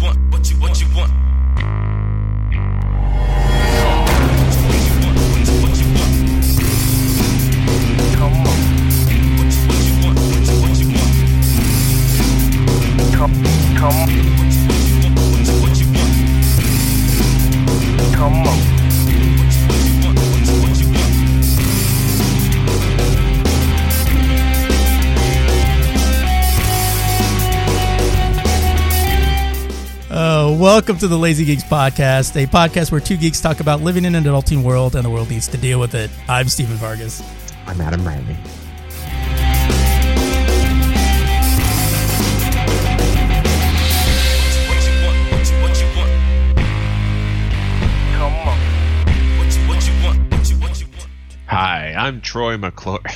want? What you what you want? Welcome to the Lazy Geeks Podcast, a podcast where two geeks talk about living in an adulting world and the world needs to deal with it. I'm Steven Vargas. I'm Adam Riley. What you want? What you want? Come on, What you want? What you want? Hi, I'm Troy McClure.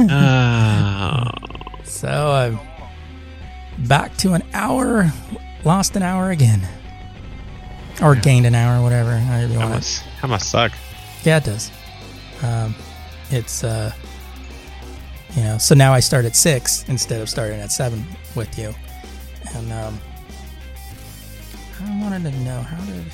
oh, So I'm back to an hour, lost an hour again, or gained an hour, whatever. How want that must suck. Yeah, it does. Um, it's uh, you know, so now I start at six instead of starting at seven with you, and um, I wanted to know how did.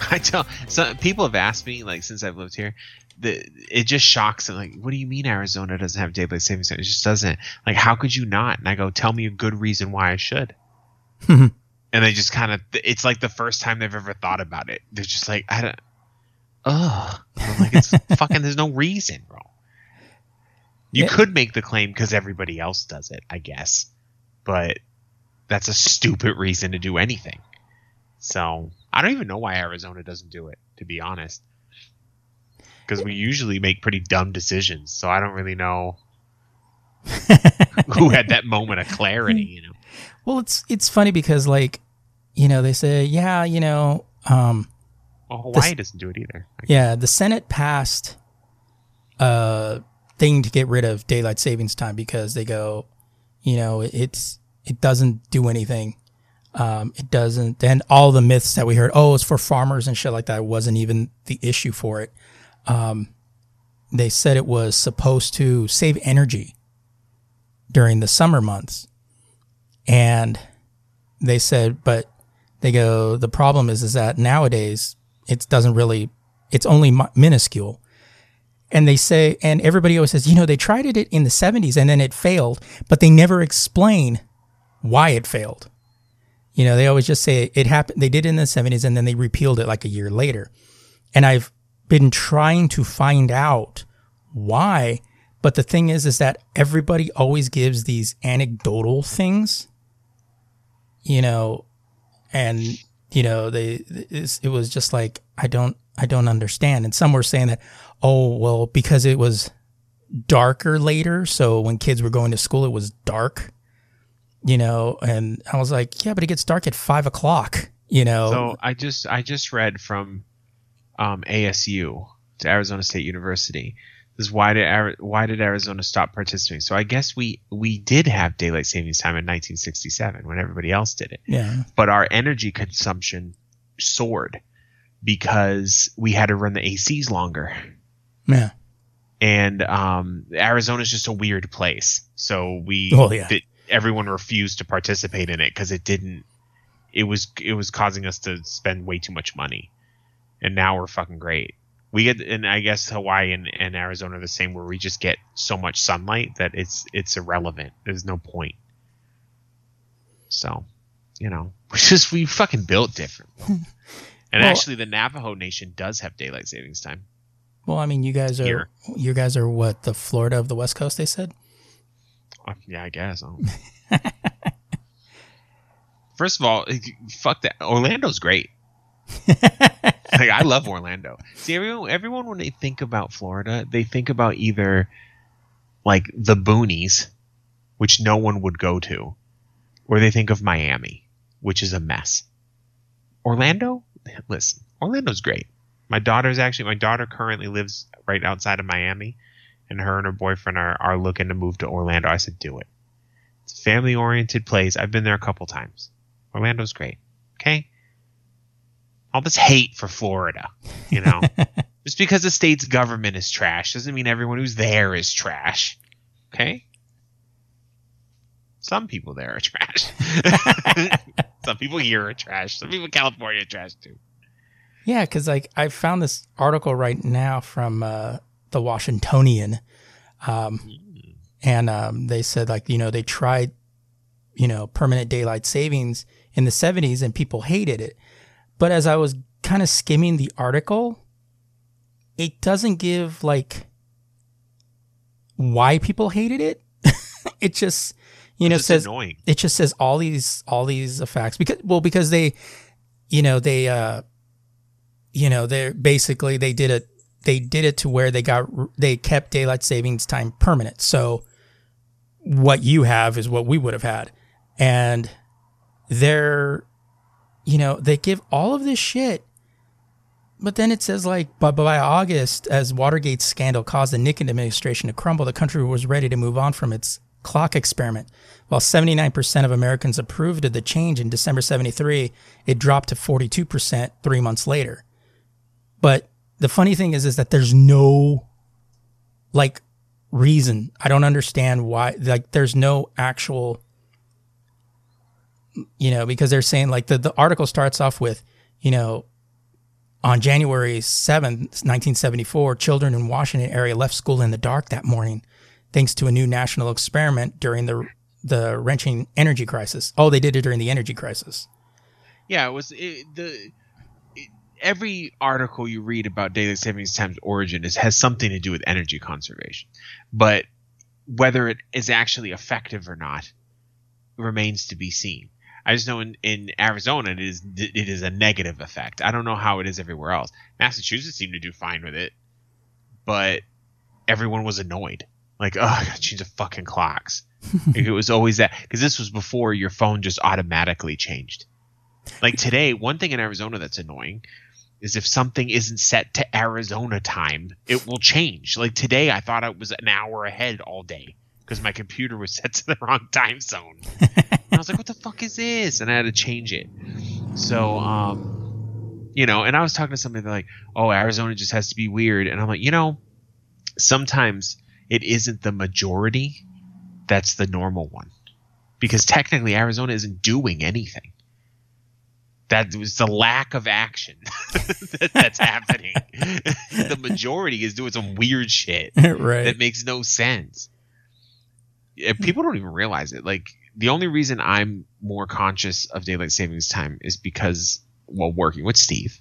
I tell so people have asked me like since I've lived here, the it just shocks them. Like, what do you mean Arizona doesn't have daylight savings time? It just doesn't. Like, how could you not? And I go, tell me a good reason why I should. and they just kind of, it's like the first time they've ever thought about it. They're just like, I don't. Ugh. I'm like, it's fucking. There's no reason, bro. You Yeah. could make the claim because everybody else does it, I guess, but that's a stupid reason to do anything. So I don't even know why Arizona doesn't do it, to be honest. Because we usually make pretty dumb decisions, so I don't really know who had that moment of clarity. You know, Well, it's it's funny because like, you know, they say, yeah, you know, um, well, Hawaii This- doesn't do it either. yeah, the Senate passed a thing to get rid of daylight savings time because they go, you know, it's it doesn't do anything. Um, it doesn't, and all the myths that we heard, oh, it's for farmers and shit like that, wasn't even the issue for it. Um, they said it was supposed to save energy during the summer months, and they said, but they go, the problem is, is that nowadays it doesn't really, it's only minuscule. And they say, and everybody always says, you know, they tried it in the 70s and then it failed, but they never explain why it failed. You know, they always just say it happened, they did it in the 70s and then they repealed it like a year later. And I've been trying to find out why, but the thing is, is that everybody always gives these anecdotal things, you know, and you know they it was just like i don't i don't understand. And some were saying that oh well because it was darker later so when kids were going to school it was dark you know and i was like yeah but it gets dark at five o'clock you know? So I just I just read from um, ASU to Arizona State University. This is why did why did Arizona stop participating? So I guess we we did have daylight savings time in 1967 when everybody else did it, yeah but our energy consumption soared because we had to run the ACs longer. yeah And um, Arizona is just a weird place, so we Oh, yeah. th- everyone refused to participate in it because it didn't. It was it was causing us to spend way too much money, and now we're fucking great. We get and I guess Hawaii and, and Arizona are the same where we just get so much sunlight that it's it's irrelevant. There's no point. So, you know, we just we fucking built different. And Well- actually, the Navajo Nation does have daylight savings time. well i mean you guys are Here. you guys are what the florida of the west coast they said Uh, Yeah, I guess. oh. First of all, eh, fuck that. Orlando's great. Like I love Orlando. See, everyone, everyone when they think about Florida, they think about either like the boonies, which no one would go to, or they think of Miami, which is a mess. Orlando, listen, Orlando's great. My daughter's actually my daughter currently lives right outside of Miami, and her and her boyfriend are, are looking to move to Orlando. I said, do it. It's a family oriented place. I've been there a couple times. Orlando's great. Okay? All this hate for Florida, you know? Just because the state's government is trash doesn't mean everyone who's there is trash. Okay? some people there are trash. some people here are trash. Some people in California are trash too. Yeah, because like I found this article right now from uh, the Washingtonian, um, and um, they said like you know they tried, you know, permanent daylight savings in the '70s and people hated it, but as I was kind of skimming the article, it doesn't give like why people hated it. it just you know says annoying. it just says all these all these effects because well because they you know they uh you know they're basically they did it they did it to where they got they kept daylight savings time permanent so what you have is what we would have had and they're you know they give all of this shit but then it says like but by august as watergate's scandal caused the nixon administration to crumble the country was ready to move on from its clock experiment. While 79% of americans approved of the change in december 73 it dropped to 42% three months later. But the funny thing is is that there's no like reason. I don't understand why like there's no actual you know because they're saying like the, the article starts off with you know on January 7th, 1974, children in Washington area left school in the dark that morning thanks to a new national experiment during the the wrenching energy crisis. Oh, they did it during the energy crisis. Yeah, it was it, the it, every article you read about daylight savings time's origin is has something to do with energy conservation, but whether it is actually effective or not remains to be seen. I just know in, in Arizona it is it is a negative effect. I don't know how it is everywhere else. Massachusetts seemed to do fine with it, but everyone was annoyed. Like, oh, I gotta change the fucking clocks. Like, it was always that because this was before your phone just automatically changed. Like today, one thing in Arizona that's annoying is if something isn't set to Arizona time, it will change. Like today, I thought I was an hour ahead all day because my computer was set to the wrong time zone. and I was like, "What the fuck is this?" And I had to change it. So, um, you know, and I was talking to somebody they're like, "Oh, Arizona just has to be weird," and I'm like, you know, sometimes it isn't the majority that's the normal one because technically Arizona isn't doing anything. That was the lack of action that, that's happening. the majority is doing some weird shit right. that makes no sense. People don't even realize it. Like the only reason I'm more conscious of daylight savings time is because well, working with Steve,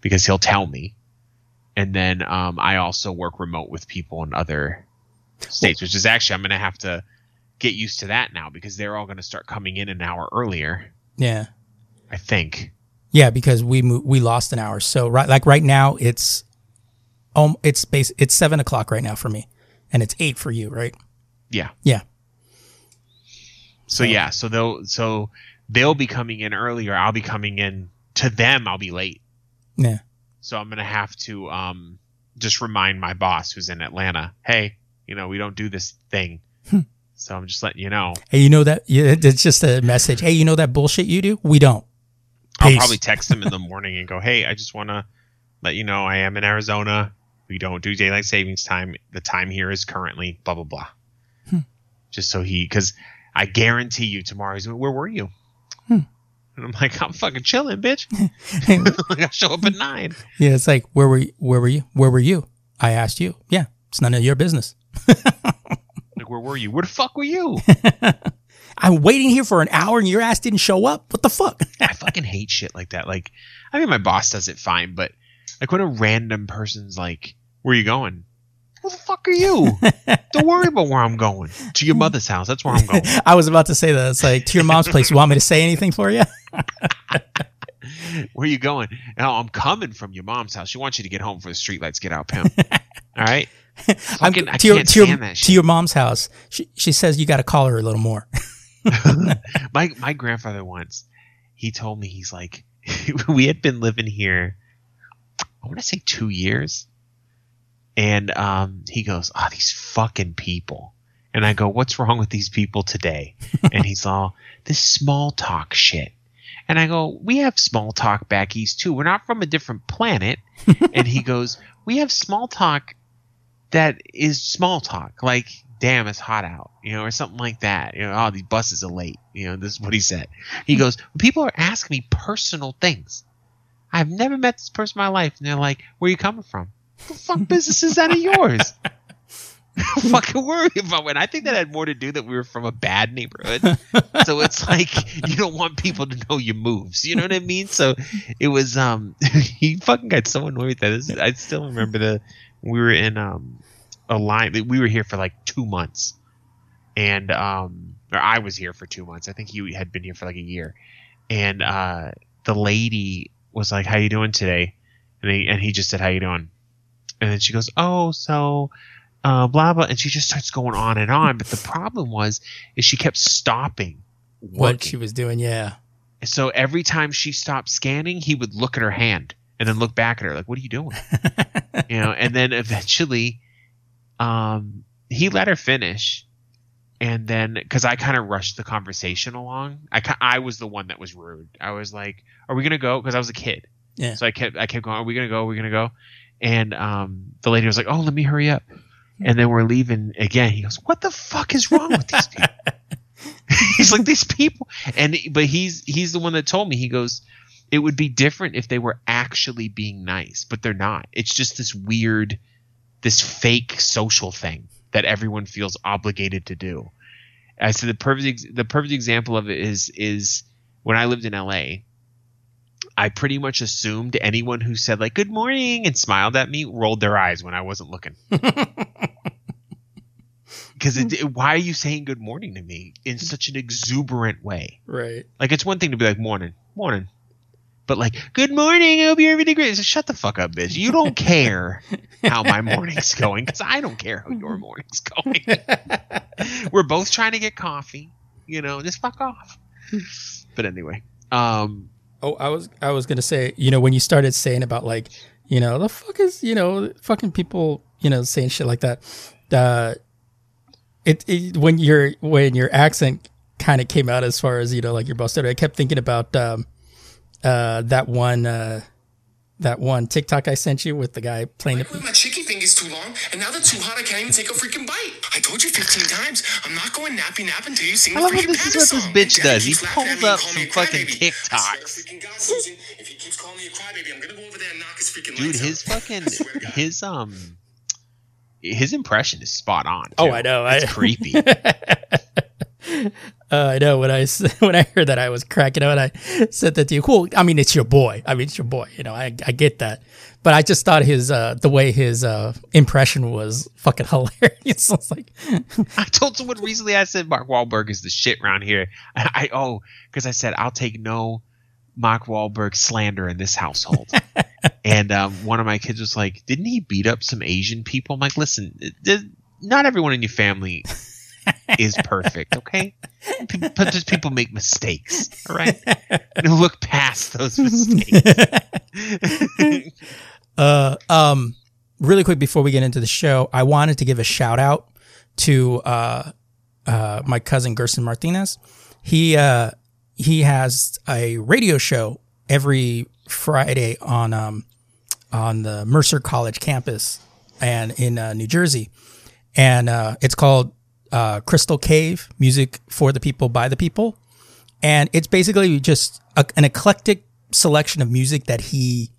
because he'll tell me, and then um, I also work remote with people in other states, which is actually I'm going to have to get used to that now because they're all going to start coming in an hour earlier. yeah. I think. Yeah, because we mo- we lost an hour. So right, like right now, it's um, it's base it's seven o'clock right now for me, and it's eight for you, right? Yeah. Yeah. So yeah, so they'll so they'll be coming in earlier. I'll be coming in to them. I'll be late. Yeah. So I'm gonna have to um just remind my boss who's in Atlanta, hey, you know, we don't do this thing. so I'm just letting you know. Hey, you know that? It's just a message. Hey, you know that bullshit you do? We don't. I'll probably text them in the morning and go, hey, I just want to let you know I am in Arizona. We don't do daylight savings time. The time here is currently blah blah blah. Hmm. Just so he, because I guarantee you tomorrow he's where were you? Hmm. And I'm like, I'm fucking chilling, bitch. like I show up at nine. Yeah, it's like where were you, where were you? Where were you? I asked you. Yeah, it's none of your business. Like, where were you? Where the fuck were you? I'm waiting here for an hour and your ass didn't show up. What the fuck? I fucking hate shit like that. Like, I mean, my boss does it fine, but like when a random person's like, "Where are you going?" Who the fuck are you? Don't worry about where I'm going. To your mother's house. That's where I'm going. I was about to say that. It's like to your mom's place. You want me to say anything for you? Where are you going? No, I'm coming from your mom's house. She wants you to get home before the streetlights get out, pimp. All right. I'm Fucking- to your to your, to your mom's house. She she says you got to call her a little more. my my grandfather once he told me he's like we had been living here i want to say two years and um he goes oh these fucking people and i go what's wrong with these people today and he's all this small talk shit and i go we have small talk back east too we're not from a different planet and he goes we have small talk that is small talk like damn, it's hot out, you know, or something like that. You know, oh, these buses are late. You know, this is what he said. He goes, people are asking me personal things. I've never met this person in my life, and they're like, "Where you coming from? What fuck business is that of yours?" fucking worry about it. I think that had more to do that we were from a bad neighborhood. so it's like you don't want people to know your moves. You know what I mean? So it was um he fucking got so annoyed with that. This- I still remember the we were in um a line we were here for like two months. And um or I was here for two months. I think he had been here for like a year. And uh the lady was like, How you doing today? And he and he just said, How you doing? And then she goes, Oh, so uh, blah blah, and she just starts going on and on. But the problem was, is she kept stopping. What she was doing, yeah. so every time she stopped scanning, he would look at her hand and then look back at her like, "What are you doing?" you know. And then eventually, um, he let her finish, and then because I kind of rushed the conversation along, I I was the one that was rude. I was like, "Are we gonna go?" Because I was a kid. Yeah. So I kept I kept going. Are we gonna go? Are we gonna go? And um, the lady was like, "Oh, let me hurry up." And then we're leaving again. He goes, "What the fuck is wrong with these people?" he's like these people, and but he's he's the one that told me. He goes, "It would be different if they were actually being nice, but they're not. It's just this weird, this fake social thing that everyone feels obligated to do." I said the perfect the perfect example of it is is when I lived in LA. I pretty much assumed anyone who said like "Good morning" and smiled at me rolled their eyes when I wasn't looking. Because why are you saying good morning to me in such an exuberant way? Right. Like it's one thing to be like morning, morning, but like good morning, I hope you're everything great. So shut the fuck up, bitch. You don't care how my morning's going because I don't care how your morning's going. We're both trying to get coffee, you know. Just fuck off. But anyway, um, Oh, I was I was gonna say, you know, when you started saying about like, you know, the fuck is, you know, fucking people, you know, saying shit like that. Uh, it, it when your when your accent kind of came out as far as you know, like your boss I kept thinking about um, uh, that one uh, that one TikTok I sent you with the guy playing Wait, the. my chicky finger's too long, and now they're too hot. I can't even take a freaking bite. I told you 15 times. I'm not going nappy nap until you sing I the love how freaking this is what this bitch does. He keeps laughing at pulls me and up some fucking crybaby. I swear TikToks. to freaking God, Susan, if he keeps calling me a crybaby, I'm gonna go over there and knock his freaking dude, his fucking I swear to God. his um his impression is spot on. Oh. I know. It's I- creepy. Uh, I know when I when I heard that I was cracking up. and I said that to you. Cool. I mean, it's your boy. I mean, it's your boy. You know, I I get that. But I just thought his uh the way his uh impression was fucking hilarious. I was like, I told someone recently. I said Mark Wahlberg is the shit around here. I, I oh, because I said I'll take no Mark Wahlberg slander in this household. and um, one of my kids was like, "Didn't he beat up some Asian people?" I'm like, "Listen, not everyone in your family is perfect, okay? But just people make mistakes, all right? And look past those mistakes." Uh, um, really quick before we get into the show, I wanted to give a shout out to uh, uh, my cousin Gerson Martinez. He uh, he has a radio show every Friday on um, on the Mercer College campus and in uh, New Jersey, and uh, it's called uh, Crystal Cave Music for the People by the People, and it's basically just a, an eclectic selection of music that he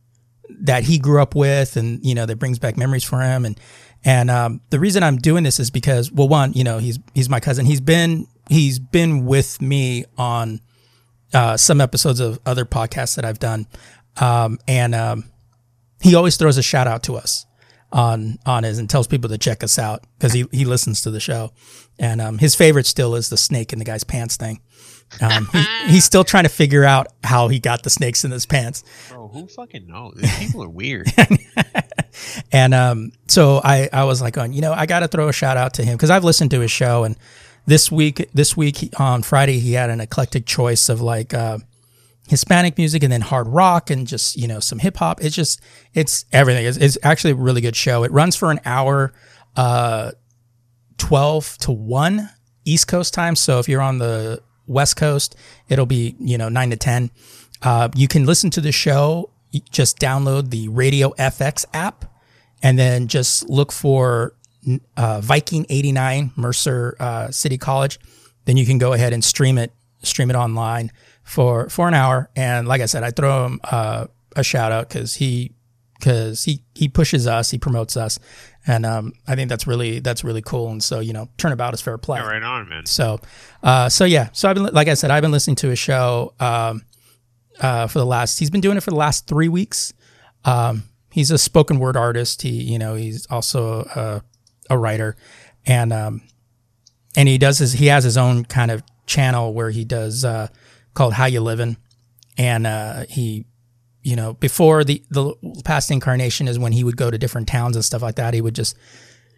that he grew up with and you know that brings back memories for him. And and um, the reason I'm doing this is because well one you know he's he's my cousin. He's been he's been with me on uh, some episodes of other podcasts that I've done. Um, and um, he always throws a shout out to us on on his and tells people to check us out because he he listens to the show and um, his favorite still is the snake in the guy's pants thing um, he, he's still trying to figure out how he got the snakes in his pants Bro, who fucking knows? These people are weird. And um, so I, I was like, on, you know, I got to throw a shout out to him because I've listened to his show. And this week, this week he- on Friday, he had an eclectic choice of like uh, Hispanic music and then hard rock and just you know some hip hop. It's just it's everything. It's, it's actually a really good show. It runs for an hour, uh, twelve to one East Coast time. So if you're on the West Coast, it'll be you know nine to ten. Uh, you can listen to the show. Just download the Radio FX app, and then just look for uh, Viking eighty nine Mercer uh, City College, then you can go ahead and stream it stream it online for for an hour. And like I said, I throw him uh, a shout out because he because he he pushes us, he promotes us, and um, I think that's really that's really cool. And so you know, turnabout is fair play. Yeah, right on, man. So, uh, so yeah. So I've been, like I said, I've been listening to his show um, uh, for the last. He's been doing it for the last three weeks. Um, he's a spoken word artist. He, you know, he's also a, a writer, and um, and he does his. He has his own kind of channel where he does uh, called How You Living, and uh, he you know, before the the past incarnation is when he would go to different towns and stuff like that. He would just,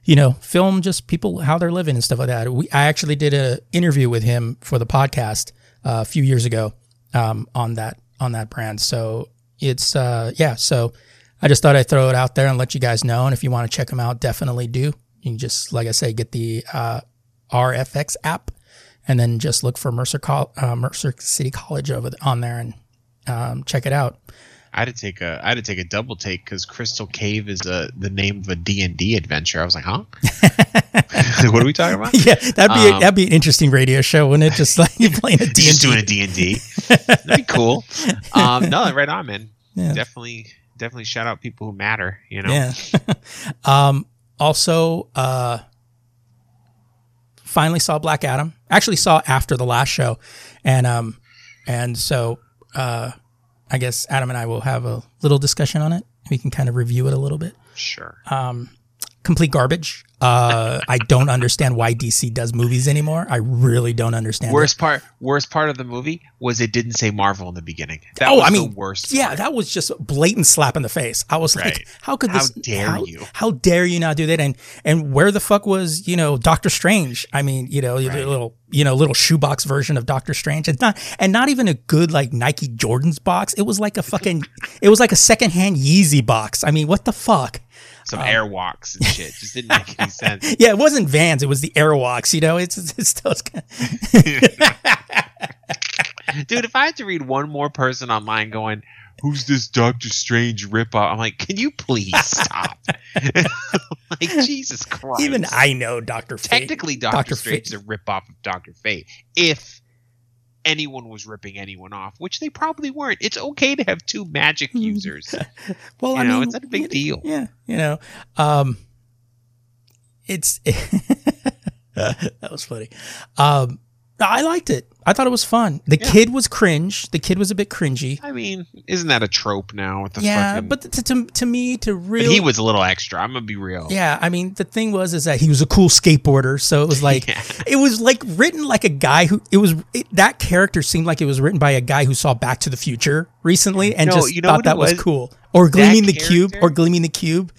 you know, film just people how they're living and stuff like that. We I actually did a interview with him for the podcast uh, a few years ago um, on that on that brand. So it's uh, yeah. So I just thought I'd throw it out there and let you guys know. And if you want to check him out, definitely do. You can just like I say, get the uh, RFX app, and then just look for Mercer Col- uh, Mercer City College over th- on there and um, check it out. I had to take a I had to take a double take because Crystal Cave is a the name of a D and D adventure. I was like, huh? what are we talking about? Yeah, that'd be Um, that'd be an interesting radio show, wouldn't it? Just like you playing a D Just doing a and D. D and D. That'd be cool. Um, no, right on, man. Yeah. Definitely, definitely shout out people who matter. You know. Yeah. um. Also, uh, finally saw Black Adam. Actually, saw after the last show, and um, and so uh, I guess Adam and I will have a little discussion on it. We can kind of review it a little bit. Sure. Um, complete garbage. Uh, I don't understand why DC does movies anymore. I really don't understand. it. Worst part, worst part of the movie was it didn't say Marvel in the beginning. That oh, was I mean, the worst. Yeah, part. that was just blatant slap in the face. I was like, how could How this? dare how, dare you. How dare you not do that? And and where the fuck was you know Doctor Strange? I mean, you know, Right. little you know little shoebox version of Doctor Strange. It's not and not even a good like Nike Jordans box. It was like a fucking. it was like a secondhand Yeezy box. I mean, what the fuck? Some um, airwalks and shit just didn't make any sense. Yeah, it wasn't Vans. It was the Airwalks. You know, it's it's. It's kind Dude, if I had to read one more person online going, "Who's this Doctor Strange ripoff?" I'm like, can you please stop? like Jesus Christ. even I know Doctor Fate. technically Doctor, Dr. Strange is a ripoff of Doctor Fate. If anyone was ripping anyone off, which they probably weren't, it's okay to have two magic users. Well, You I know, mean, it's not a big deal. Yeah, you know, um, it's that was funny. Um, I liked it. I thought it was fun. The Yeah. kid was cringe. The kid was a bit cringy. I mean, isn't that a trope now with the Yeah, fucking? but to, to to me to but really he was a little extra. I'm gonna be real. Yeah, I mean the thing was is that he was a cool skateboarder, so it was like Yeah. it was like written like a guy who it was it, that character seemed like it was written by a guy who saw Back to the Future recently and No, just you know thought that was was? cool. Or gleaming the cube, or gleaming the cube.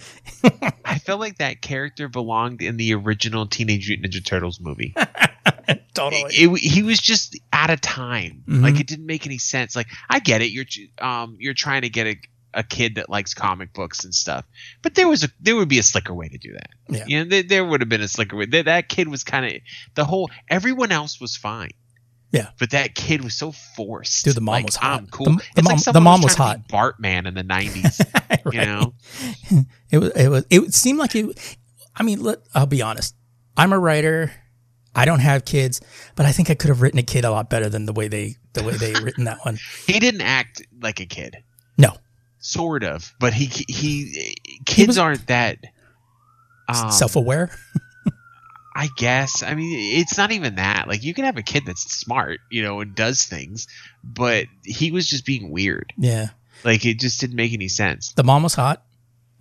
I felt like that character belonged in the original Teenage Mutant Ninja Turtles movie. Totally. it, he was just out of time. Mhm. Like it didn't make any sense. Like I get it. You're um you're trying to get a, a kid that likes comic books and stuff, but there was a there would be a slicker way to do that. Yeah. You know, there, there would have been a slicker way. That, that kid was kind of the whole. Everyone else was fine. Yeah. But that kid was so forced. Dude, the mom Like, was hot. I'm cool. The- the it's mom- like the mom was to be Bartman in the '90s. You know, It was. It was. It seemed like it. I mean, look. I'll be honest. I'm a writer. I don't have kids, but I think I could have written a kid a lot better than the way they the way they written that one. he didn't act like a kid. No, Sort of, but he he kids was- aren't that. Um, self aware. I guess. I mean, it's not even that. Like, you can have a kid that's smart, you know, and does things, but he was just being weird. Yeah. Like, it just didn't make any sense. The mom was hot.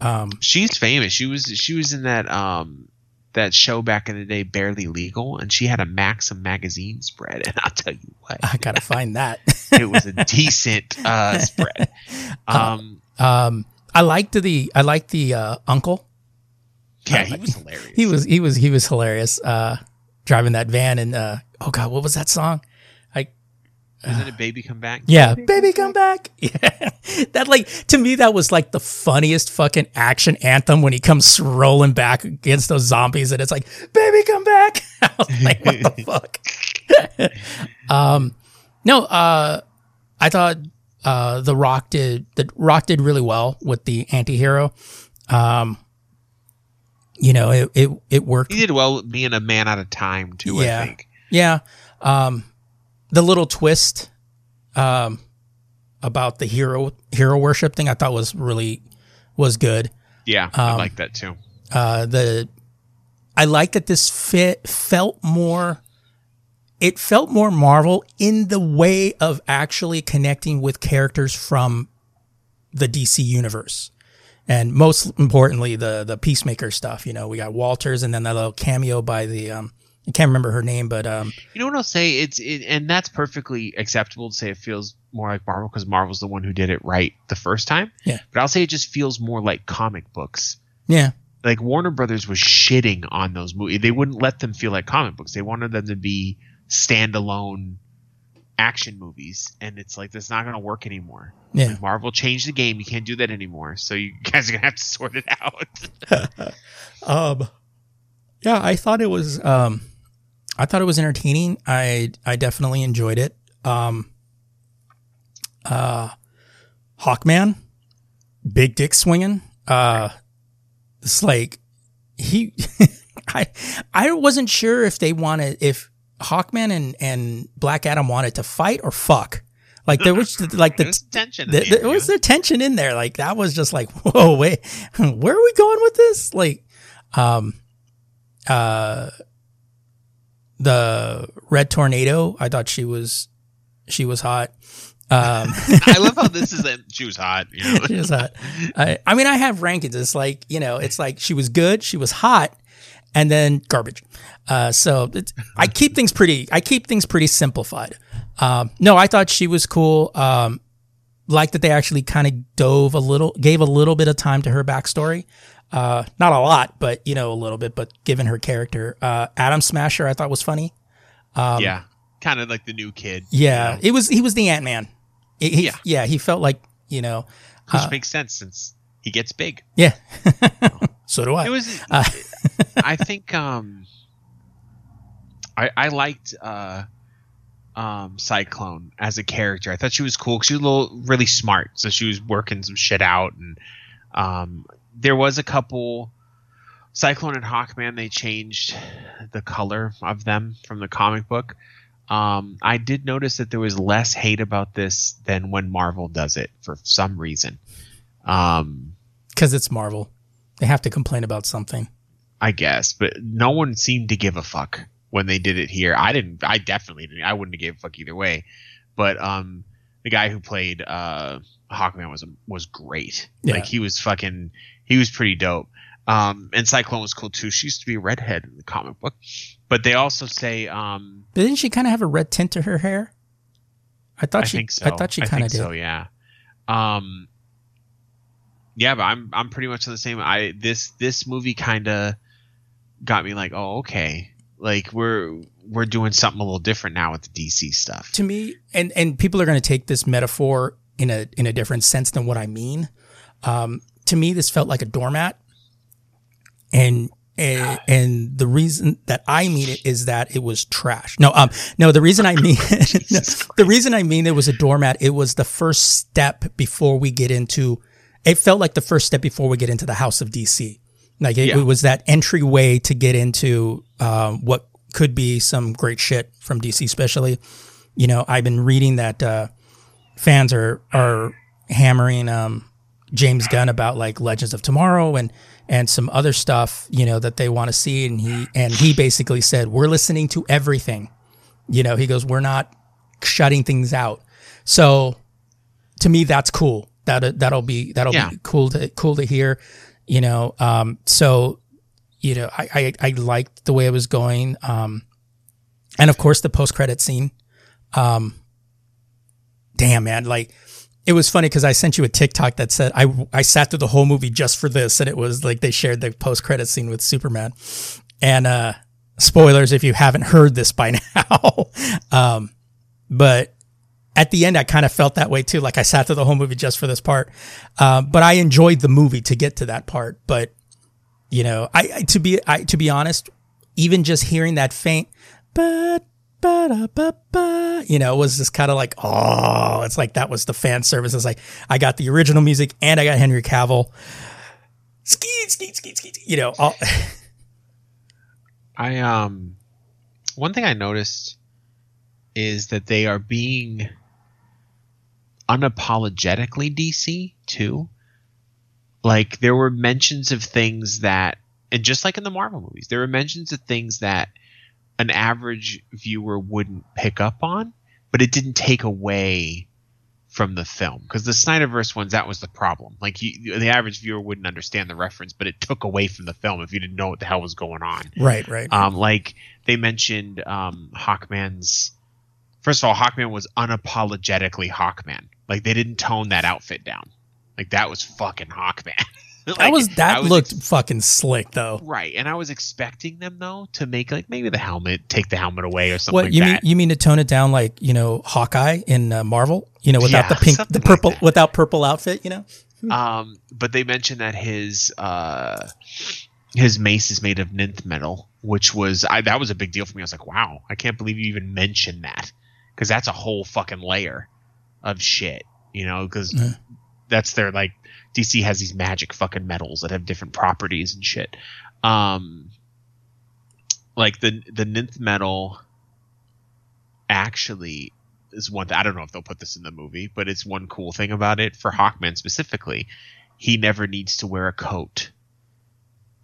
Um. She's famous. She was she was in that um that show back in the day, Barely Legal, and she had a Maxim magazine spread. And I'll tell you what, I gotta find that. it was a decent uh, spread. Um, Um. I liked the. I liked the uh, uncle. yeah, he was hilarious. He was. He was. He was hilarious. Uh, driving that van and uh. Oh God, what was that song? Isn't it Baby Come Back? Yeah, baby, come back. Yeah, that like to me that was like the funniest fucking action anthem when he comes rolling back against those zombies and it's like, baby, come back. I was like, what the fuck? um, no, uh, I thought uh the Rock did the Rock did really well with the anti-hero. Um, you know, it it, it worked. He did well being a man out of time too. Yeah. I think. Yeah. Um, the little twist um, about the hero hero worship thing I thought was really was good. Yeah, I Um, like that too. Uh, the I like that this fit felt more. It felt more Marvel in the way of actually connecting with characters from the DC universe, and most importantly, the the Peacemaker stuff. You know, we got Walters, and then that little cameo by the um, I can't remember her name, but um, You know what I'll say? It's it, and that's perfectly acceptable to say it feels more like Marvel because Marvel's the one who did it right the first time. Yeah. But I'll say it just feels more like comic books. yeah, Like Warner Brothers was shitting on those movies. They wouldn't let them feel like comic books. They wanted them to be standalone action movies, and it's like that's not going to work anymore. yeah. Like, Marvel changed the game. You can't do that anymore. So you guys are gonna have to sort it out. Um, yeah, I thought it was. Um, I thought it was entertaining. I I definitely enjoyed it. Um, uh, Hawkman, big dick swinging. Uh, it's like he. I I wasn't sure if they wanted if Hawkman and and Black Adam wanted to fight or fuck. Like there was like the tension. in th- the there was the tension in there. Like that was just like, whoa, wait, where are we going with this? Like, um, uh, the red tornado. I thought she was, she was hot. Um, I love how this is. that she was hot. You know? she was hot. I, I mean, I have rankings. It's like you know, it's like she was good, she was hot, and then garbage. Uh, so it's, I keep things pretty. I keep things pretty simplified. Um, no, I thought she was cool. Um, like that they actually kind of dove a little, gave a little bit of time to her backstory. Uh, not a lot, but you know, a little bit. But given her character, uh, Atom Smasher, I thought was funny. Um, yeah, kind of like the new kid. Yeah, you know, it was. He was the Ant Man. Yeah. yeah, he felt like you know. which uh, makes sense since he gets big. Yeah. so do I. It was. Uh, I think. Um, I I liked uh, um, Cyclone as a character. I thought she was cool. 'cause She was a little really smart, so she was working some shit out, and um, there was a couple. Cyclone and Hawkman, they changed the color of them from the comic book. Um, I did notice that there was less hate about this than when Marvel does it for some reason. Um, because it's Marvel. They have to complain about something. I guess, but no one seemed to give a fuck when they did it here. I didn't. I definitely didn't. I wouldn't have gave a fuck either way. But um, the guy who played uh Hawkman was was great. Yeah. Like he was fucking. He was pretty dope. Um, and Cyclone was cool too. She used to be a redhead in the comic book, but they also say um, But didn't she kind of have a red tint to her hair? I thought I she. think so. I thought she kind of did. So yeah. Um. Yeah, but I'm I'm pretty much on the same. I this this movie kind of got me like, oh okay, like we're we're doing something a little different now with the DC stuff. To me, and and people are going to take this metaphor in a in a different sense than what I mean. Um, to me, this felt like a doormat, and. And, and the reason that I mean it is that it was trash. No, um, no. The reason I mean no, the reason I mean it was a doormat. It was the first step before we get into. It felt like the first step before we get into the House of DC. Like it, Yeah. it was that entryway to get into um, what could be some great shit from DC, especially. You know, I've been reading that uh, fans are are hammering um, James Gunn about like Legends of Tomorrow and and some other stuff. You know that they want to see, and he and he basically said we're listening to everything. You know, he goes, we're not shutting things out. So to me, that's cool. That that'll be that'll Yeah. be cool to cool to hear. You know, um, so you know, I, I I liked the way it was going. Um, and of course the post credit scene. Um, damn man, like it was funny because I sent you a TikTok that said I I sat through the whole movie just for this, and it was like they shared the post credit scene with Superman. And uh, spoilers if you haven't heard this by now, um, but at the end I kind of felt that way too. Like I sat through the whole movie just for this part, um, but I enjoyed the movie to get to that part. But you know, I, I to be I to be honest, even just hearing that faint, but you know, it was just kind of like, oh, it's like that was the fan service. It's like I got the original music and I got Henry Cavill. skeet, skeet, skeet, skeet. You know, all, I um one thing I noticed is that they are being unapologetically DC too. Like there were mentions of things that and just like in the Marvel movies, there were mentions of things that an average viewer wouldn't pick up on, but it didn't take away from the film because the Snyderverse ones that was the problem. Like you, the average viewer wouldn't understand the reference, but it took away from the film if you didn't know what the hell was going on. right, right. Um, like they mentioned um, Hawkman's. First of all, Hawkman was unapologetically Hawkman. Like they didn't tone that outfit down. Like that was fucking Hawkman. that was that was looked ex- fucking slick though. right, and I was expecting them though to make like maybe the helmet, take the helmet away or something What like you that. mean? You mean to tone it down like you know Hawkeye in uh, Marvel? You know, without Yeah, the pink, the something like purple, without purple outfit. You know. Um, but they mentioned that his uh, his mace is made of ninth metal, which was I, that was a big deal for me. I was like, wow, I can't believe you even mentioned that because that's a whole fucking layer of shit, you know? Because that's their like DC has these magic fucking metals that have different properties and shit. Um, like the the ninth metal actually is one. Th- I don't know if they'll put this in the movie, but it's one cool thing about it for Hawkman specifically. He never needs to wear a coat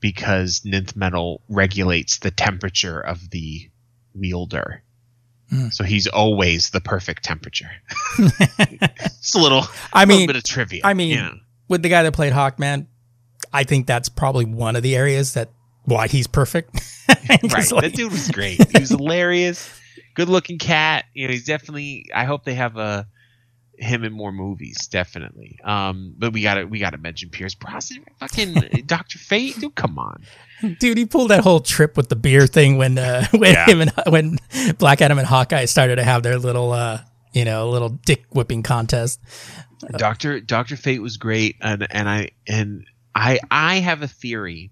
because ninth metal regulates the temperature of the wielder. Hmm. So he's always the perfect temperature. it's a little, I a little mean, bit of trivia. I mean, know. With the guy that played Hawkman, I think that's probably one of the areas that why he's perfect. right. like- that dude was great. He was hilarious. Good looking cat. You know, he's definitely. I hope they have a him in more movies. Definitely. Um, but we gotta we gotta mention Pierce Brosnan. Fucking Doctor Fate. Dude, come on. Dude, he pulled that whole trip with the beer thing when uh, when Yeah. him and when Black Adam and Hawkeye started to have their little uh, you know a little dick whipping contest. Doctor Doctor Fate was great, and and I and I I have a theory.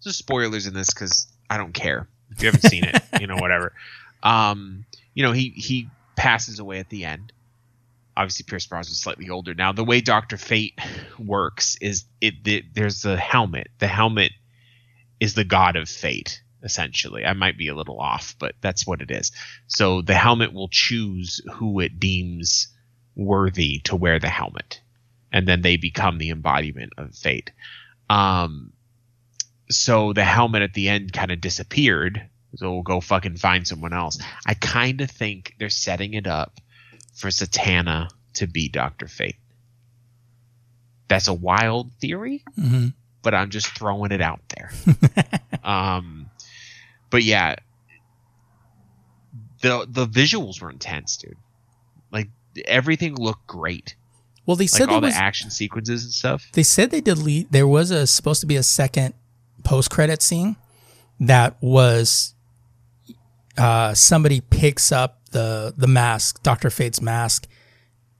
So spoilers in this because I don't care if you haven't seen it. You know, whatever. Um, you know, he he passes away at the end. Obviously, Pierce Brosnan's slightly older now. The way Doctor Fate works is it, the there's the helmet. The helmet is the god of fate essentially. I might be a little off, but that's what it is. So the helmet will choose who it deems worthy to wear the helmet and then they become the embodiment of fate. Um so the helmet at the end kind of disappeared so we'll go fucking find someone else. I kind of think they're setting it up for Zatanna to be dr fate. That's a wild theory hmm but i'm just throwing it out there. Um but yeah the the visuals were intense dude like everything looked great Well, they like said all there the was, action sequences and stuff. they said they delete. There was a supposed to be a second post credit scene that was uh, somebody picks up the the mask, Doctor Fate's mask,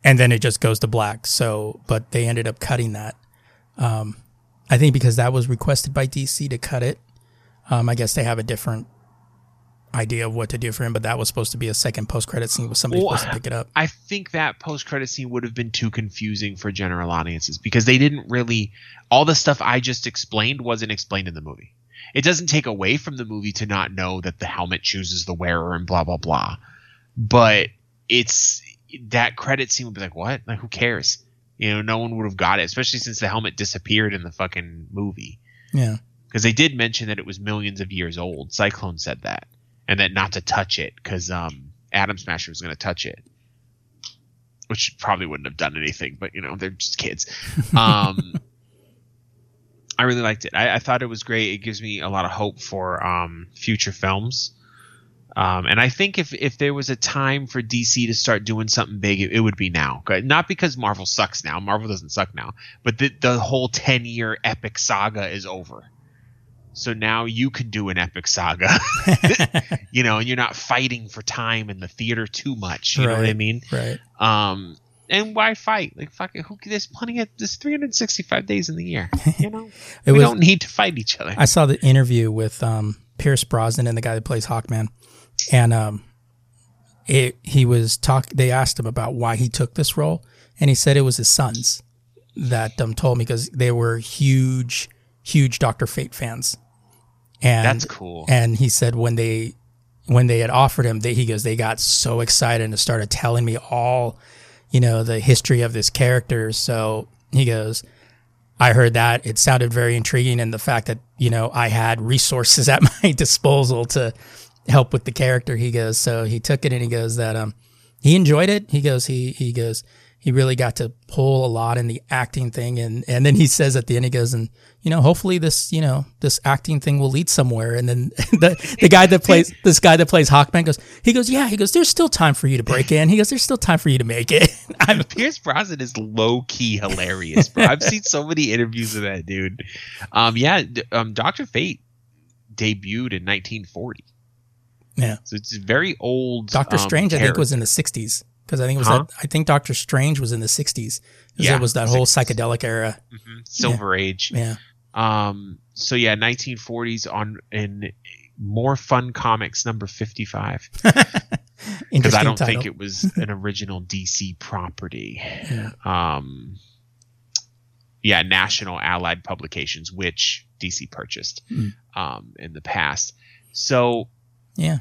and then it just goes to black. So, but they ended up cutting that. Um, I think because that was requested by DC to cut it. Um, I guess they have a different idea of what to do for him, but that was supposed to be a second post credit scene with somebody Well, supposed to pick it up. I think that post credit scene would have been too confusing for general audiences because they didn't really all the stuff I just explained wasn't explained in the movie. It doesn't take away from the movie to not know that the helmet chooses the wearer and blah blah blah. But it's that credit scene would be like, what? Like who cares? You know, no one would have got it, especially since the helmet disappeared in the fucking movie. Yeah. Because they did mention that it was millions of years old. Cyclone said that, and that not to touch it because um, Atom Smasher was going to touch it, which probably wouldn't have done anything. But you know, they're just kids. Um, I really liked it. I, I thought it was great. It gives me a lot of hope for um, future films. Um, and I think if if there was a time for DC to start doing something big, it, it would be now. Not because Marvel sucks now. Marvel doesn't suck now. But the the whole ten year epic saga is over. So now you can do an epic saga, you know, and you're not fighting for time in the theater too much. You know what I mean? Right. Um, and why fight? Like fuck it. Who? There's plenty of there's 365 days in the year. You know, we was. don't need to fight each other. I saw the interview with um, Pierce Brosnan and the guy that plays Hawkman, and um, it, he was talk. They asked him about why he took this role, and he said it was his sons that um, told me because they were huge huge Doctor Fate fans, and That's cool. and he said when they when they had offered him, they, he goes, they got so excited and started telling me all, you know, the history of this character. So he goes, I heard that it sounded very intriguing, and the fact that you know I had resources at my disposal to help with the character. He goes, so he took it and he goes that um he enjoyed it. He goes, he he goes, he really got to pull a lot in the acting thing, and and then he says at the end, he goes, and you know, hopefully this you know this acting thing will lead somewhere. And then the the guy that plays this guy that plays Hawkman goes, he goes, yeah, he goes, there's still time for you to break in. He goes, there's still time for you to make it. I'm Pierce Brosnan is low key hilarious, bro. I've seen so many interviews of that dude. Um, yeah, um, Doctor Fate debuted in 1940, yeah. so it's very old. Doctor um, Strange, I think, was in the '60s because I think it was Huh? that. I think Doctor Strange was in the '60s. Yeah, it was that whole psychedelic era. Mhm, Silver Age. Yeah, Um, so yeah, 1940s on in more fun comics number 55 because I don't title. think it was an original DC property. Yeah. Um, yeah, National Allied Publications, which DC purchased Mm. um, in the past. So yeah.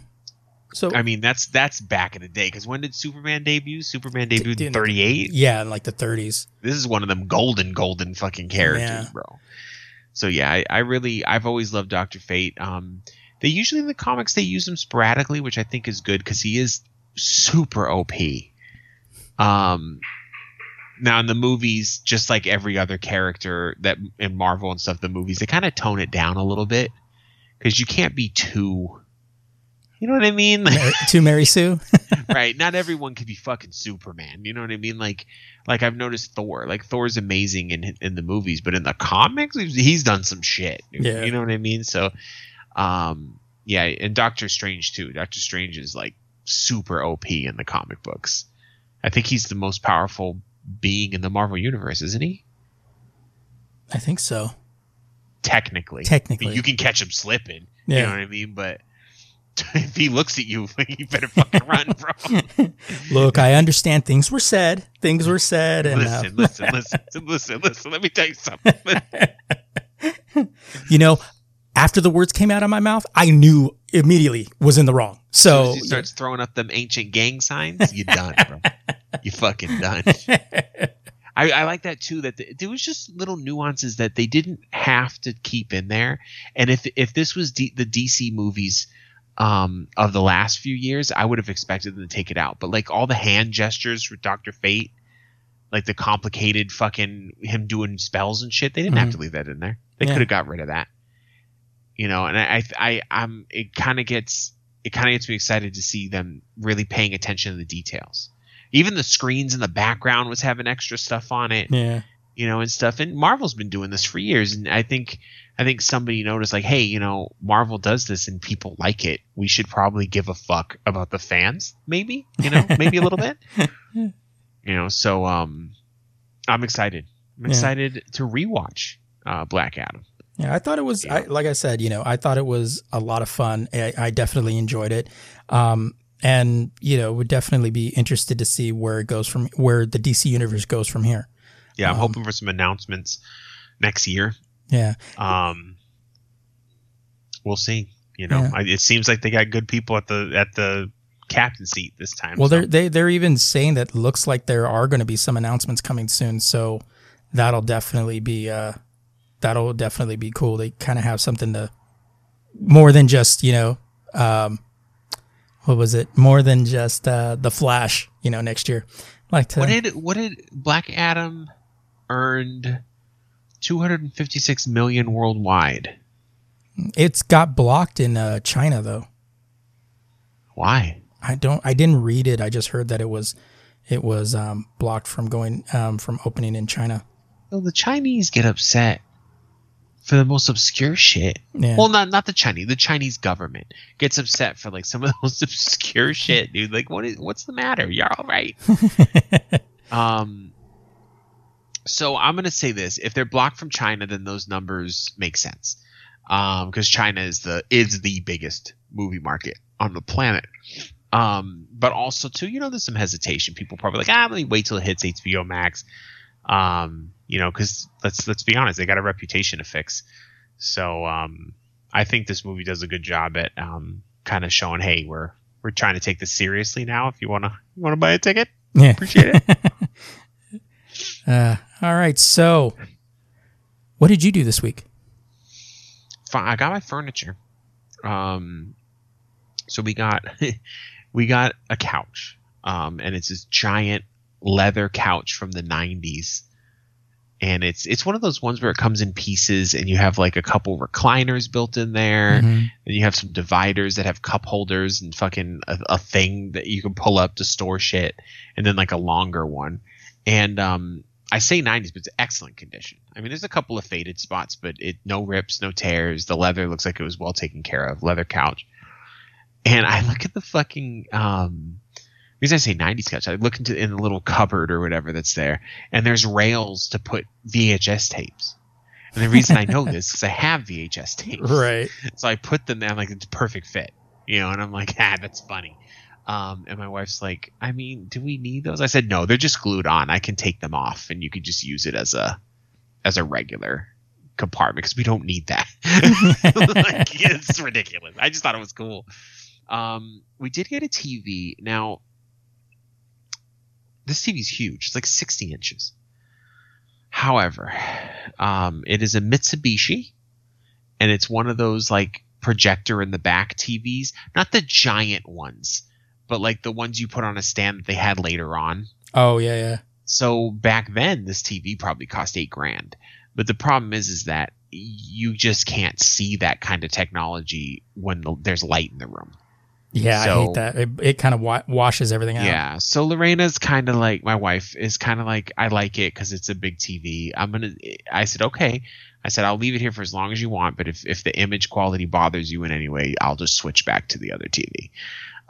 So I mean, that's that's back in the day. Because when did Superman debut? Superman debuted in 38. yeah, in like the 30s. This is one of them golden, golden fucking characters, Yeah. bro. So yeah, I, I really, I've always loved Doctor Fate. Um, they usually in the comics they use him sporadically, which I think is good because he is super OP. Um, now in the movies, just like every other character that in Marvel and stuff, the movies they kind of tone it down a little bit because you can't be too. You know what I mean? Mary, to Mary Sue. right not everyone could be fucking superman you know what i mean like like i've noticed thor like thor's amazing in in the movies but in the comics he's, he's done some shit Yeah. you know what i mean so um yeah and doctor strange too doctor strange is like super op in the comic books i think he's the most powerful being in the marvel universe isn't he I think so. technically Technically. you can catch him slipping Yeah. you know what i mean but if he looks at you you better fucking run bro Look, I understand things were said. Things were said, and uh, listen, listen, listen, listen, listen. Let me tell you something. you know, after the words came out of my mouth, I knew immediately was in the wrong. So he starts throwing up them ancient gang signs, you done, bro. You fucking done. I, I like that too. That the, there was just little nuances that they didn't have to keep in there. And if if this was D, the DC movies um, of the last few years, I would have expected them to take it out. But like all the hand gestures for Doctor Fate, like the complicated fucking him doing spells and shit, they didn't have to leave that in there. They Yeah. could have got rid of that. You know, and I, I, I I'm. It kind of gets it kind of gets me excited to see them really paying attention to the details. Even the screens in the background was having extra stuff on it yeah, you know, and stuff. And Marvel's been doing this for years, and I think I think somebody noticed like, hey, you know, Marvel does this and people like it. We should probably give a fuck about the fans, maybe, you know, maybe a little bit. You know, so um, I'm excited. I'm Yeah. excited to rewatch uh, Black Adam. yeah. I thought it was, I, like I said, you know, I thought it was a lot of fun. I, I definitely enjoyed it, um, and you know, would definitely be interested to see where it goes from, where the DC universe goes from here. Yeah, I'm Um, hoping for some announcements next year. Yeah, Um, we'll see. You know, Yeah. I, it seems like they got good people at the at the captain seat this time. Well, so- they're they they're even saying that looks like there are going to be some announcements coming soon. So that'll definitely be uh that'll definitely be cool. They kind of have something to more than just you know um what was it more than just uh the Flash. You know, next year. Like to, What did what did Black Adam earned? Two hundred and fifty six million worldwide. it's got blocked in uh, China though. Why? I don't. I didn't read it. I just heard that it was it was um blocked from going um from opening in China. Well, the Chinese get upset for the most obscure shit. Yeah. Well, not not the Chinese. The Chinese government gets upset for like some of the most obscure shit, dude. Like, what is what's the matter? You're all right. um. So I'm gonna say this: if they're blocked from China, then those numbers make sense, um, because China is the is the biggest movie market on the planet. Um, but also too, you know, there's some hesitation. People probably like, ah, let me wait till it hits HBO Max. Um, you know, because let's let's be honest, they got a reputation to fix. So um, I think this movie does a good job at um, kind of showing, hey, we're we're trying to take this seriously now. If you wanna you wanna buy a ticket, Yeah. appreciate it. Uh, all right. So, what did you do this week? I got my furniture. Um, so we got we got a couch, um, and it's this giant leather couch from the '90s, and it's it's one of those ones where it comes in pieces, and you have like a couple recliners built in there, Mhm. and you have some dividers that have cup holders and fucking a, a thing that you can pull up to store shit, and then like a longer one, and um. I say 90s, but it's excellent condition. I mean, there's a couple of faded spots, but it no rips, no tears. The leather looks like it was well taken care of. Leather couch. And I look at the fucking um the reason I say 90s couch, I look into in the little cupboard or whatever that's there, and there's rails to put VHS tapes. And the reason I know this is I have VHS tapes. Right. So I put them there, I'm like, it's a perfect fit. You know, and I'm like, ah, that's funny. Um, and my wife's like, I mean, do we need those? I said, no, they're just glued on. I can take them off and you could just use it as a as a regular compartment because we don't need that. like, it's ridiculous. I just thought it was cool. Um, we did get a TV. Now, this TV's huge. It's like 60 inches. However, um, it is a Mitsubishi, and it's one of those like projector in the back TVs, not the giant ones, but like the ones you put on a stand that they had later on. Oh yeah, yeah. So back then, this TV probably cost eight grand. But the problem is, is that you just can't see that kind of technology when the, there's light in the room. Yeah, I hate that. It, it kind of wa- washes everything out. Yeah. So Lorena's kind of like my wife is kind of like I like it because it's a big TV. I'm gonna. I said okay. I said I'll leave it here for as long as you want, but if if the image quality bothers you in any way, I'll just switch back to the other TV.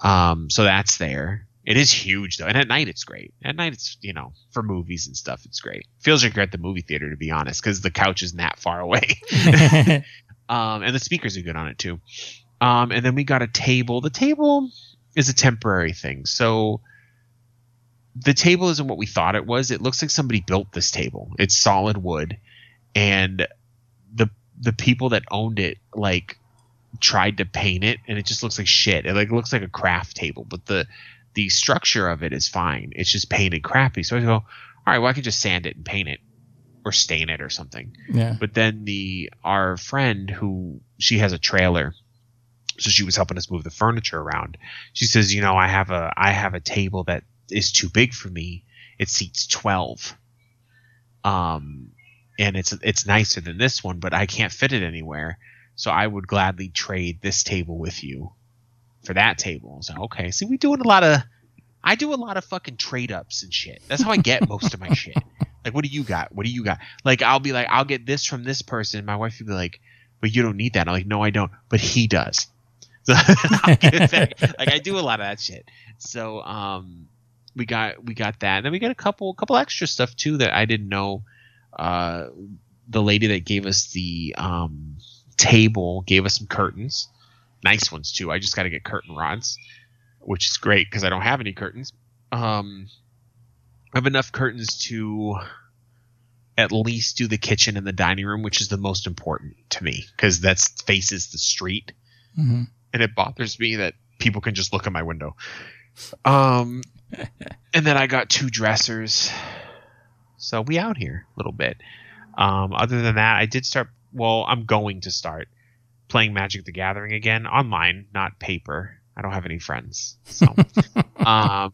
Um. So that's there. It is huge though, and at night it's great. At night it's you know for movies and stuff it's great. Feels like you're at the movie theater to be honest, because the couch isn't that far away. um, and the speakers are good on it too. Um, and then we got a table. The table is a temporary thing. So the table isn't what we thought it was. It looks like somebody built this table. It's solid wood, and the the people that owned it like tried to paint it, and it just looks like shit. It like looks like a craft table, but the the structure of it is fine. It's just painted crappy. So I go, all right, well I can just sand it and paint it, or stain it or something. yeah. But then the our friend who she has a trailer, so she was helping us move the furniture around. She says, you know, I have a I have a table that is too big for me. It seats twelve. Um, and it's it's nicer than this one, but I can't fit it anywhere. So I would gladly trade this table with you for that table. So okay, see, we doing a lot of. I do a lot of fucking trade ups and shit. That's how I get most of my shit. Like, what do you got? What do you got? Like, I'll be like, I'll get this from this person. My wife would be like, but you don't need that. I'm like, no, I don't. But he does. So. Like, I do a lot of that shit. So, um, we got we got that, and then we got a couple couple extra stuff too that I didn't know. Uh, the lady that gave us the um table gave us some curtains, nice ones too. I just got to get curtain rods, which is great because I don't have any curtains. Um, I have enough curtains to at least do the kitchen and the dining room, which is the most important to me because that faces the street, hmm and it bothers me that people can just look at my window. Um, and then I got two dressers, so we out here a little bit. Um, other than that, I did start. Well, I'm going to start playing Magic: The Gathering again online, not paper. I don't have any friends, so. um,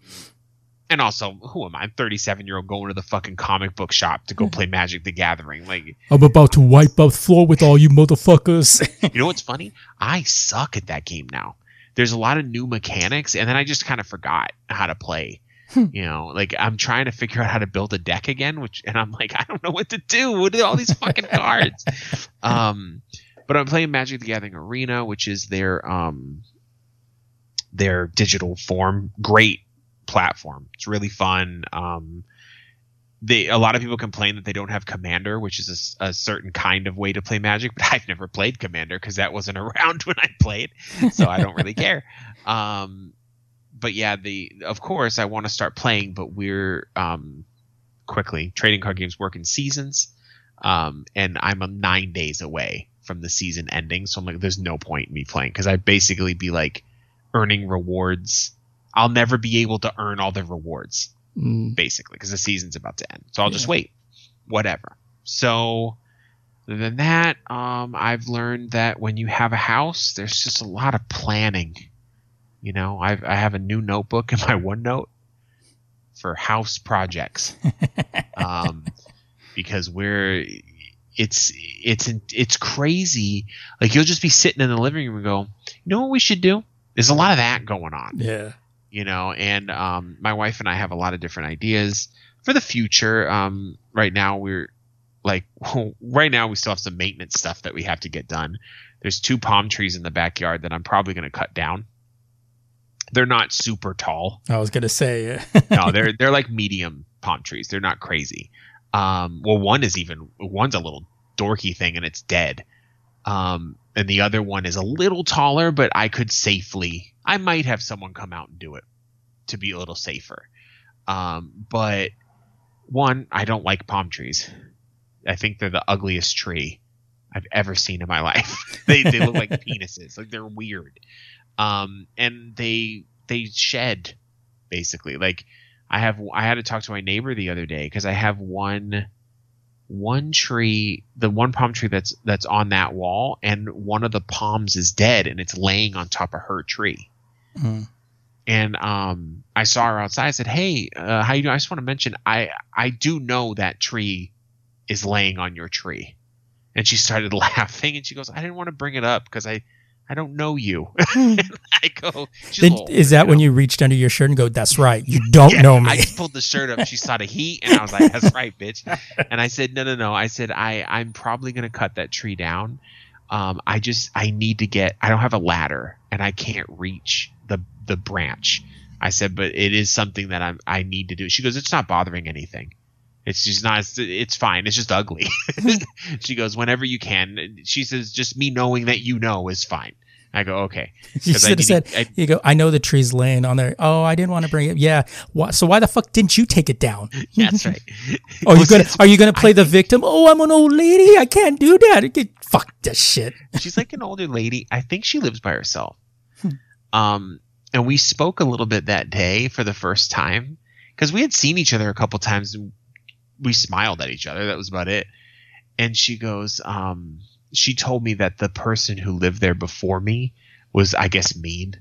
and also, who am I? I'm 37 year old going to the fucking comic book shop to go play Magic: The Gathering. Like, I'm about to wipe out the floor with all you motherfuckers. you know what's funny? I suck at that game now. There's a lot of new mechanics, and then I just kind of forgot how to play. You know, like I'm trying to figure out how to build a deck again, which, and I'm like, I don't know what to do. What are all these fucking cards? Um, but I'm playing Magic: The Gathering Arena, which is their um, their digital form. Great platform. It's really fun. Um, they a lot of people complain that they don't have Commander, which is a certain kind of way to play Magic. But I've never played Commander because that wasn't around when I played, so I don't really care. Um, but yeah, the of course I want to start playing, but we're um, quickly trading card games work in seasons, um, and I'm uh, nine days away from the season ending. So I'm like, there's no point in me playing because I'd basically be like earning rewards. I'll never be able to earn all the rewards Mm, basically because the season's about to end. So I'll just wait, whatever. So other than that, um, I've learned that when you have a house, there's just a lot of planning. You know, I've, I have a new notebook in my OneNote for house projects, um, because we're it's it's it's crazy. Like you'll just be sitting in the living room and go, you know what we should do? There's a lot of that going on yeah. you know and um, my wife and i have a lot of different ideas for the future um, right now we're like right now we still have some maintenance stuff that we have to get done there's two palm trees in the backyard that i'm probably going to cut down they're not super tall. I was gonna say. no they're they're like medium palm trees. They're not crazy. Um, well one is even one's a little dorky thing and it's dead. Um, and the other one is a little taller but i could safely i might have someone come out and do it to be a little safer. Um, but one i don't like palm trees. I think they're the ugliest tree i've ever seen in my life. They, they look like penises. Like they're weird um, and they they shed basically. Like i have i had to talk to my neighbor the other day because i have one one tree the one palm tree that's that's on that wall and one of the palms is dead and it's laying on top of her tree. Mm. and um i saw her outside i said hey uh, how you doing? I just want to mention i i do know that tree is laying on your tree. And she started laughing and she goes i didn't want to bring it up because i i don't know you i go Then, is that you when know? you reached under your shirt and go, "That's right, you don't Yeah, know me"? I just pulled the shirt up. She saw the heat, and I was like, "That's right, bitch." And I said, "No, no, no." I said, "I I'm probably gonna cut that tree down. Um, I just I need to get. I don't have a ladder, and I can't reach the the branch." I said, "But it is something that I'm I need to do." She goes, "It's not bothering anything. It's just not. It's, it's fine. It's just ugly." she goes, "Whenever you can." She says, "Just me knowing that you know is fine." I go, "Okay." you I should have said, to- I- "You go." I know the tree's laying on there. Oh, I didn't want to bring it. Yeah. Why, so why the fuck didn't you take it down? That's right. Are you gonna Are you gonna play the victim? Oh, I'm an old lady. I can't do that. Get, fuck that shit. she's like an older lady. I think she lives by herself. Um, and we spoke a little bit that day for the first time because we had seen each other a couple times and we smiled at each other. That was about it. And she goes, um, she told me that the person who lived there before me was, I guess, mean.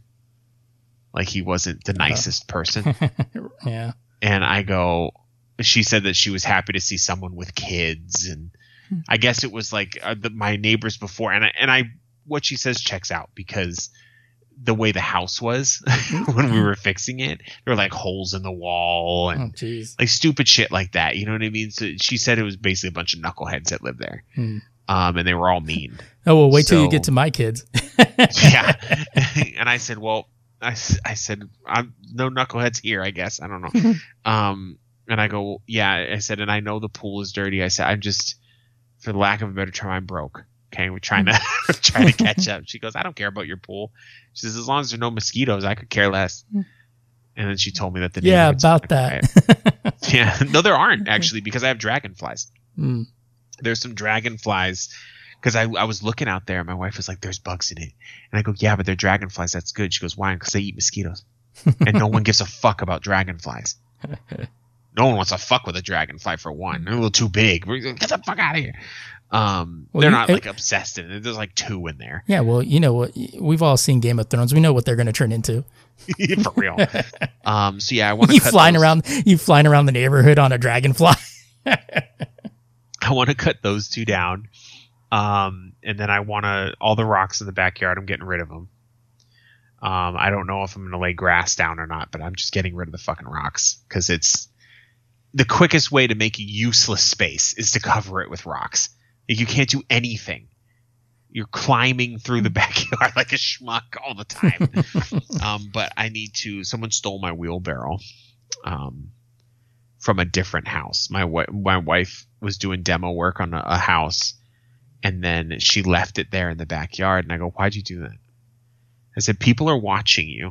Like he wasn't the nicest person. Yeah. and I go, she said that she was happy to see someone with kids, and I guess it was like uh, the, my neighbors before, and I, and I, what she says checks out because the way the house was when we were fixing it, there were like holes in the wall Oh, and jeez. like stupid shit like that. You know what I mean? So she said it was basically a bunch of knuckleheads that lived there, Hmm. um, and they were all mean. Oh well, wait till you get to my kids. yeah. and I said, well, I said, I'm no knuckleheads here, I guess. I don't know. um, and I go, yeah, I said, and I know the pool is dirty. I said, I'm just, for lack of a better term, I'm broke. Okay. We're trying to, trying to catch up. She goes, I don't care about your pool. She says, as long as there are no mosquitoes, I could care less. And then she told me that the yeah, about that. yeah. No, there aren't actually because I have dragonflies Mm. there's some dragonflies because I, I was looking out there and my wife was like there's bugs in it and i go yeah but they're dragonflies that's good she goes why because they eat mosquitoes and no one gives a fuck about dragonflies no one wants to fuck with a dragonfly for one they're a little too big get the fuck out of here um Well, they're you- not it- like obsessed in it there's like two in there Yeah, well, you know what? We've all seen Game of Thrones. We know what they're going to turn into. for real um so yeah i want to You cut flying those- around, you flying around the neighborhood on a dragonfly. I want to cut those two down. Um, and then I want to all the rocks in the backyard. I'm getting rid of them. Um, I don't know if I'm going to lay grass down or not, but I'm just getting rid of the fucking rocks because it's the quickest way to make a useless space is to cover it with rocks. Like, you can't do anything. You're climbing through the backyard like a schmuck all the time. um, but I need to. Someone stole my wheelbarrow. Um, from a different house. My wi- my wife was doing demo work on a, a house, and then she left it there in the backyard. And I go, "Why'd you do that?" I said, "People are watching you,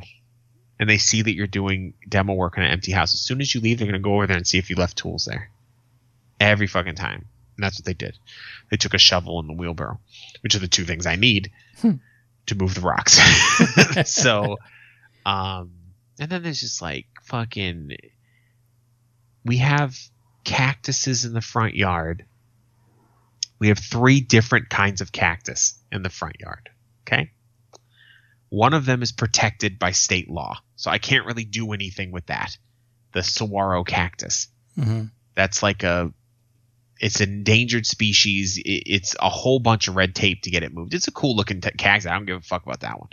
and they see that you're doing demo work on an empty house. As soon as you leave, they're gonna go over there and see if you left tools there. Every fucking time. And that's what they did. They took a shovel and the wheelbarrow, which are the two things I need to move the rocks. so, um, and then there's just like fucking. We have cactuses in the front yard. We have three different kinds of cactus in the front yard. Okay. One of them is protected by state law, so I can't really do anything with that. The saguaro cactus. Mhm. That's like a. It's an endangered species. I- It's a whole bunch of red tape to get it moved. It's a cool looking t- cactus. I don't give a fuck about that one.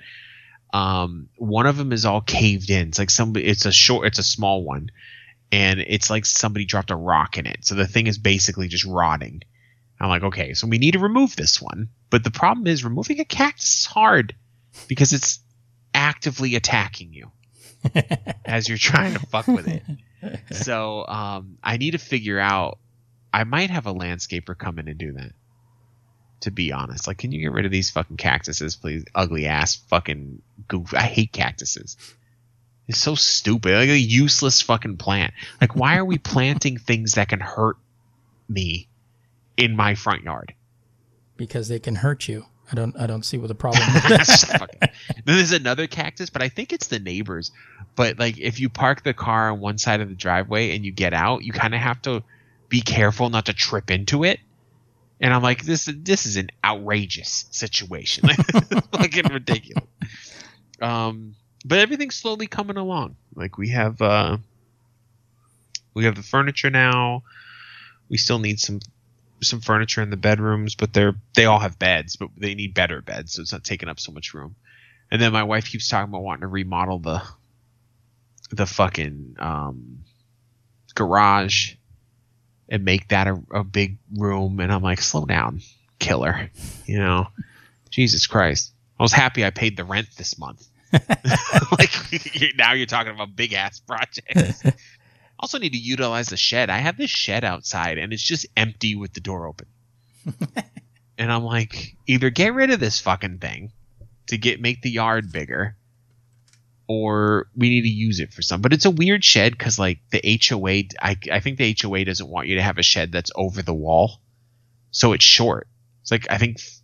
Um, one of them is all caved in. It's like somebody. It's a short. It's a small one, and it's like somebody dropped a rock in it. So the thing is basically just rotting. I'm like, okay, so we need to remove this one. But the problem is removing a cactus is hard because it's actively attacking you as you're trying to fuck with it. So um, I need to figure out. I might have a landscaper come in and do that. To be honest, like, can you get rid of these fucking cactuses, please? Ugly ass fucking goof. I hate cactuses. It's so stupid. Like a useless fucking plant. Like, why are we planting things that can hurt me in my front yard? because they can hurt you. I don't I don't see what the problem is. That's fucking- then there's another cactus, but I think it's the neighbors. But like, if you park the car on one side of the driveway and you get out, you kind of have to be careful not to trip into it. And I'm like, this this is an outrageous situation, like fucking ridiculous. Um, but everything's slowly coming along. Like we have uh, we have the furniture now. We still need some some furniture in the bedrooms, but they're they all have beds, but they need better beds, so it's not taking up so much room. And then my wife keeps talking about wanting to remodel the the fucking um, garage and make that a, a big room, and I'm like, slow down, killer, you know, Jesus Christ. I was happy I paid the rent this month. like now you're talking about big ass projects. Also need to utilize the shed. I have this shed outside and it's just empty with the door open. and I'm like, either get rid of this fucking thing to get make the yard bigger, or we need to use it for some. But it's a weird shed because like the HOA, I I think the HOA doesn't want you to have a shed that's over the wall, so it's short. It's like I think f-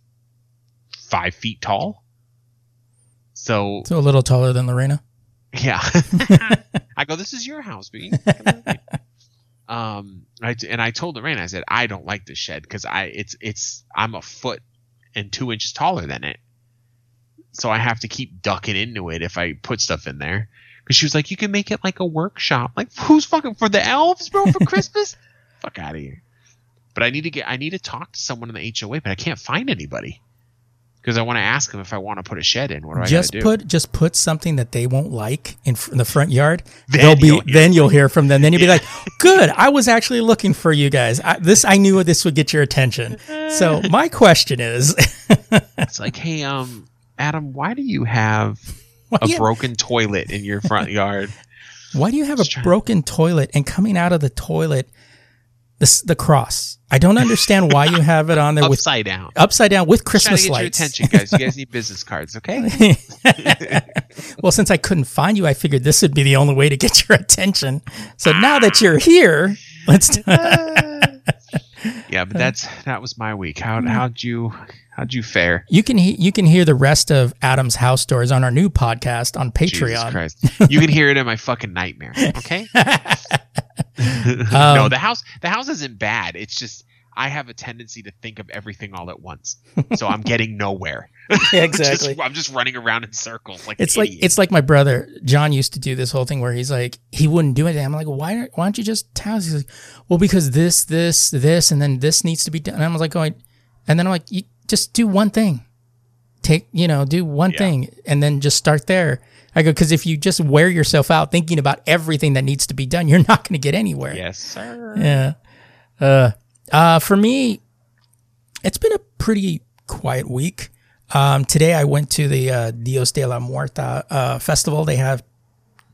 five feet tall. So so a little taller than Lorena. yeah. I go, this is your house, but you can fucking live here." Um, I, and I told Lorena, I said, I don't like this shed because I, it's, it's, I'm a foot and two inches taller than it. So I have to keep ducking into it if I put stuff in there. Cause she was like, you can make it like a workshop. Like, who's fucking for the elves, bro, for Christmas? Fuck out of here. But I need to get, I need to talk to someone in the HOA, but I can't find anybody. Because I want to ask them if I want to put a shed in. What do I just gotta do? put just put something that they won't like in, fr- in the front yard. Then They'll be you'll then you'll hear from them. Then you'll be like, "Good, I was actually looking for you guys. I, this I knew this would get your attention." So my question is, It's like, hey, um, Adam, why do you have why a you, broken toilet in your front yard? why do you have a trying- broken toilet and coming out of the toilet, this the cross? I don't understand why you have it on there with Upside down. upside down with Trying to Christmas get lights. your attention, guys. You guys need business cards, okay? well, since I couldn't find you, I figured this would be the only way to get your attention. So now that you're here, let's. yeah, but that's that was my week. How mm-hmm. how'd you how'd you fare? You can he- you can hear the rest of Adam's house stories on our new podcast on Jesus Patreon. Christ. You can hear it in my fucking nightmare. Okay? Um, no, the house the house isn't bad. It's just I have a tendency to think of everything all at once. So I'm getting nowhere. Yeah, Just- exactly. I'm just running around in circles like It's like idiot. it's like my brother John used to do this whole thing where he's like he wouldn't do anything. I'm like, why why don't you just tell us? He's like, well, because this this this and then this needs to be done. And I was like going, and then I'm like, you just do one thing. Take you know do one Yeah. thing and then just start there. I go because if you just wear yourself out thinking about everything that needs to be done, you're not going to get anywhere. Yes, sir. Yeah. Uh, uh, for me, it's been a pretty quiet week. Um, today I went to the uh, Dios de la Muerta uh, festival they have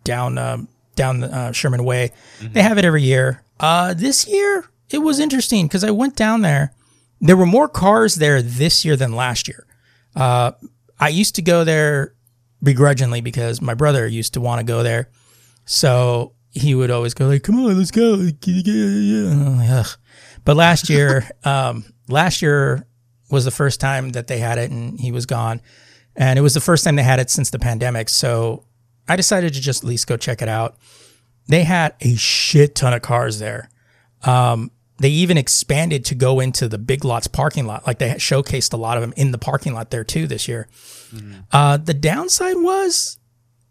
down um, down uh, Sherman Way. They have it every year. Uh, this year it was interesting because I went down there. There were more cars there this year than last year. Uh, I used to go there begrudgingly because my brother used to want to go there. So he would always go like, "Come on, let's go." But last year, um, last year was the first time that they had it, and he was gone, and it was the first time they had it since the pandemic. So I decided to just at least go check it out. They had a shit ton of cars there. Um, they even expanded to go into the Big Lots parking lot. Like they showcased a lot of them in the parking lot there too this year. Uh, the downside was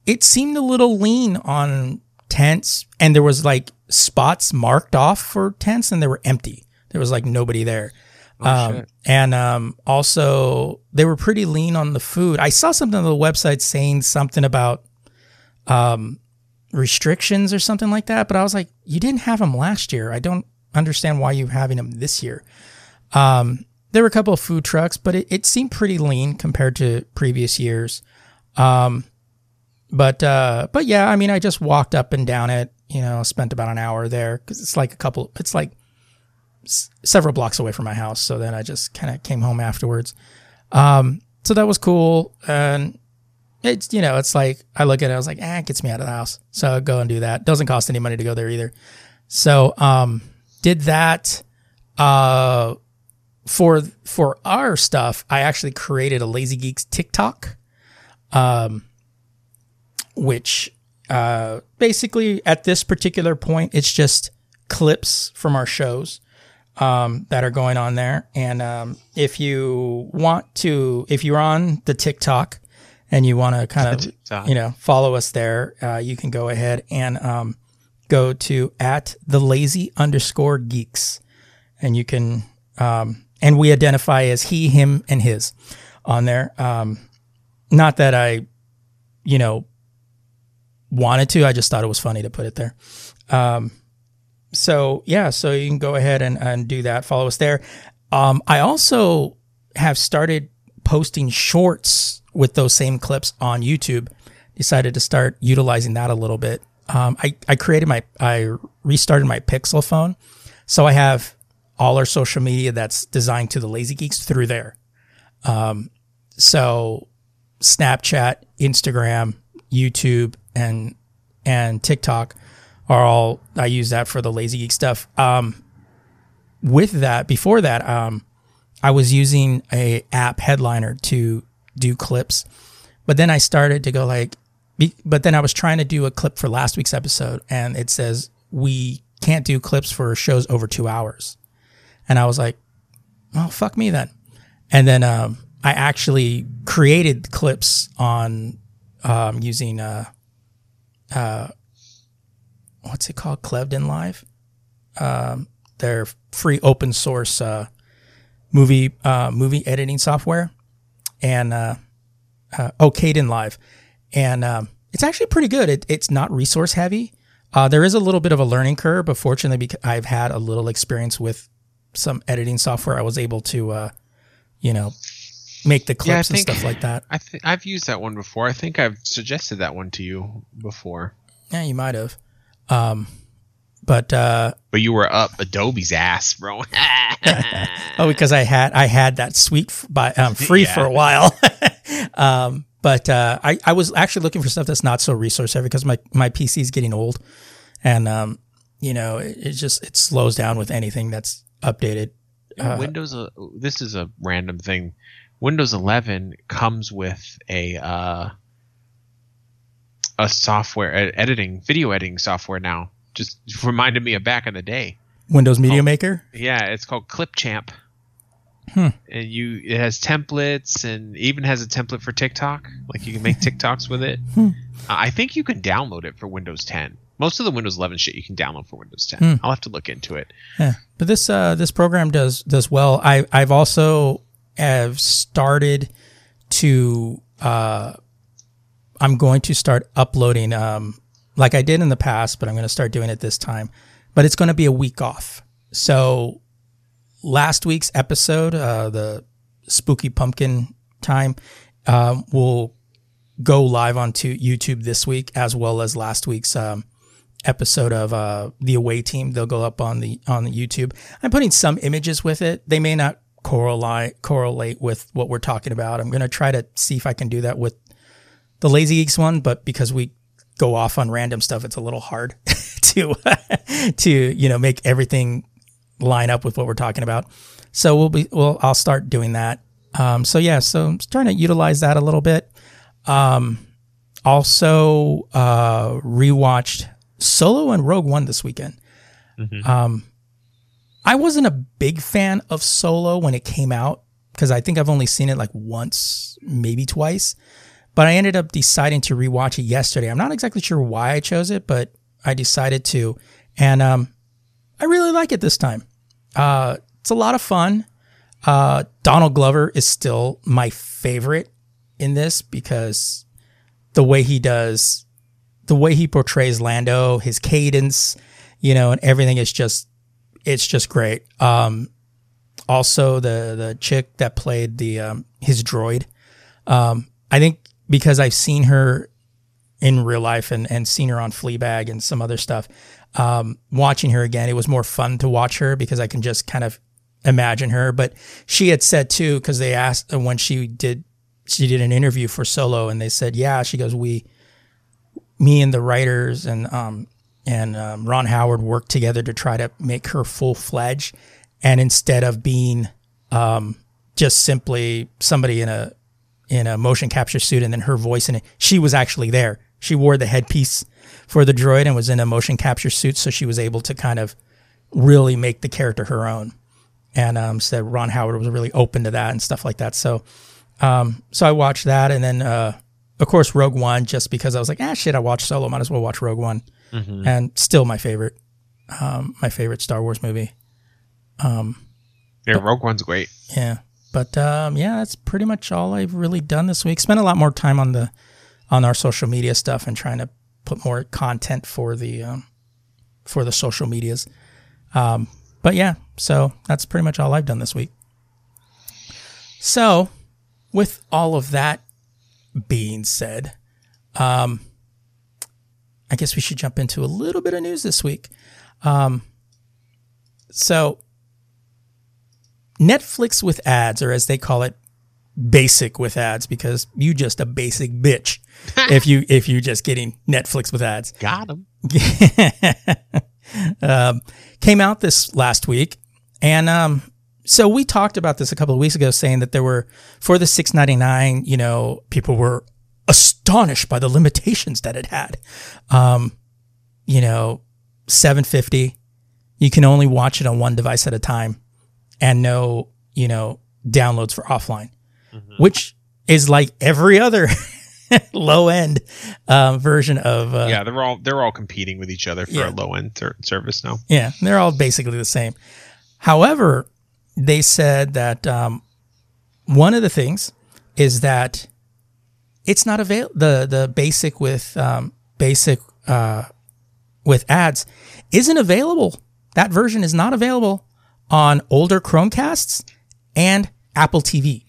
it seemed a little lean on tents, and there was like spots marked off for tents, and they were empty. There was like nobody there. um, and um, also, they were pretty lean on the food. I saw something on the website saying something about um, restrictions or something like that, but I was like, you didn't have them last year. I don't understand why you're having them this year. Um, there were a couple of food trucks, but it, it seemed pretty lean compared to previous years. Um, but uh, but yeah, I mean, I just walked up and down it. You know, spent about an hour there because it's like a couple. It's like s- several blocks away from my house. So then I just kind of came home afterwards. Um, so that was cool, and it's you know, it's like I look at it, I was like, ah, gets me out of the house. So I go and do that. Doesn't cost any money to go there either. So um, did that. Uh, for for our stuff, I actually created a Lazy Geeks TikTok, um, which uh, basically at this particular point, it's just clips from our shows um, that are going on there. And um, if you want to, if you're on the TikTok and you want to kind of, you know, follow us there, uh, you can go ahead and um, go to at the lazy underscore geeks, and you can, um, and we identify as he, him, and his on there. Um, not that I, you know, wanted to. I just thought it was funny to put it there. Um, so yeah, so you can go ahead and, and do that. Follow us there. Um, I also have started posting shorts with those same clips on YouTube. Decided to start utilizing that a little bit. Um, I, I created my, I restarted my Pixel phone. So I have all our social media that's designed to the Lazy Geeks through there. Um, so Snapchat, Instagram, YouTube, and and TikTok are all I use that for the lazy geek stuff. Um, with that, before that, um, I was using a app headliner to do clips, but then I started to go like, but then I was trying to do a clip for last week's episode, and it says we can't do clips for shows over two hours, and I was like, well, fuck me then, and then um, I actually created clips on um, using uh, what's it called? Kdenlive. Um, their free open source uh, movie uh, movie editing software, and uh, uh, oh, Live, and um, it's actually pretty good. It, it's not resource heavy. Uh, there is a little bit of a learning curve, but fortunately, because I've had a little experience with some editing software, I was able to, uh, you know, make the Yeah, I clips and stuff like that. I th- I've used that one before. I think I've suggested that one to you before. Yeah, you might have. Um, but uh, But you were up Adobe's ass, bro. Oh, because I had I had that suite f- by um, free Yeah. for a while. um, but uh, I I was actually looking for stuff that's not so resource heavy because my my PC is getting old, and um, you know it, it just it slows down with anything that's updated. Uh, Windows. Uh, this is a random thing. Windows 11 comes with a uh, a software a- editing video editing software now. Just reminded me of back in the day. Windows Media Oh. Maker. Yeah, it's called Clipchamp. Hmm. And you, it has templates and even has a template for TikTok. Like you can make TikToks with it. Hmm. Uh, I think you can download it for Windows 10. Most of the Windows 11 shit you can download for Windows 10. Hmm. I'll have to look into it. Yeah, but this uh, this program does does well. I I've also have started to uh, I'm going to start uploading um, like I did in the past, but I'm going to start doing it this time. But it's going to be a week off. So last week's episode, uh, the spooky pumpkin time, um, will go live onto YouTube this week, as well as last week's um, episode of uh, the away team. They'll go up on the on the YouTube. I'm putting some images with it. They may not correlate correlate with what we're talking about. I'm going to try to see if I can do that with the Lazy Geeks one, but because we go off on random stuff, it's a little hard to to you know make everything line up with what we're talking about. So we'll be well. I'll start doing that. Um, so yeah, so I'm trying to utilize that a little bit. Um, also uh, rewatched Solo and Rogue One this weekend. Um, I wasn't a big fan of Solo when it came out because I think I've only seen it like once, maybe twice. But I ended up deciding to rewatch it yesterday. I'm not exactly sure why I chose it, but I decided to, and um, I really like it this time. Uh, it's a lot of fun. Uh, Donald Glover is still my favorite in this because the way he does, the way he portrays Lando, his cadence, you know, and everything is just, it's just great. Um, also the the chick that played the um, his droid, um, I think because I've seen her in real life and, and seen her on Fleabag and some other stuff. Um, watching her again, it was more fun to watch her because I can just kind of imagine her. But she had said too, because they asked uh, when she did she did an interview for Solo, and they said, yeah, she goes, we, me and the writers and um and um, Ron Howard worked together to try to make her full fledged, and instead of being um just simply somebody in a in a motion capture suit and then her voice in it. She was actually there. She wore the headpiece for the droid and was in a motion capture suit, so she was able to kind of really make the character her own. And um, said Ron Howard was really open to that and stuff like that. So, um, so I watched that, and then uh, of course Rogue One, just because I was like, ah, shit, I watched Solo, might as well watch Rogue One, and still my favorite, um, my favorite Star Wars movie. Yeah, Rogue One's great. Yeah. But um, yeah, that's pretty much all I've really done this week. Spent a lot more time on the on our social media stuff and trying to put more content for the um, for the social medias. Um, but yeah, so that's pretty much all I've done this week. So, with all of that being said, um, I guess we should jump into a little bit of news this week. Um, so, Netflix with ads, or as they call it, basic with ads, because you just a basic bitch if you if you just getting Netflix with ads Got him. um, came out this last week, and um, so we talked about this a couple of weeks ago, saying that there were for the six ninety nine. You know, people were astonished by the limitations that it had. Um, you know, seven fifty. You can only watch it on one device at a time, and no, you know, downloads for offline, which is like every other low end um, version of uh, yeah, they're all they're all competing with each other for Yeah. a low end ter- service now. Yeah, they're all basically the same. However, they said that um, one of the things is that it's not avail the the basic with um, basic uh, with ads isn't available. That version is not available on older Chromecasts and Apple TV.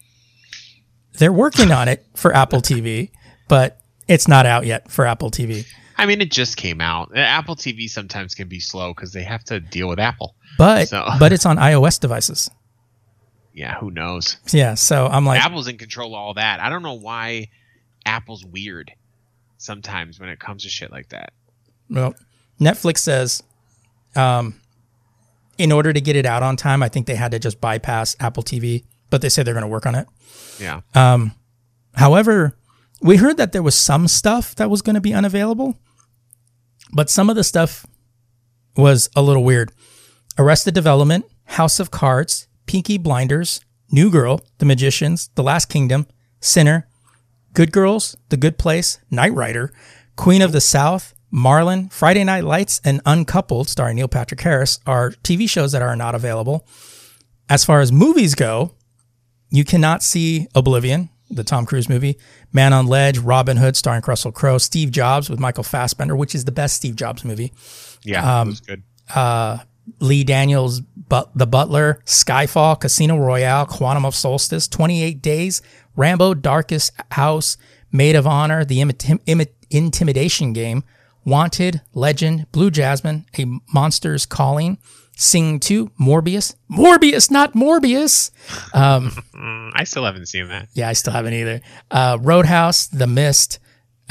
They're working on it for Apple TV, but it's not out yet for Apple TV. I mean, it just came out. Uh, Apple TV sometimes can be slow because they have to deal with Apple. But So- but it's on iOS devices. Yeah, who knows? Yeah, so I'm like Apple's in control of all that. I don't know why Apple's weird sometimes when it comes to shit like that. Well, Netflix says, um, in order to get it out on time, I think they had to just bypass Apple TV, but they say they're going to work on it. Yeah. Um, however, we heard that there was some stuff that was going to be unavailable, but some of the stuff was a little weird. Arrested Development, House of Cards, Peaky Blinders, New Girl, The Magicians, The Last Kingdom, Sinner, Good Girls, The Good Place, Knight Rider, Queen of the South, Merlin, Friday Night Lights, and Uncoupled, starring Neil Patrick Harris, are TV shows that are not available. As far as movies go, you cannot see Oblivion, the Tom Cruise movie, Man on Ledge, Robin Hood, starring Russell Crowe, Steve Jobs with Michael Fassbender, which is the best Steve Jobs movie. Yeah, Um, good. Lee Daniels, but The Butler, Skyfall, Casino Royale, Quantum of Solstice, 28 Days, Rambo, Darkest House, Maid of Honor, The Imit- Imit- Intimidation Game, Wanted, Legend, Blue Jasmine, A Monster's Calling, Sing 2, Morbius, Morbius, not Morbius. Mm, I still haven't seen that. Yeah, I still haven't either. Uh, Roadhouse, The Mist,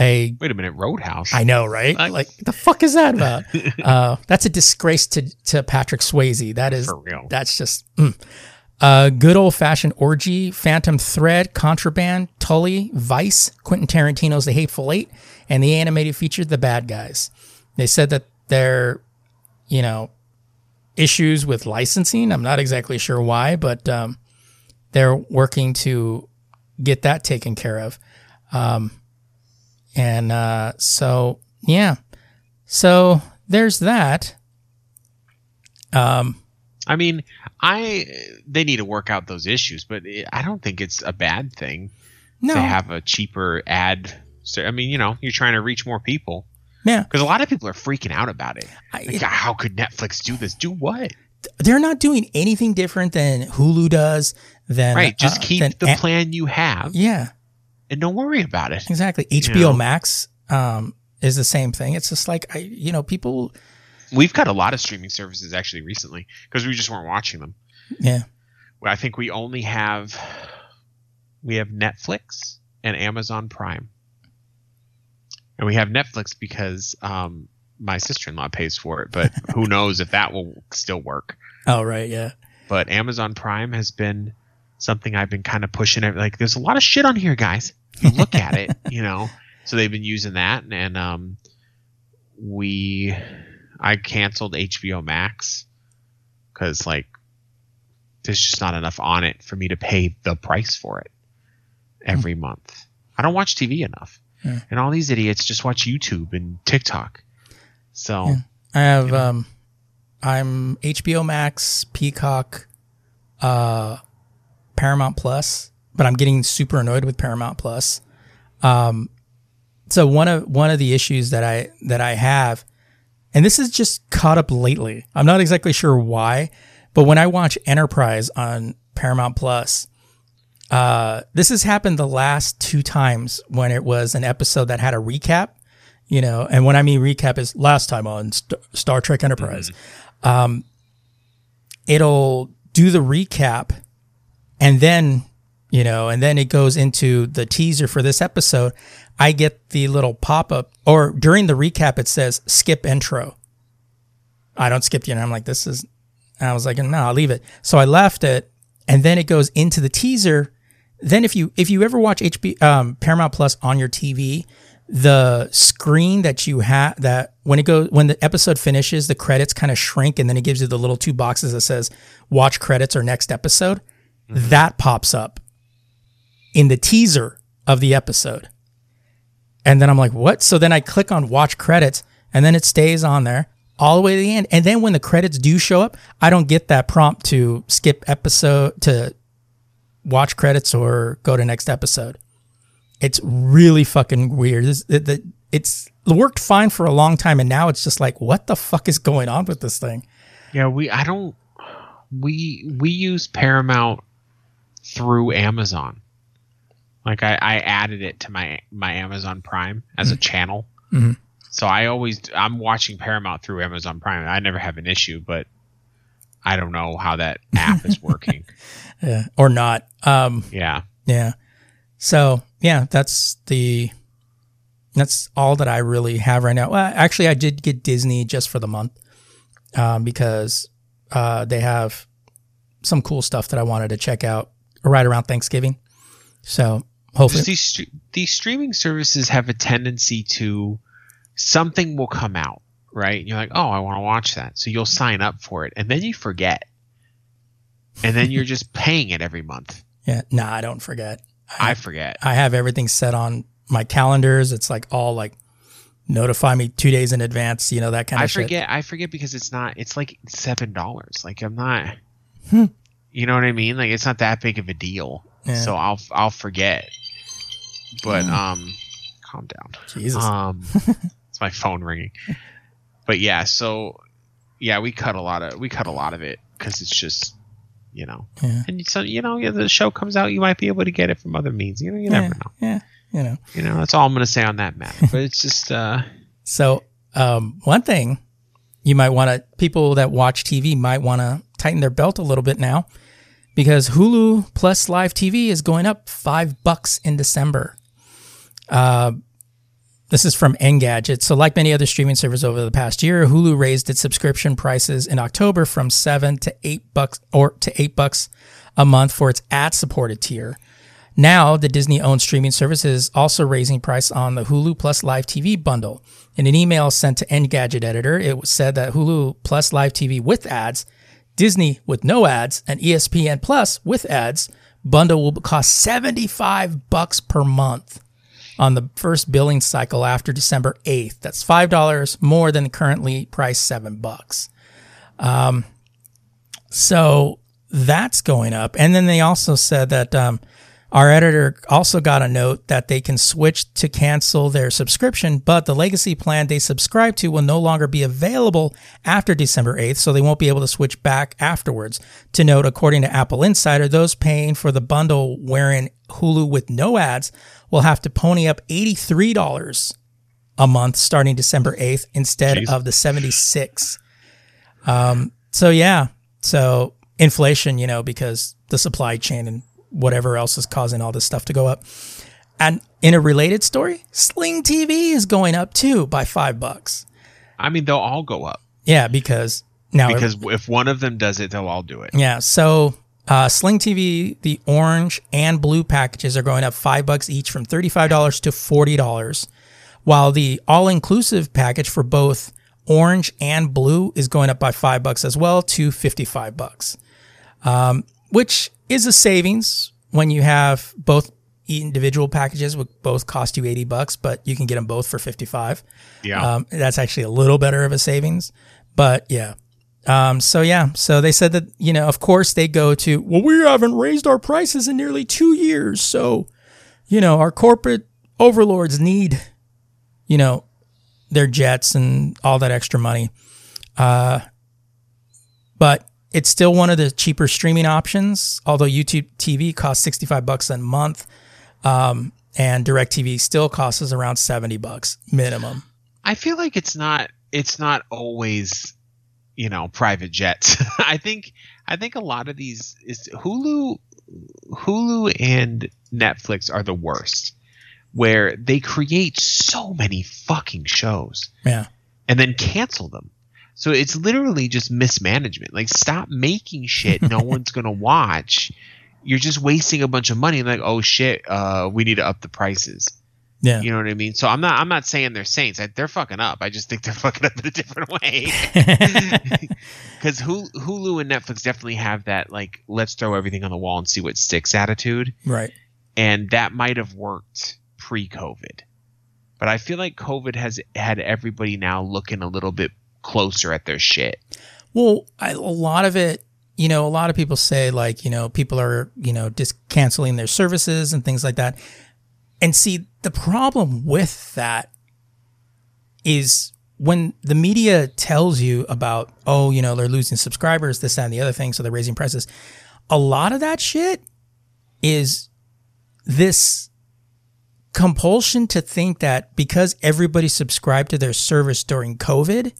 a Wait a minute, Roadhouse. I know, right? Like- Like, the fuck is that about? uh, that's a disgrace to to Patrick Swayze. That is For real. That's just mm. uh, good old fashioned orgy, Phantom Thread, Contraband, Tully, Vice, Quentin Tarantino's The Hateful Eight, and the animated feature The Bad Guys. They said that they're, you know, issues with licensing. I'm not exactly sure why, but um, they're working to get that taken care of. Um, and uh, so, yeah. So there's that. Um, I mean, I they need to work out those issues, but it, I don't think it's a bad thing no, to have a cheaper ad. So, I mean, you know, you're trying to reach more people yeah, because a lot of people are freaking out about it. I- Like, how could Netflix do this? Do what? they're not doing anything different than Hulu does. Than Right. Just uh, keep the a- plan you have Yeah, and don't worry about it. exactly. HBO know? Max um, is the same thing. It's just like I, you know, people. We've got a lot of streaming services actually recently because we just weren't watching them. Yeah, I think we only have we have Netflix and Amazon Prime, and we have Netflix because um, my sister in law pays for it. But who knows if that will still work? Oh right, yeah. But Amazon Prime has been something I've been kind of pushing. it- Like, there's a lot of shit on here, guys. You look at it, you know. So they've been using that, and, and um, we I canceled HBO Max because like there's just not enough on it for me to pay the price for it every month. I don't watch TV enough, Yeah. and all these idiots just watch YouTube and TikTok. So Yeah. I have um I'm HBO Max, Peacock, uh Paramount Plus, but I'm getting super annoyed with Paramount Plus. Um so one of one of the issues that I that I have and this is just caught up lately. I'm not exactly sure why, but when I watch Enterprise on Paramount Plus, uh, this has happened the last two times when it was an episode that had a recap, you know, and when I mean recap is last time on St- Star Trek Enterprise. Um, it'll do the recap and then, you know, and then it goes into the teaser for this episode. I get the little pop up, or during the recap, it says skip intro. I don't skip the intro. I'm like, this is, I was like, no, I'll leave it. So I left it, and then it goes into the teaser. Then if you if you ever watch HB um, Paramount Plus on your TV, the screen that you have that when it goes when the episode finishes, the credits kind of shrink, and then it gives you the little two boxes that says watch credits or next episode. That pops up in the teaser of the episode. And then I'm like, what? So then I click on watch credits and then it stays on there all the way to the end. And then when the credits do show up, I don't get that prompt to skip episode to watch credits or go to next episode. It's really fucking weird. This, it, the- it's worked fine for a long time. And now it's just like, what the fuck is going on with this thing? Yeah, we I don't we we use Paramount through Amazon. Like I, I added it to my my Amazon Prime as a channel. Mhm. So I always I'm watching Paramount through Amazon Prime. I never have an issue, but I don't know how that app is working. Yeah. Or not. Um, Yeah. Yeah. So yeah, that's the that's all that I really have right now. Well, actually, I did get Disney just for the month um, because uh, they have some cool stuff that I wanted to check out right around Thanksgiving. So hopefully, these these streaming services have a tendency to something will come out, right? And you're like, "Oh, I want to watch that." So you'll sign up for it and then you forget. And then you're just paying it every month. yeah. Nah, I don't forget. I forget. I have everything set on my calendars. It's like all like notify me two days in advance. You know that kind of I shit. forget. I forget because it's not. It's like seven dollars. Like I'm not. Hmm. You know what I mean? Like it's not that big of a deal. Yeah. So I'll I'll forget. But um, calm down. Jesus. Um, it's my phone ringing. But yeah, so yeah, we cut a lot of we cut a lot of it because it's just you know, Yeah. and so you know, yeah, the show comes out, you might be able to get it from other means. You know, you yeah. never know. Yeah. You know. You know, that's all I'm gonna say on that matter. But it's just uh, So, um, one thing you might want to, people that watch TV might want to tighten their belt a little bit now because Hulu plus live TV is going up five bucks in December. Uh, this is from Engadget. So, like many other streaming services over the past year, Hulu raised its subscription prices in October from seven to eight bucks or to eight bucks a month for its ad-supported tier. Now, the Disney-owned streaming service is also raising price on the Hulu Plus Live TV bundle. In an email sent to Engadget editor, it was said that Hulu Plus Live TV with ads, Disney with no ads, and ESPN Plus with ads bundle will cost 75 bucks per month on the first billing cycle after December 8th. That's $5 more than the currently priced 7 bucks. Um, so that's going up. And then they also said that um, our editor also got a note that they can switch to cancel their subscription, but the legacy plan they subscribe to will no longer be available after December 8th, so they won't be able to switch back afterwards. To note, according to Apple Insider, those paying for the bundle wherein Hulu with no ads will have to pony up $83 a month starting December 8th instead Jeez. of the 76. Um, so yeah, so inflation, you know, because the supply chain and whatever else is causing all this stuff to go up. And in a related story, Sling TV is going up too by five bucks. I mean, they'll all go up Yeah, because now because if one of them does it, they'll all do it. yeah, so uh, Sling TV, the orange and blue packages are going up five bucks each from thirty-five dollars to forty dollars, while the all-inclusive package for both orange and blue is going up by five bucks as well to fifty-five bucks, um, which is a savings when you have both individual packages, would both cost you eighty bucks, but you can get them both for fifty-five. Yeah. Um, that's actually a little better of a savings, but yeah. Um, so yeah, so they said that you know, of course, they go to well, we haven't raised our prices in nearly two years, so you know, our corporate overlords need, you know, their jets and all that extra money. Uh, but it's still one of the cheaper streaming options. Although YouTube TV costs sixty five bucks a month, um, and DirecTV still costs us around seventy bucks minimum. I feel like it's not it's not always you know private jets. I think I think a lot of these is Hulu Hulu and Netflix are the worst where they create so many fucking shows Yeah. and then cancel them. So it's literally just mismanagement. Like stop making shit no one's going to watch. You're just wasting a bunch of money like oh shit, uh we need to up the prices. Yeah. You know what I mean? So I'm not I'm not saying they're saints. I, they're fucking up. I just think they're fucking up in a different way. Because Hulu and Netflix definitely have that like let's throw everything on the wall and see what sticks attitude, Right. and that might have worked pre-COVID. But I feel like COVID has had everybody now looking a little bit closer at their shit. Well, I, a lot of it, you know, a lot of people say like, you know, people are, you know, just canceling their services and things like that. And see, the problem with that is when the media tells you about, oh, you know, they're losing subscribers, this, that, and the other thing, so they're raising prices. A lot of that shit is this compulsion to think that because everybody subscribed to their service during COVID,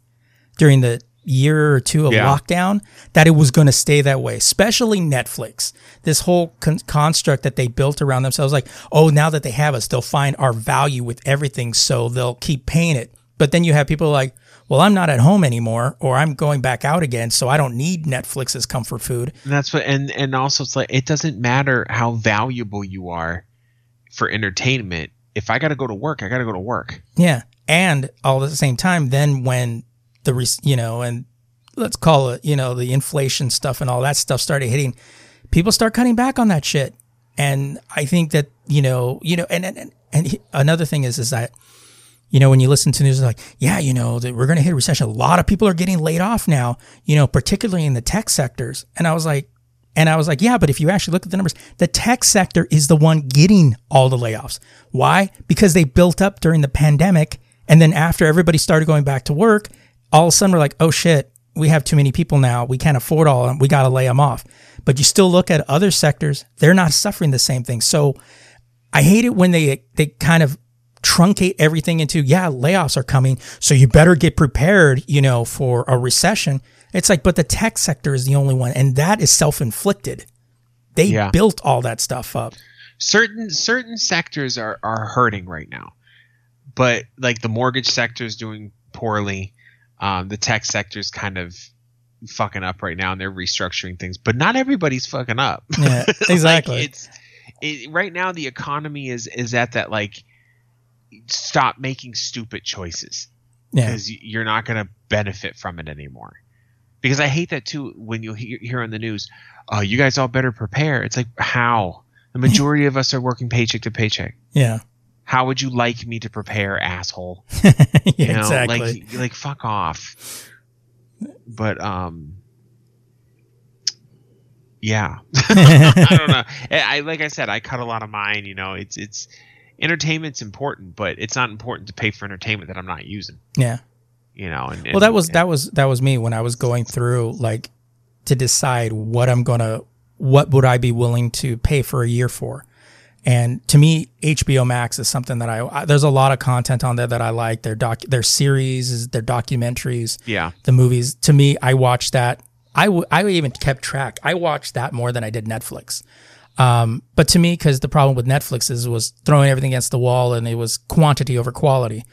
during the year or two of Yeah. lockdown, that it was going to stay that way, especially Netflix. This whole con- construct that they built around themselves, like, oh, now that they have us, they'll find our value with everything, so they'll keep paying it. But then you have people like, well, I'm not at home anymore, or I'm going back out again, so I don't need Netflix as comfort food. And that's what and and also it's like it doesn't matter how valuable you are for entertainment. If I got to go to work, I got to go to work. Yeah, and all at the same time, then when the you know, and let's call it you know the inflation stuff and all that stuff started hitting, people start cutting back on that shit. And I think that you know, you know, and and and, and another thing is is that you know when you listen to news like yeah you know that we're going to hit a recession. A lot of people are getting laid off now you know particularly in the tech sectors. And i was like and i was like yeah but if you actually look at the numbers the tech sector is the one getting all the layoffs. Why? Because they built up during the pandemic and then after everybody started going back to work all of a sudden we're like oh shit we have too many people now. We can't afford all of them. We got to lay them off. But you still look at other sectors they're not suffering the same thing. So I hate it when they they kind of truncate everything into yeah layoffs are coming so you better get prepared you know for a recession. It's like but the tech sector is the only one and that is self-inflicted. They Yeah. built all that stuff up. Certain certain sectors are are hurting right now. But like the mortgage sector is doing poorly. Um, the tech sector is kind of fucking up right now, and they're restructuring things. But not everybody's fucking up. Yeah, Like, exactly. it's it, right now the economy is is at that like stop making stupid choices yeah. because you're not going to benefit from it anymore. Because I hate that too when you hear, hear on the news, "Oh, you guys all better prepare." It's like how the majority of us are working paycheck to paycheck. Yeah. How would you like me to prepare, asshole? yeah, You know, exactly. like like fuck off. But um, yeah, I don't know. I I- like I said, I cut a lot of mine. You know, it's it's entertainment's important, but it's not important to pay for entertainment that I'm not using. yeah. You know, and, Well, that was that was that was me when I was going through like to decide what I'm gonna what would I be willing to pay for a year for. And to me, HBO Max is something that I, I there's a lot of content on there that I like. Their doc, their series, their documentaries, yeah. the movies. To me, I watched that. I, w- I even kept track. I watched that more than I did Netflix. Um, but to me, because the problem with Netflix is was throwing everything against the wall, and it was quantity over quality,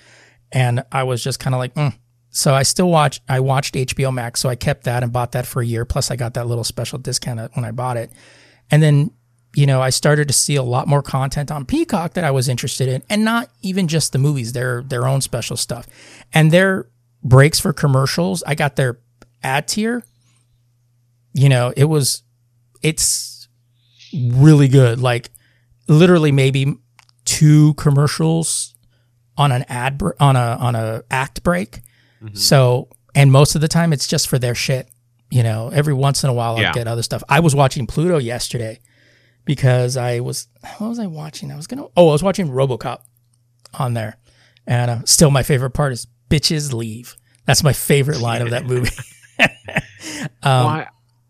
and I was just kind of like, mm. so I still watch. I watched HBO Max, so I kept that and bought that for a year. Plus, I got that little special discount when I bought it, and then you know I started to see a lot more content on Peacock that I was interested in, and not even just the movies, their their own special stuff, and their breaks for commercials. I got their ad tier. You know, it was, it's really good. Like literally maybe two commercials on an ad on a on a act break. Mm-hmm. So and most of the time it's just for their shit. You know, every once in a while I'll Yeah. get other stuff. I was watching Pluto yesterday because I was what was I watching? I was gonna oh I was watching RoboCop on there, and uh, still my favorite part is bitches leave. That's my favorite line of that movie. well, I,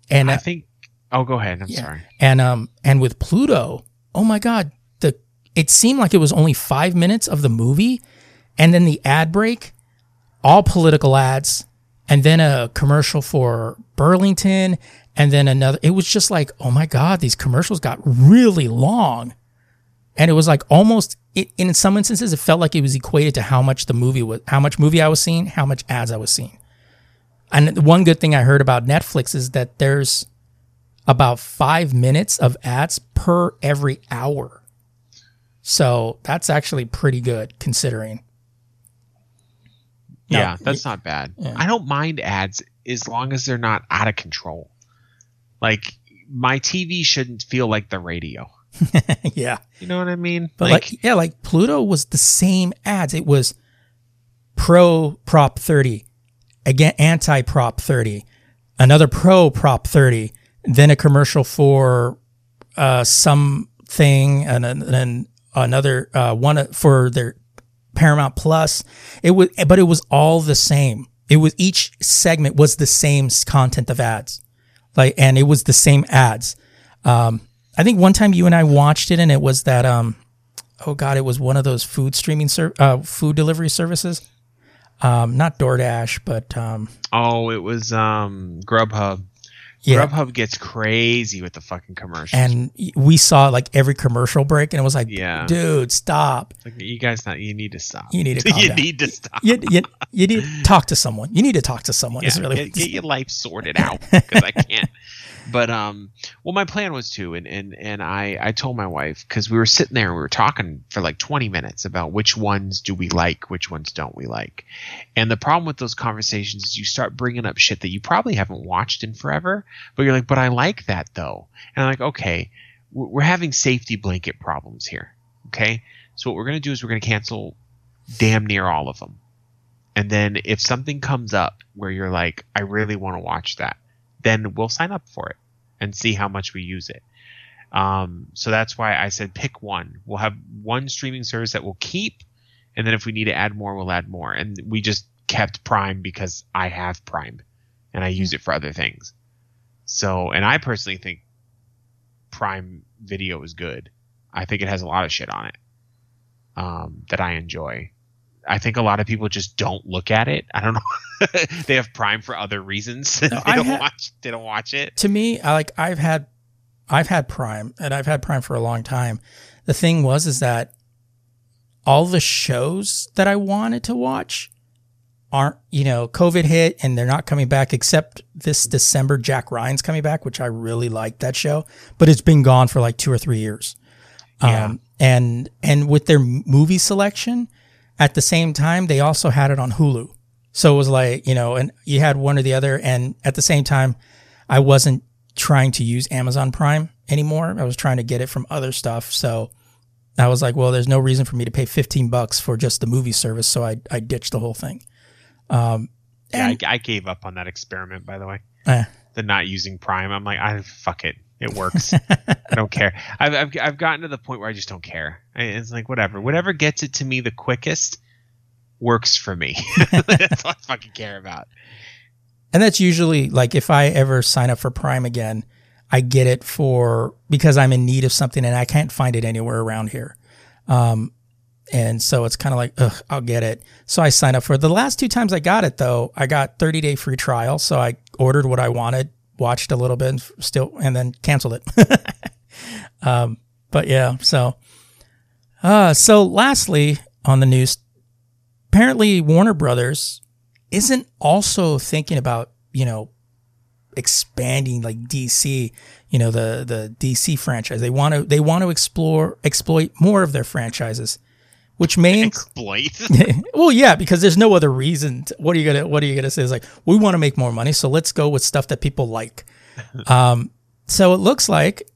And I uh, think. Oh, go ahead. I'm Yeah. sorry. and um and with Pluto, oh my god, the it seemed like it was only five minutes of the movie, and then the ad break, all political ads, and then a commercial for Burlington, and then another. It was just like, oh my god, these commercials got really long, and it was like almost. It, in some instances, it felt like it was equated to how much the movie was, how much movie I was seeing, how much ads I was seeing. And the one good thing I heard about Netflix is that there's about five minutes of ads per every hour. So that's actually pretty good considering. No, yeah, that's not bad. yeah. I don't mind ads as long as they're not out of control. Like my TV shouldn't feel like the radio. yeah. You know what I mean? But like, yeah, like Pluto was the same ads. It was pro prop 30, again anti prop 30, another pro prop 30, then a commercial for uh something and then another uh one for their Paramount Plus. It was but it was all the same. It was each segment was the same content of ads. Like and it was the same ads. Um I think one time you and I watched it and it was that um oh god it was one of those food streaming ser- uh food delivery services. Um not DoorDash but um oh, it was um Grubhub. Yeah. Grubhub gets crazy with the fucking commercials. And we saw like every commercial break and it was like Yeah. dude stop. like, you guys, not you need to stop. You need to you down. need to stop. You, you, you need to talk to someone. You need to talk to someone. yeah, is really get, get your life sorted out because I can't. But um, well, my plan was to, and and and I I told my wife because we were sitting there and we were talking for like twenty minutes about which ones do we like, which ones don't we like, and the problem with those conversations is you start bringing up shit that you probably haven't watched in forever, but you're like, but I like that though, and I'm like, okay, we're we're having safety blanket problems here, okay, so what we're gonna do is we're gonna cancel damn near all of them. And then if something comes up where you're like, I really want to watch that, then we'll sign up for it and see how much we use it. Um, so that's why I said pick one. We'll have one streaming service that we'll keep, and then if we need to add more, we'll add more. And we just kept Prime because I have Prime, and I use it for other things. So, and I personally think Prime Video is good. I think it has a lot of shit on it um, that I enjoy. I think a lot of people just don't look at it. I don't know. they have Prime for other reasons. they I don't watch. They don't watch it. to me, I like I've had I've had Prime and I've had Prime for a long time. The thing was is that all the shows that I wanted to watch aren't, you know, COVID hit and they're not coming back except this December. Jack Ryan's coming back, which I really liked that show, but it's been gone for like two or three years. Yeah. Um, and and with their movie selection, at the same time they also had it on Hulu. So it was like you know, and you had one or the other, and at the same time, I wasn't trying to use Amazon Prime anymore. I was trying to get it from other stuff. So I was like, well, there's no reason for me to pay 15 bucks for just the movie service. So I I ditched the whole thing. Um, Yeah, and- I, I gave up on that experiment. By the way, eh, the not using Prime. I'm like, I fuck it. It works. I don't care. I've, I've I've gotten to the point where I just don't care. I, it's like whatever. Whatever gets it to me the quickest works for me. That's all I fucking care about. And that's usually like if I ever sign up for Prime again, I get it for because I'm in need of something and I can't find it anywhere around here. Um, and so it's kind of like, ugh, I'll get it. So I sign up for it. The last two times I got it though, I got 30 day free trial. So I ordered what I wanted, watched a little bit, and still, and then canceled it. um, but yeah, so, uh, so lastly on the news, apparently Warner Brothers isn't also thinking about you know expanding like DC, you know the the DC franchise. They want to they want to explore exploit more of their franchises, which may Exploit. well yeah because there's no other reason. To, what are you gonna What are you gonna say? Is like we want to make more money, so let's go with stuff that people like. um, so it looks like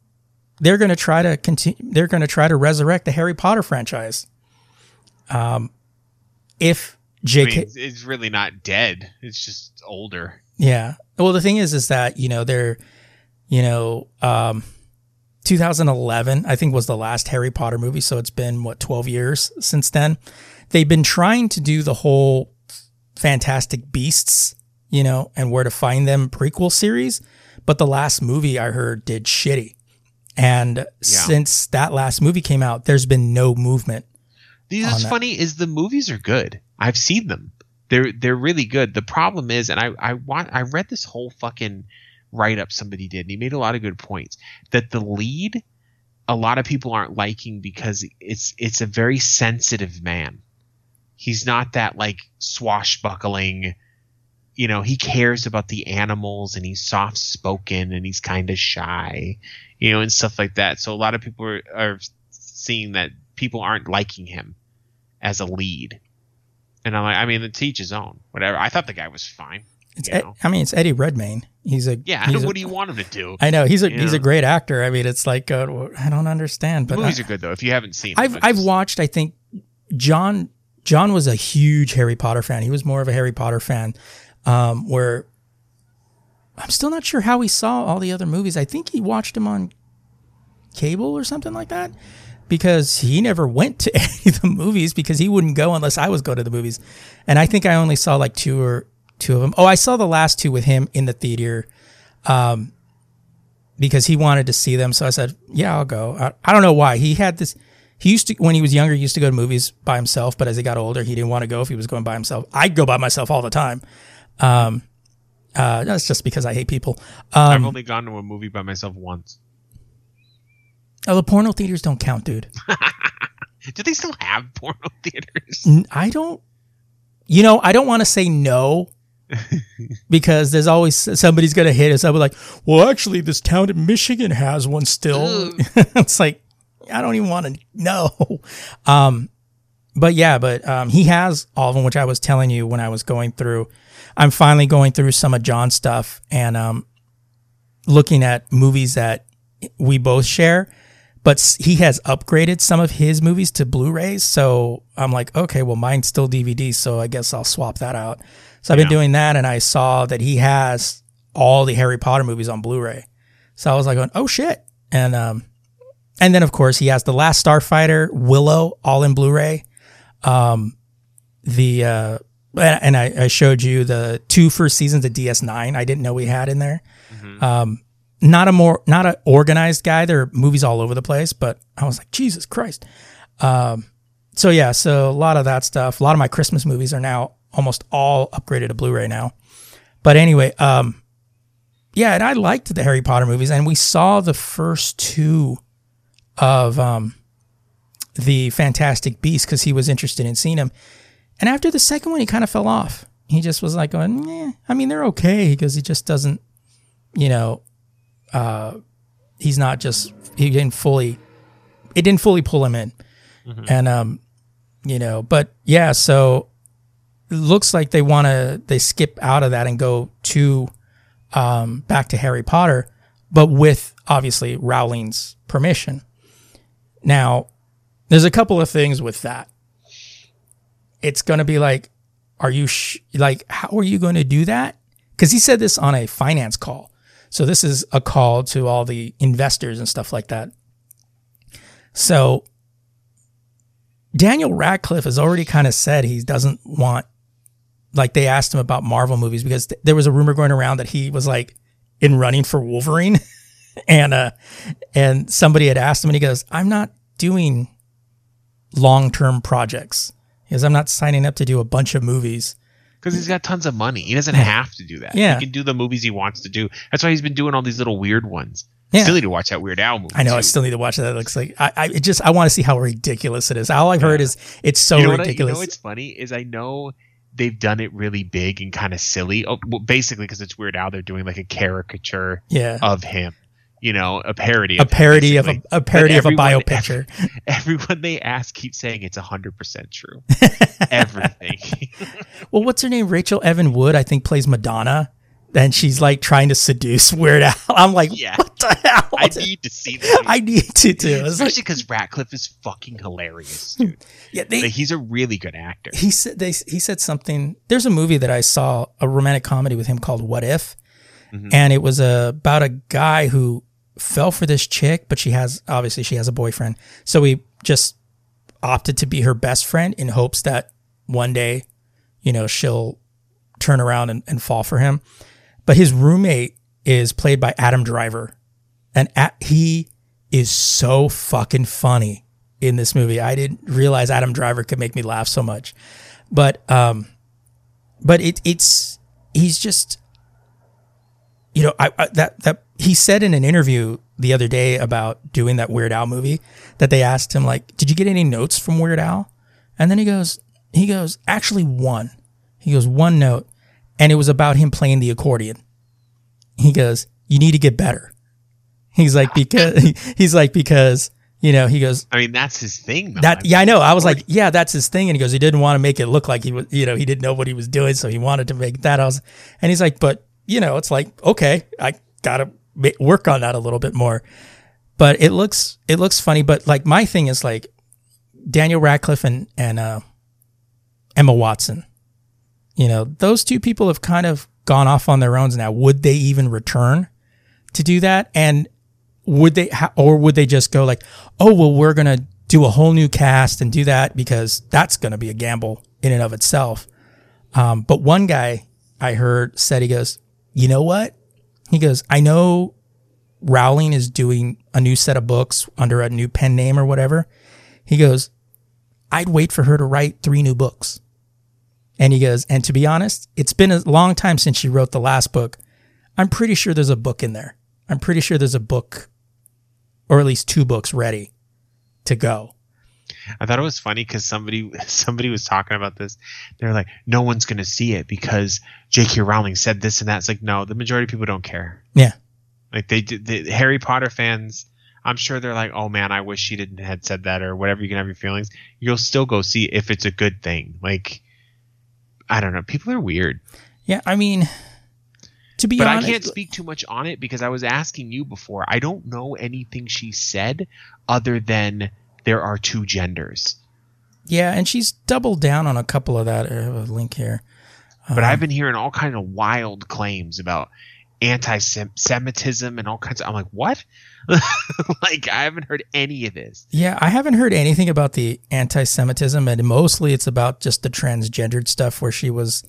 they're gonna try to continue. They're gonna try to resurrect the Harry Potter franchise. Um, if I J.K. mean, it's, it's really not dead. It's just older. Yeah. Well, the thing is, is that you know they're, you know, um, 2011 I think was the last Harry Potter movie, so it's been what 12 years since then. They've been trying to do the whole Fantastic Beasts, you know, and where to find them prequel series, but the last movie I heard did shitty. And since that last movie came out, there's been no movement. On is that. funny is the movies are good. I've seen them. They're they're really good. The problem is, and I I want I read this whole fucking write up somebody did, and he made a lot of good points. That the lead, a lot of people aren't liking because it's it's a very sensitive man. He's not that like swashbuckling. You know, he cares about the animals, and he's soft spoken, and he's kind of shy, you know, and stuff like that. So a lot of people are, are seeing that people aren't liking him as a lead. And I'm like, I mean, the each his own. Whatever. I thought the guy was fine. It's Ed. I mean, it's Eddie Redmayne. He's a Yeah. he's a- what do you want him to do? I know he's a you he's know? a great actor. I mean, it's like uh, I don't understand, The but movies I, are good though. If you haven't seen, I've it's I've just- watched. I think John John was a huge Harry Potter fan. He was more of a Harry Potter fan. Um, where I'm still not sure how he saw all the other movies. I think he watched them on cable or something like that because he never went to any of the movies because he wouldn't go unless I was going to the movies. And I think I only saw like two or two of them. Oh, I saw the last two with him in the theater. Um, because he wanted to see them. So I said, yeah, I'll go. I, I don't know why. He had this, he used to, when he was younger, he used to go to movies by himself. But as he got older, he didn't want to go if he was going by himself. I'd go by myself all the time. Um, uh, that's just because I hate people. I've Um, only gone to a movie by myself once. oh, the porno theaters don't count, dude. Do they still have porno theaters? I don't, you know, I don't want to say no because there's always somebody's going to hit us up with like, well, actually, this town in Michigan has one still. it's like, I don't even want to know. Um, but yeah, but um, he has all of them, which I was telling you when I was going through. I'm finally going through some of John's stuff and um, looking at movies that we both share. But he has upgraded some of his movies to Blu-rays, so I'm like, okay, well, mine's still DVD, so I guess I'll swap that out. So I've been doing that, and I saw that he has all the Harry Potter movies on Blu-ray. So I was like, going, oh shit, and um, and then of course he has the Last Starfighter, Willow, all in Blu-ray. Um, the uh, and I, I showed you the two first seasons of DS9. I didn't know we had in there. Um, not a more not an organized guy. There are movies all over the place, but I was like, Jesus Christ. Um, so yeah, so a lot of that stuff. A lot of my Christmas movies are now almost all upgraded to Blu-ray now. But anyway, um, yeah, and I liked the Harry Potter movies, and we saw the first two of um the Fantastic Beast because he was interested in seeing him. And after the second one, he kind of fell off. He just was like going, eh, I mean, they're okay because he just doesn't, you know, uh, he's not just he didn't fully, it didn't fully pull him in, and um, you know, but yeah, so looks like they want to they skip out of that and go to um back to Harry Potter, but with obviously Rowling's permission. Now, there's a couple of things with that. It's going to be like, are you sh- like, how are you going to do that? Because he said this on a finance call. So this is a call to all the investors and stuff like that. So Daniel Radcliffe has already kind of said he doesn't want, like, they asked him about Marvel movies because th- there was a rumor going around that he was like in running for Wolverine. and, uh, and somebody had asked him and he goes, I'm not doing long term projects. Because I'm not signing up to do a bunch of movies. because he's got tons of money. He doesn't have to do that. Yeah. he can do the movies he wants to do. That's why he's been doing all these little weird ones. Yeah. Still need to watch that Weird Al movie. I know I still need to watch that. It looks like I, I it just I want to see how ridiculous it is. All I've heard is it's so you know what I- ridiculous. you know what's funny is I know they've done it really big and kind of silly. Oh, well, basically, because it's Weird Al, they're doing like a caricature yeah, of him. You know, a parody. a Of him, parody of a, a parody of a everyone- bio picture. Everyone they ask keeps saying it's hundred percent true. Everything. Well, what's her name? Rachel Evan Wood, I think, plays Madonna. And she's like trying to seduce Weird Al. I'm like, Yeah. what the hell? I need to see that. I need to too. Especially because Radcliffe is fucking hilarious, dude. Yeah, they, Like, he's a really good actor. he said they he said something. There's a movie that I saw, a romantic comedy with him called What If, and it was uh, about a guy who fell for this chick, but she has obviously she has a boyfriend, so he just opted to be her best friend in hopes that one day, you know, she'll turn around and, and fall for him. But his roommate is played by Adam Driver, and at, he is so fucking funny in this movie. I didn't realize Adam Driver could make me laugh so much, but um, but it it's he's just you know I, I that that he said in an interview the other day about doing that Weird Al movie that they asked him like, did you get any notes from Weird Al? And then he goes he goes actually one. He goes one note, and it was about him playing the accordion. He goes, you need to get better. He's like because he's like because you know he goes I mean, that's his thing, though. that I mean, yeah I know. I was like yeah that's his thing. And he goes he didn't want to make it look like he was you know he didn't know what he was doing. So he wanted to make that. I was and he's like but you know it's like okay I gotta work on that a little bit more. But it looks it looks funny. But like my thing is like Daniel Radcliffe and and uh, Emma Watson you know those two people have kind of gone off on their own now. Would they even return to do that? And would they ha- or would they just go like oh well we're gonna do a whole new cast and do that because that's gonna be a gamble in and of itself. Um, but one guy i heard said he goes you know what? He goes i know rowling is doing a new set of books under a new pen name or whatever. He goes i'd wait for her to write three new books. And he goes and to be honest it's been a long time since she wrote the last book. I'm pretty sure there's a book in there. I'm pretty sure there's a book or at least two books ready to go. I thought it was funny because somebody somebody was talking about this. They're like, no one's gonna see it because J.K. Rowling said this and that. It's like, no, the majority of people don't care. Yeah. Like they did. The Harry Potter fans, I'm sure they're like, oh man, I wish she didn't had said that or whatever. You can have your feelings. You'll still go see if it's a good thing. Like, I don't know. People are weird. Yeah, I mean, to be but honest, I can't speak too much on it because I was asking you before. I don't know anything she said other than there are two genders. yeah, and she's doubled down on a couple of that. I have a link here. But. I've um, been hearing all kind of wild claims about anti-Semitism and all kinds of. I'm like, what? like I haven't heard any of this. Yeah, I haven't heard anything about the anti-Semitism, and mostly it's about just the transgendered stuff where she was,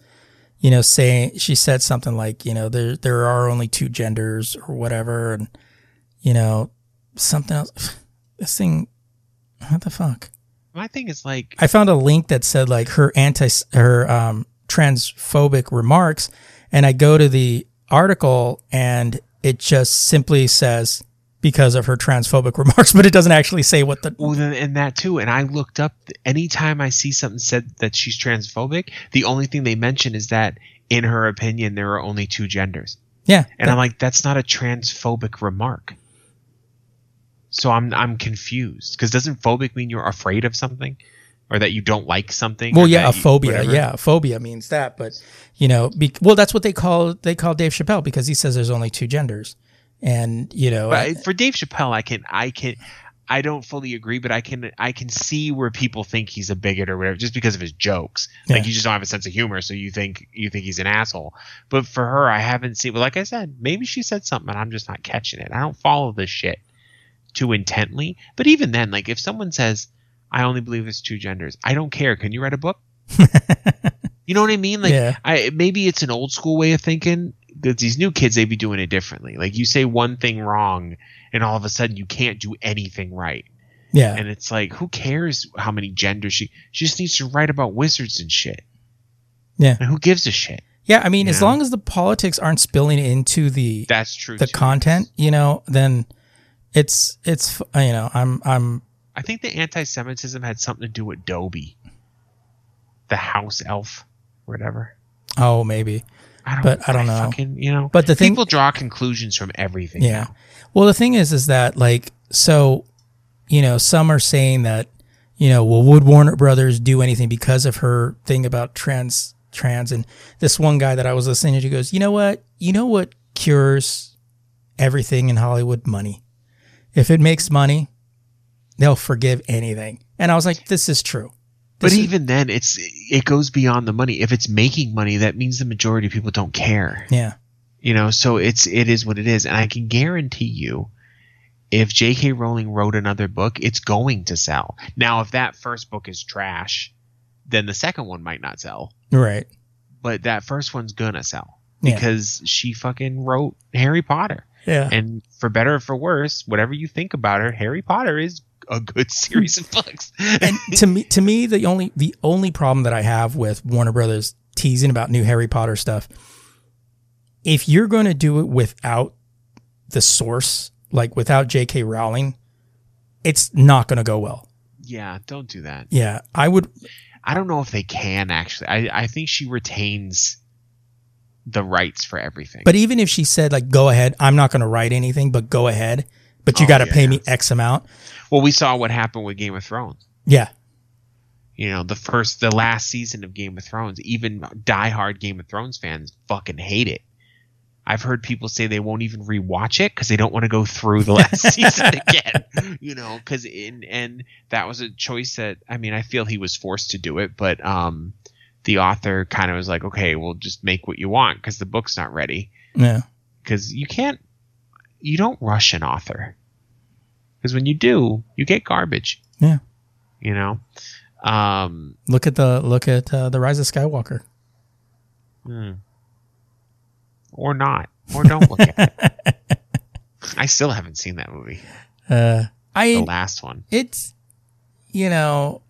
you know, saying she said something like, you know, there there are only two genders or whatever, and you know, something else. This thing, what the fuck? My thing is like, I found a link that said like her anti her um, transphobic remarks, and I go to the article and it just simply says because of her transphobic remarks, but it doesn't actually say what the Well, then, and that too. And I looked up. Anytime I see something said that she's transphobic, the only thing they mention is that, in her opinion, there are only two genders. yeah. And that- I'm like, that's not a transphobic remark. So I'm I'm confused because doesn't phobic mean you're afraid of something, or that you don't like something? well, yeah, a that you- phobia. Yeah, a phobia means that, but you know, be, well, that's what they call they call Dave Chappelle because he says there's only two genders, and you know, I- for Dave Chappelle, I can I can I don't fully agree, but I can I can see where people think he's a bigot or whatever just because of his jokes. Yeah. Like you just don't have a sense of humor, so you think you think he's an asshole. But for her, I haven't seen. But like I said, maybe she said something and I'm just not catching it. I don't follow this shit too intently. But even then, like if someone says, "I only believe there's two genders," I don't care. Can you write a book? you know what I mean? Like Yeah. I maybe it's an old school way of thinking. These new kids, they be doing it differently. Like you say one thing wrong, and all of a sudden you can't do anything right. yeah, And it's like, who cares how many genders she? She just needs to write about wizards and shit. Yeah. And who gives a shit? yeah. I mean, as long as the politics aren't spilling into the That's true. the too. content, you know, then it's it's you know, I'm I'm I think the anti-Semitism had something to do with Dobby, the house elf, whatever. oh maybe. I don't. But I don't know. Fucking, you know. But the thing- people draw conclusions from everything. Yeah. now. Well, the thing is, is that like, so, you know, some are saying that, you know, well, would Warner Brothers do anything because of her thing about trans, trans? And this one guy that I was listening to goes, you know what? You know what cures everything in Hollywood? Money. If it makes money, they'll forgive anything. And I was like, this is true. But This is- even then, it's it goes beyond the money. If it's making money, that means the majority of people don't care. yeah, You know, so it's it is what it is, and I can guarantee you, if J.K. Rowling wrote another book, it's going to sell. Now, if that first book is trash, then the second one might not sell, right. but that first one's gonna sell Yeah. because she fucking wrote Harry Potter. Yeah. And for better or for worse, whatever you think about her, Harry Potter is a good series of books. and to me to me the only the only problem that I have with Warner Brothers teasing about new Harry Potter stuff if you're going to do it without the source like without JK Rowling it's not going to go well. yeah, don't do that. Yeah, I would I don't know if they can actually. I, I think she retains the rights for everything. but even if she said like go ahead, I'm not going to write anything but go ahead, but you Oh, got to yeah, pay yeah. me X amount. well, we saw what happened with Game of Thrones. Yeah. You know, the first, the last season of Game of Thrones, even diehard Game of Thrones fans fucking hate it. I've heard people say they won't even rewatch it because they don't want to go through the last season again. You know, because in and that was a choice that I mean I feel he was forced to do it, but um, the author kind of was like, okay, we'll just make what you want because the book's not ready. Yeah. Because you can't, you don't rush an author. Because when you do, you get garbage. Yeah. You know, um, Look at the look at uh, the Rise of Skywalker. Hmm. Or not. Or don't look at it. I still haven't seen that movie. Uh I The last one. it's you know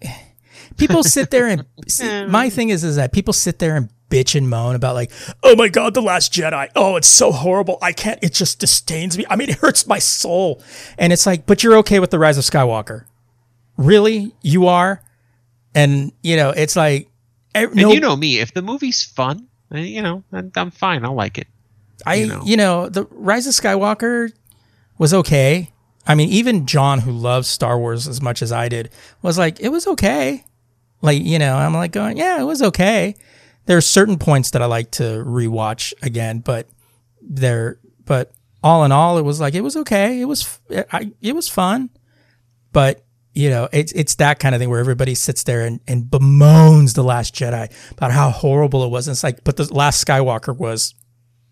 people sit there and see, my thing is is that people sit there and bitch and moan about like oh my god the last jedi oh it's so horrible i can't it just disdains me i mean it hurts my soul and it's like but you're okay with the rise of skywalker really you are and you know it's like eh, And you know me, if the movie's fun, eh, you know, I'm I'm fine. I'll like it. I you know. you know the Rise of Skywalker was okay. I mean, even John, who loves Star Wars as much as I did, was like, it was okay. Like you know, I'm like going, yeah, it was okay. There are certain points that I like to rewatch again, but there, but all in all, it was like it was okay. It was I, it was fun, but you know, it's it's that kind of thing where everybody sits there and, and bemoans the Last Jedi about how horrible it was. And it's like, but the Last Skywalker was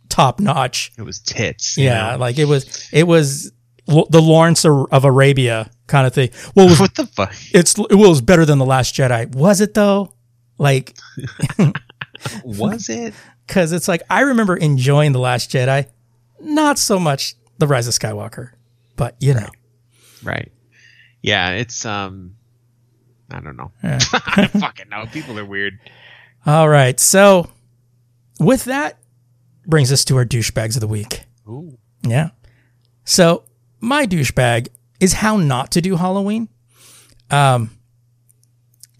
top notch. It was tits. you Yeah, know? like it was it was the Lawrence of Arabia kind of thing. Well, was, what the fuck? it's it was better than the Last Jedi. Was it though? Like, Was it? because it's like I remember enjoying the Last Jedi, not so much the Rise of Skywalker, but you know, Right. Yeah, it's um I don't know. Yeah. I fucking know. People are weird. All right, so with that brings us to our douchebags of the week. Ooh. Yeah. So my douchebag is how not to do Halloween. Um,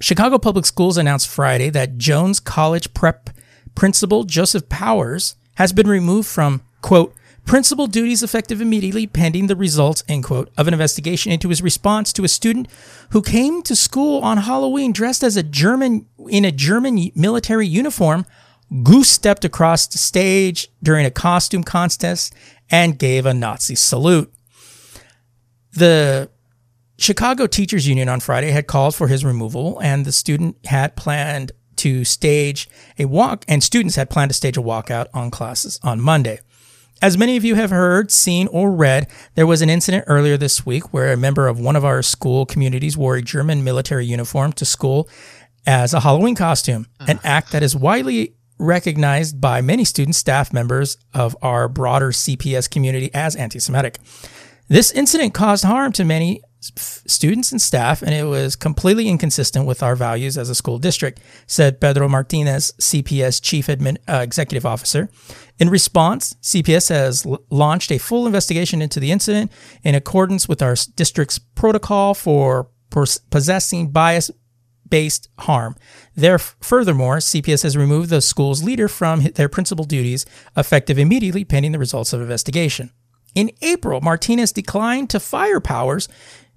Chicago Public Schools announced Friday that Jones College Prep principal Joseph Powers has been removed from, quote, principal duties effective immediately pending the results, end quote, of an investigation into his response to a student who came to school on Halloween dressed as a German, in a German military uniform, goose stepped across the stage during a costume contest and gave a Nazi salute. The Chicago Teachers Union on Friday had called for his removal, and the student had planned to stage a walk, and students had planned to stage a walkout on classes on Monday. As many of you have heard, seen, or read, there was an incident earlier this week where a member of one of our school communities wore a German military uniform to school as a Halloween costume, an ah. act that is widely recognized by many students, staff members of our broader CPS community as anti Semitic. This incident caused harm to many students and staff, and it was completely inconsistent with our values as a school district, said Pedro Martinez, CPS Chief Admin, uh, Executive Officer. In response, CPS has l- launched a full investigation into the incident in accordance with our district's protocol for pos- possessing bias based harm. There, furthermore, CPS has removed the school's leader from their principal duties, effective immediately pending the results of investigation. In April, Martinez declined to fire Powers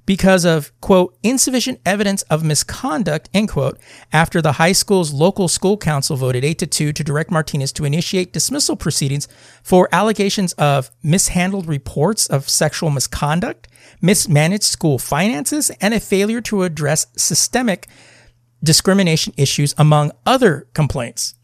because of, quote, insufficient evidence of misconduct, end quote, after the high school's local school council voted 8 to 2 to direct Martinez to initiate dismissal proceedings for allegations of mishandled reports of sexual misconduct, mismanaged school finances, and a failure to address systemic discrimination issues, among other complaints.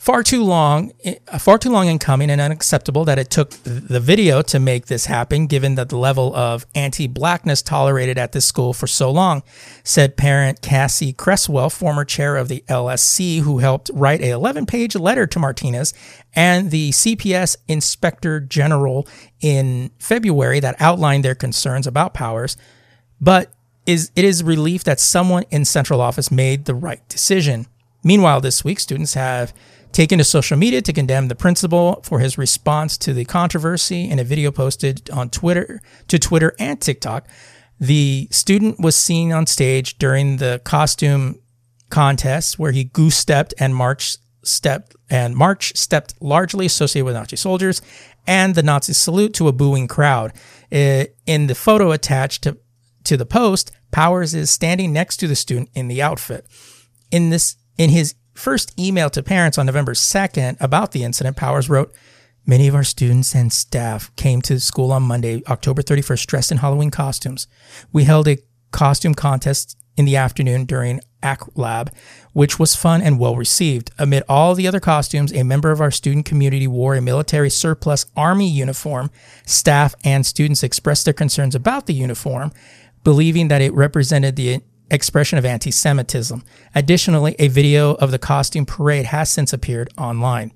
Far too long, uh, far too long in coming, and unacceptable that it took the video to make this happen, given that the level of anti-blackness tolerated at this school for so long, said parent Cassie Creswell, former chair of the LSC, who helped write a 11-page letter to Martinez and the CPS Inspector General in February that outlined their concerns about powers. But is it is relief that someone in central office made the right decision. Meanwhile, this week, students have taken to social media to condemn the principal for his response to the controversy in a video posted on Twitter to Twitter and TikTok. The student was seen on stage during the costume contest where he goose stepped and march stepped and march stepped largely associated with Nazi soldiers and the Nazi salute to a booing crowd. In the photo attached to to the post, Powers is standing next to the student in the outfit. In this in his first email to parents on November 2nd about the incident, Powers wrote, Many of our students and staff came to school on Monday, October 31st, dressed in Halloween costumes. We held a costume contest in the afternoon during AC Lab, which was fun and well received. Amid all the other costumes, a member of our student community wore a military surplus army uniform. Staff and students expressed their concerns about the uniform, believing that it represented the expression of anti Semitism. Additionally, a video of the costume parade has since appeared online.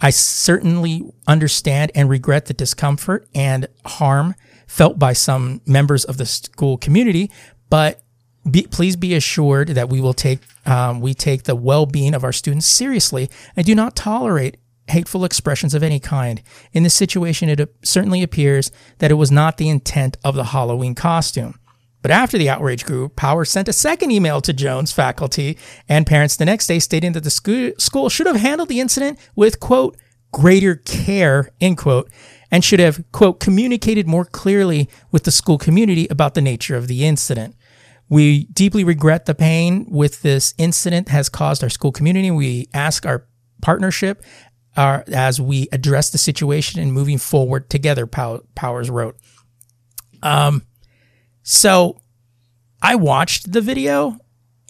I certainly understand and regret the discomfort and harm felt by some members of the school community, but be, please be assured that we will take um, we take the well-being of our students seriously and do not tolerate hateful expressions of any kind. In this situation, it certainly appears that it was not the intent of the Halloween costume. But after the outrage grew, Power sent a second email to Jones faculty and parents the next day stating that the school, should have handled the incident with, quote, greater care, end quote, and should have, quote, communicated more clearly with the school community about the nature of the incident. We deeply regret the pain with this incident has caused our school community. We ask our partnership uh, as we address the situation and moving forward together, Powers wrote. Um, so I watched the video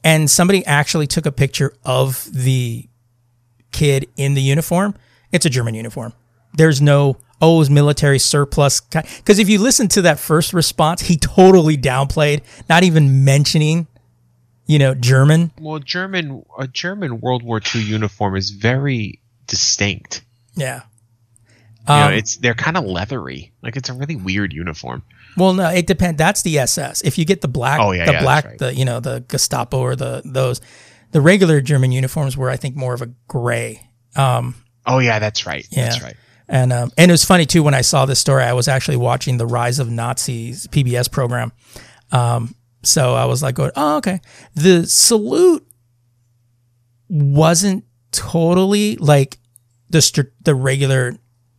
and somebody actually took a picture of the kid in the uniform. It's a German uniform. There's no, oh, it military surplus. Because if you listen to that first response, he totally downplayed, not even mentioning, you know, German. Well, German a German World War II uniform is very distinct. Yeah. You Um, know, it's they're kind of leathery. Like it's a really weird uniform. Well, no, it depends. That's the SS. If you get the black, Oh, yeah, the yeah, black, that's the you know the Gestapo or the those, the regular German uniforms were I think more of a gray. Um, Oh yeah, that's right. Yeah. That's right. And um, and it was funny too when I saw this story. I was actually watching the Rise of Nazis PBS program. Um, so I was like, going, oh okay. The salute wasn't totally like the the regular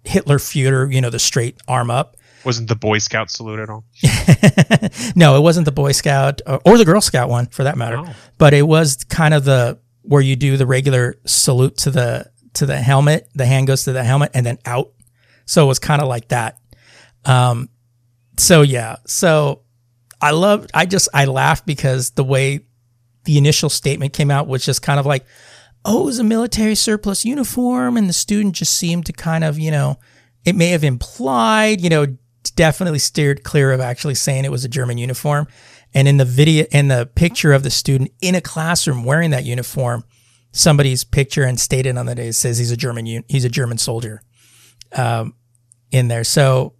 Hitler Führer, you know, the straight arm up. Wasn't the Boy Scout salute at all? no, it wasn't the Boy Scout or, or the Girl Scout one for that matter. Oh. But it was kind of the where you do the regular salute to the to the helmet, the hand goes to the helmet and then out. So it was kind of like that. Um so yeah. So I love I just I laughed because the way the initial statement came out was just kind of like, oh, it was a military surplus uniform, and the student just seemed to kind of, you know, it may have implied, you know, definitely steered clear of actually saying it was a German uniform. And in the video, in the picture of the student in a classroom wearing that uniform, somebody's picture and stated on the day says he's a German, he's a German soldier, um, in there. So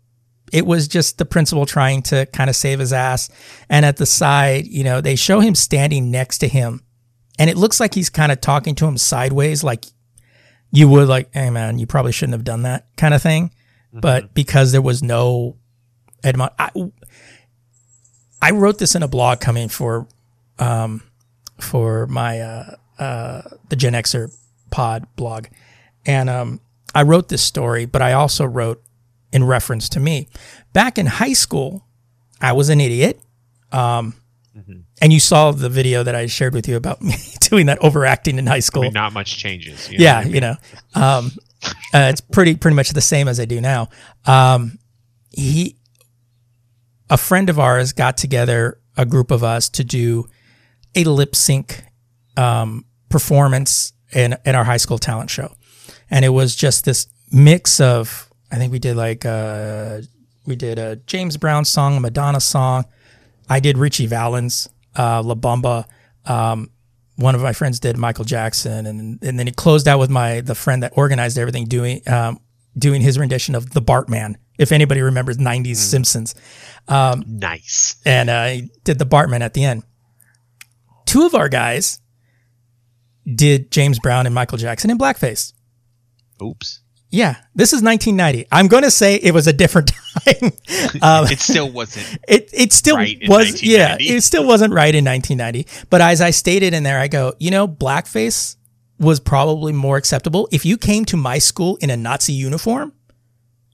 it was just the principal trying to kind of save his ass. And at the side, you know, they show him standing next to him and it looks like he's kind of talking to him sideways, like you would like, hey man, you probably shouldn't have done that kind of thing. But because there was no admon, I, I wrote this in a blog coming for, um, for my, uh, uh, the Gen Xer pod blog. And, um, I wrote this story, but I also wrote in reference to me. Back in high school, I was an idiot. Um, and you saw the video that I shared with you about me doing that overacting in high I school. mean, not much changes. you know yeah, I mean? you know, um, uh, it's pretty pretty much the same as I do now. Um, he, a friend of ours, got together a group of us to do a lip sync um, performance in in our high school talent show, and it was just this mix of I think we did like uh, we did a James Brown song, a Madonna song. I did Ritchie Valens, uh, La Bamba. Um, one of my friends did Michael Jackson, and and then he closed out with my the friend that organized everything doing um, doing his rendition of the Bartman. If anybody remembers '90s Simpsons, Nice. and uh, he did the Bartman at the end. Two of our guys did James Brown and Michael Jackson in blackface. Oops. Yeah, this is 1990. I'm going to say it was a different time. um, It still wasn't. it it still Right was yeah it still wasn't right in 1990 but as i stated in there i go you know blackface was probably more acceptable if you came to my school in a nazi uniform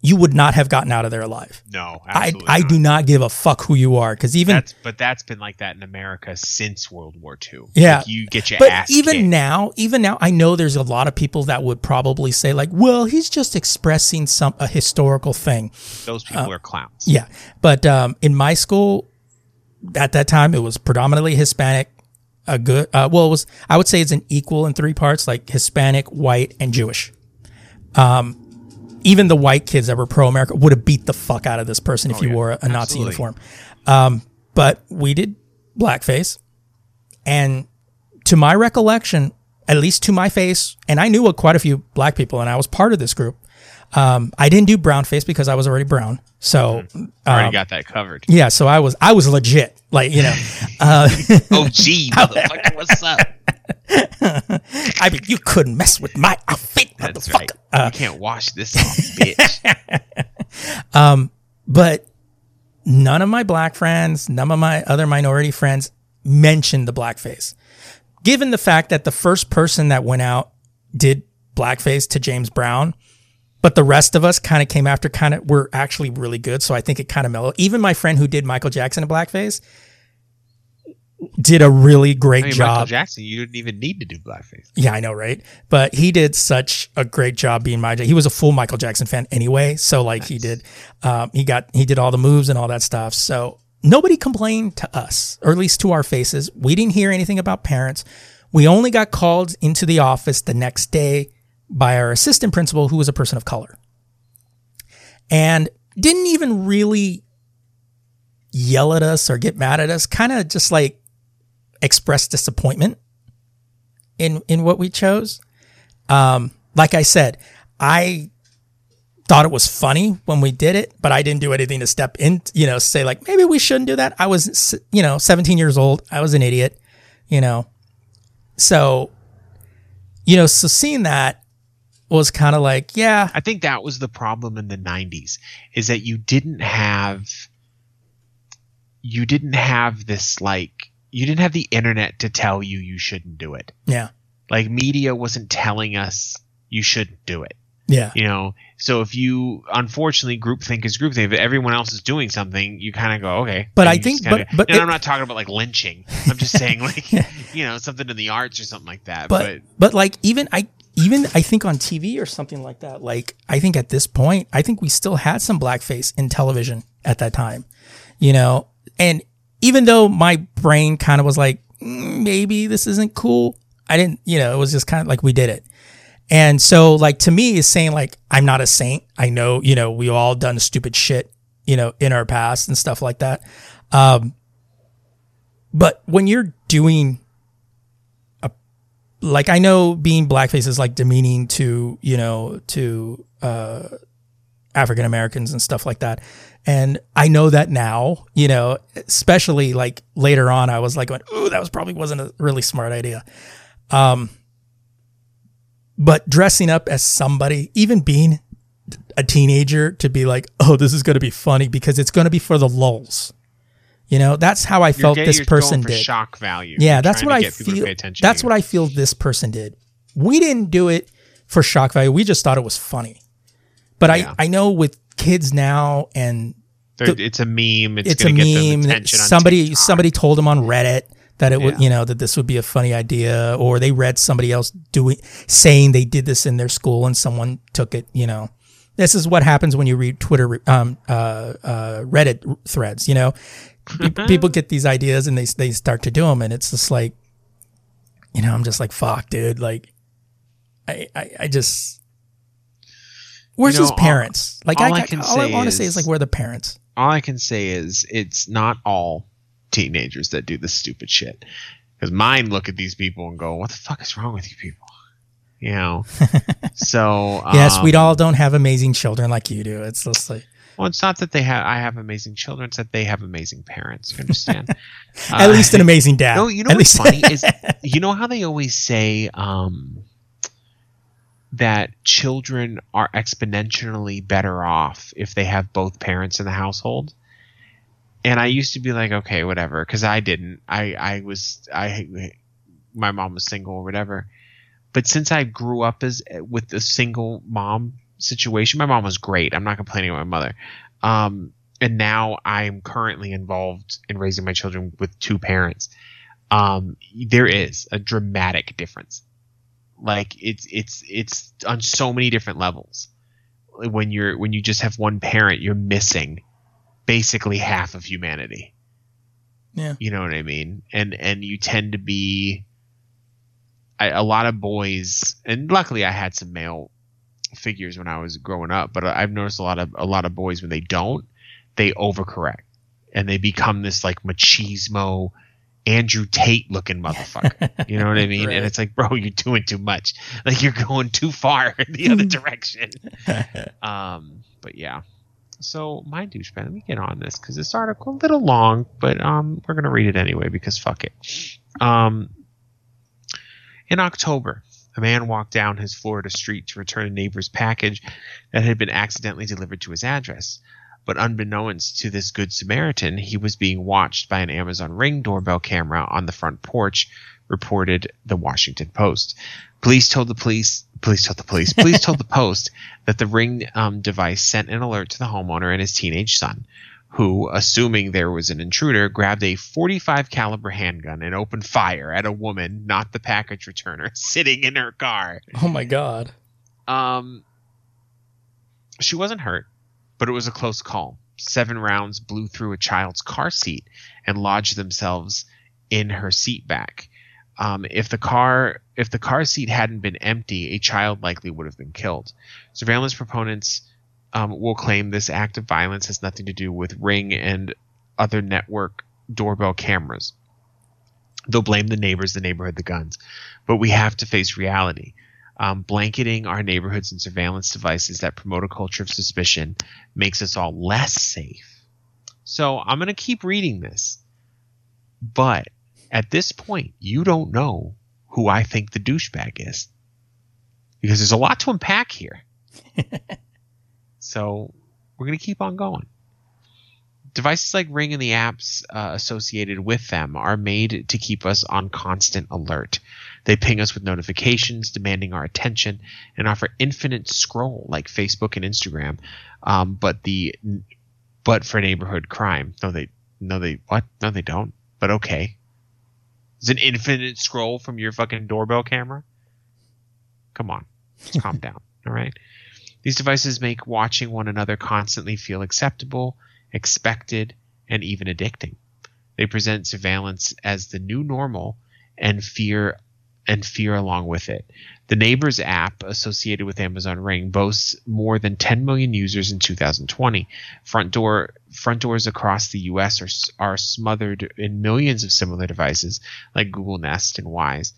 you would not have gotten out of there alive No, i absolutely i not. do not give a fuck who you are because even That's but that's been like that in America since World War II. Yeah. Like, you get your but ass even kicked. now even now i know there's a lot of people that would probably say like well he's just expressing some a historical thing those people are clowns. uh, Yeah, but um, in my school, at that time, it was predominantly Hispanic. A good, uh, well, it was I would say it's an equal in three parts, like Hispanic, white, and Jewish. Um, even the white kids that were pro America would have beat the fuck out of this person if you yeah. wore a, a Nazi uniform. Um, but we did blackface, and to my recollection, at least to my face, and I knew quite a few black people, and I was part of this group. Um, I didn't do brown face because I was already brown. So Already um, got that covered. yeah, so I was I was legit, like you know. Uh, Oh gee, motherfucker, what's up? I mean, you couldn't mess with my outfit, That's motherfucker. right. Uh, you can't wash this off, bitch. but none of my black friends, none of my other minority friends mentioned the blackface. Given the fact that the first person that went out did blackface to James Brown, but the rest of us kind of came after, kind of were actually really good. So I think it kind of mellowed. Even my friend who did Michael Jackson in blackface did a really great I mean, job. Michael Jackson, you didn't even need to do blackface. Yeah, I know, right? But he did such a great job being my. He was a full Michael Jackson fan anyway, so like he did, um, he got he did all the moves and all that stuff. So nobody complained to us, or at least to our faces. We didn't hear anything about parents. We only got called into the office the next day by our assistant principal, who was a person of color, and didn't even really yell at us or get mad at us. Kind of just like express disappointment in in what we chose. Um, like I said, I thought it was funny when we did it, but I didn't do anything to step in, you know, say like maybe we shouldn't do that. I was, you know, 17 years old. I was an idiot, you know. So, you know, so seeing that was kind of like, yeah, I think that was the problem in the 90s is that you didn't have you didn't have this like you didn't have the internet to tell you you shouldn't do it. yeah, Like media wasn't telling us you shouldn't do it. yeah, You know, so if you unfortunately groupthink is groupthink, if everyone else is doing something, you kind of go okay. But I think- but- but and it- I'm not talking about like lynching. I'm just saying like you know something in the arts or something like that. but but like even I even I think on TV or something like that. Like I think at this point, I think we still had some blackface in television at that time, you know. And even though my brain kind of was like, "Mm, maybe this isn't cool, I didn't. You know, it was just kind of like we did it. And so, like to me, is saying like I'm not a saint. I know, you know, we all done stupid shit, you know, in our past and stuff like that. Um, but when you're doing like I know being blackface is like demeaning to you know to uh, African Americans and stuff like that, and I know that now. You know, especially like later on, I was like, going, "Ooh, that was probably wasn't a really smart idea." Um, but dressing up as somebody, even being a teenager, to be like, "Oh, this is going to be funny," because it's going to be for the lulls. You know, that's how I You're felt gay- this person did. shock value. Yeah, that's what I get people to feel. That's what. I feel this person did. We didn't do it for shock value. We just thought it was funny. But Yeah. I, I know with kids now and the- it's a meme. It's, it's, a get meme. Somebody somebody told them on Reddit that it would you know that this would be a funny idea, or they read somebody else doing saying they did this in their school and someone took it. You know, this is what happens when you read Twitter um uh, uh Reddit threads. You know, people get these ideas and they they start to do them, and it's just like, you know, I'm just like fuck, dude. Like, I I, I just. Where's You know, his all- parents? like all I, I can all I want to say is like, where are the parents? all I can say is it's not all teenagers that do this stupid shit. Because mine look at these people and go, "What the fuck is wrong with you people?" You know. so Yes, we um, all don't have amazing children like you do. It's just like Well, it's not that they have. I have amazing children. It's that they have amazing parents. You understand? at Uh, least an amazing dad. No, you know At what's least- funny is you know how they always say um, that children are exponentially better off if they have both parents in the household. And I used to be like, okay, whatever, because I didn't. I I was I my mom was single or whatever. But since I grew up as with a single mom situation, my mom was great. I'm not complaining about my mother. Um, and now I'm currently involved in raising my children with two parents. Um, there is a dramatic difference. Like it's it's it's on so many different levels. When you're when you just have one parent, you're missing basically half of humanity. Yeah. You know what I mean? And and you tend to be I, a lot of boys, and luckily I had some male figures when I was growing up, but I've noticed a lot of a lot of boys when they don't, they overcorrect and they become this like machismo Andrew Tate looking motherfucker. You know what I mean? Right. And it's like, bro, you're doing too much. Like you're going too far in the other direction. um, but yeah. So my douchebag, let me get on this because this article a little long, but um, we're gonna read it anyway because fuck it. Um, in October, a man walked down his Florida street to return a neighbor's package that had been accidentally delivered to his address. But unbeknownst to this good Samaritan, he was being watched by an Amazon Ring doorbell camera on the front porch, reported the Washington Post. Police told the police, police told the police, police told the Post that the Ring um, device sent an alert to the homeowner and his teenage son, who, assuming there was an intruder, grabbed a 45 caliber handgun and opened fire at a woman, not the package returner, sitting in her car. oh my god. Um, she wasn't hurt, but it was a close call. Seven rounds blew through a child's car seat and lodged themselves in her seat back. Um, if the car if the car seat hadn't been empty, a child likely would have been killed. Surveillance proponents um, will claim this act of violence has nothing to do with Ring and other network doorbell cameras. They'll blame the neighbors, the neighborhood, the guns. But we have to face reality. Um, blanketing our neighborhoods and surveillance devices that promote a culture of suspicion makes us all less safe. So I'm going to keep reading this. But at this point, you don't know who I think the douchebag is. because there's a lot to unpack here. so we're going to keep on going. Devices like Ring and the apps uh, associated with them are made to keep us on constant alert. They ping us with notifications demanding our attention and offer infinite scroll like Facebook and Instagram, um, but the but for neighborhood crime. No, they no they what? No, they don't. But okay, it's an infinite scroll from your fucking doorbell camera. Come on, calm down. All right. These devices make watching one another constantly feel acceptable, expected, and even addicting. They present surveillance as the new normal and fear and fear along with it. The Neighbors app associated with Amazon Ring boasts more than 10 million users in 2020. Front door front doors across the US are are smothered in millions of similar devices like Google Nest and Wyze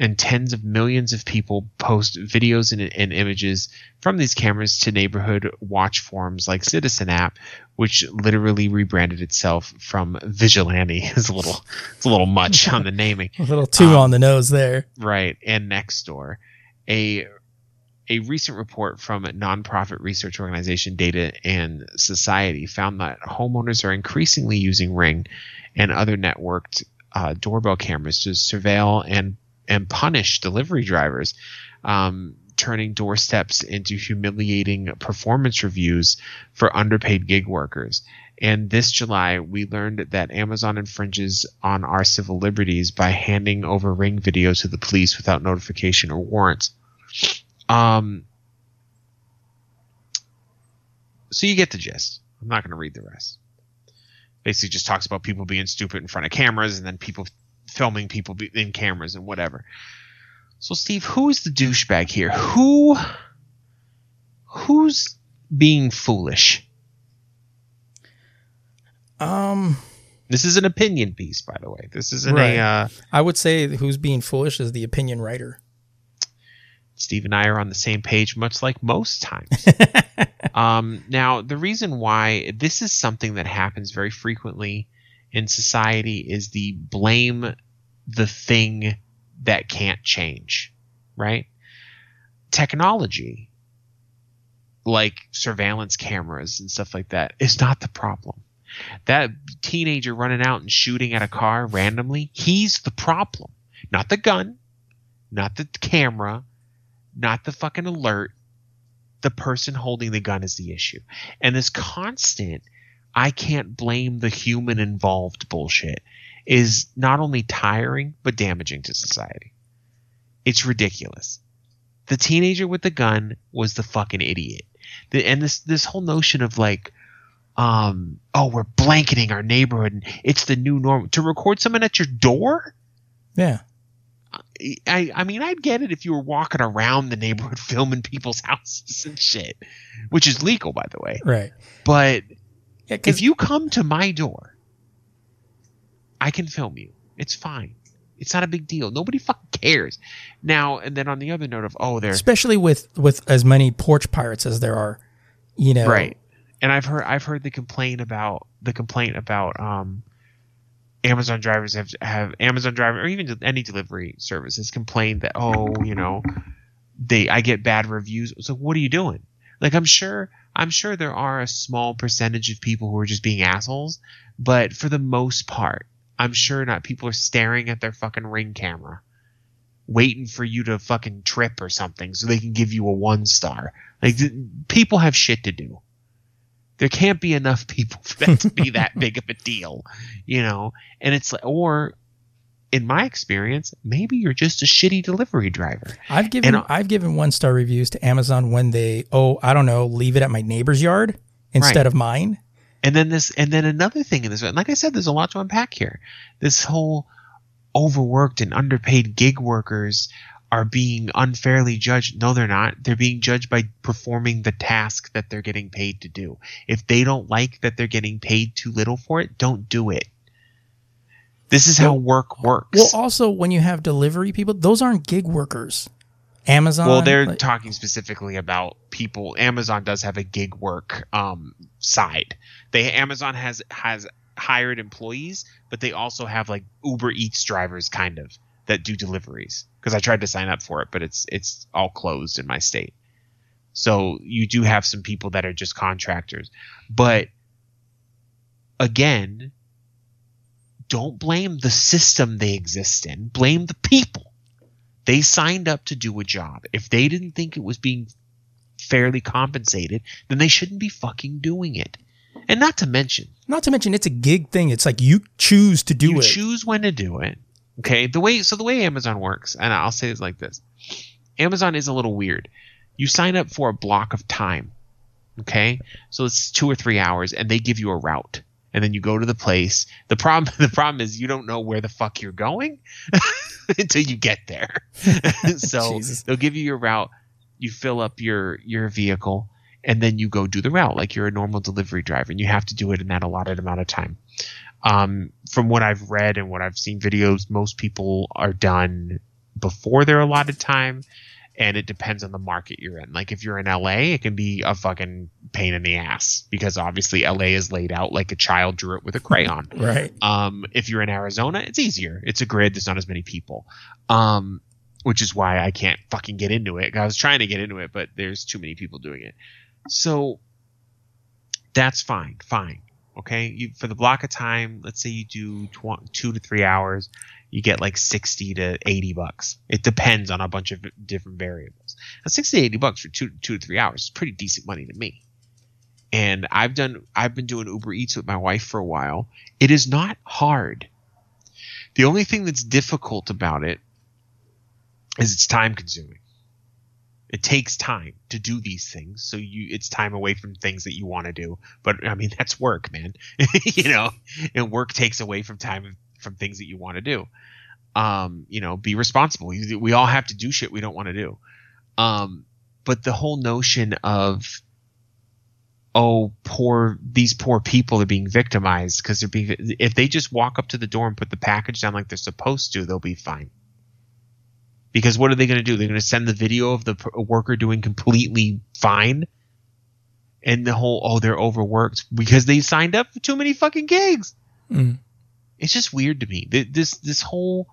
and tens of millions of people post videos and, and, images from these cameras to neighborhood watch forums like Citizen App, which literally rebranded itself from Vigilante. it's a little, it's a little much on the naming, A little too Um, on the nose there. right? And Nextdoor, a a recent report from a nonprofit research organization Data and Society found that homeowners are increasingly using Ring and other networked uh, doorbell cameras to surveil and and punish delivery drivers, um, turning doorsteps into humiliating performance reviews for underpaid gig workers. And this July, we learned that Amazon infringes on our civil liberties by handing over Ring video to the police without notification or warrants. Um, so you get the gist. I'm not going to read the rest. Basically, just talks about people being stupid in front of cameras and then people filming people in cameras and whatever. So, Steve, who's the douchebag here? Who, who's being foolish? Um, This is an opinion piece, by the way. This isn't Right. a. Uh, I would say who's being foolish is the opinion writer. Steve and I are on the same page, much like most times. um, now, the reason why this is something that happens very frequently in society is the blame the thing that can't change, right? Technology, like surveillance cameras and stuff like that, is not the problem. That teenager running out and shooting at a car randomly, he's the problem. Not the gun, not the camera, not the fucking alert. The person holding the gun is the issue. And this constant, I can't blame the human involved bullshit is not only tiring, but damaging to society. It's ridiculous. The teenager with the gun was the fucking idiot. The, and this, this whole notion of like, um, oh, we're blanketing our neighborhood and it's the new norm to record someone at your door? Yeah. I, I mean, I'd get it if you were walking around the neighborhood filming people's houses and shit, which is legal, by the way. Right. But Yeah, 'cause- if you come to my door, I can film you. It's fine. It's not a big deal. Nobody fucking cares. Now, and then on the other note of, oh, there's especially with with as many porch pirates as there are, you know. right. And I've heard I've heard the complaint about the complaint about um, Amazon drivers have have Amazon driver or even any delivery service has complained that oh you know they I get bad reviews. So what are you doing? Like I'm sure I'm sure there are a small percentage of people who are just being assholes, but for the most part, I'm sure not people are staring at their fucking ring camera waiting for you to fucking trip or something so they can give you a one star. Like th- people have shit to do. There can't be enough people for that to be that big of a deal, you know. And it's like, or in my experience, maybe you're just a shitty delivery driver. I've given And, uh, I've given one star reviews to Amazon when they oh I don't know leave it at my neighbor's yard instead Right. of mine. And then this, and then another thing in this, and like I said, there's a lot to unpack here. This whole overworked and underpaid gig workers are being unfairly judged. No, they're not. They're being judged by performing the task that they're getting paid to do. If they don't like that they're getting paid too little for it, don't do it. This is how work works. Well, also when you have delivery people, those aren't gig workers. Amazon. Well, they're like- talking specifically about people. Amazon does have a gig work um, side. They Amazon has has hired employees, but they also have like Uber Eats drivers, kind of that do deliveries. because I tried to sign up for it, but it's it's all closed in my state. So you do have some people that are just contractors, but again, don't blame the system they exist in. Blame the people. They signed up to do a job. If they didn't think it was being fairly compensated, then they shouldn't be fucking doing it. And not to mention, Not to mention, it's a gig thing. It's like you choose to do it. you it. choose when to do it. Okay, the way so the way Amazon works, and I'll say it like this: Amazon is a little weird. You sign up for a block of time. Okay, so it's two or three hours, and they give you a route, and then you go to the place. The problem the problem is you don't know where the fuck you're going until you get there. so they'll give you your route. You fill up your your vehicle, and then you go do the route like you're a normal delivery driver, and you have to do it in that allotted amount of time um, from what I've read and what I've seen videos, most people are done before their allotted time, and it depends on the market you're in. Like if you're in LA, it can be a fucking pain in the ass because obviously LA is laid out like a child drew it with a crayon. right. Um, if you're in Arizona, it's easier. It's a grid. There's not as many people. Um, which is why I can't fucking get into it. I was trying to get into it, but there's too many people doing it. So that's fine. Fine. Okay. You, for the block of time, let's say you do tw- two to three hours, you get like 60 to 80 bucks. It depends on a bunch of different variables. Now, 60 to 80 bucks for two, two to three hours is pretty decent money to me. And I've done, I've been doing Uber Eats with my wife for a while. It is not hard. The only thing that's difficult about it is it's time consuming. It takes time to do these things, so you it's time away from things that you want to do. But I mean that's work, man. you know, and work takes away from time from things that you want to do. Um, you know, be responsible. We, all have to do shit we don't want to do. Um, but the whole notion of oh poor these poor people are being victimized because they're being if they just walk up to the door and put the package down like they're supposed to they'll be fine because what are they going to do they're going to send the video of the worker doing completely fine and the whole oh they're overworked because they signed up for too many fucking gigs Mm. It's just weird to me Th- this this whole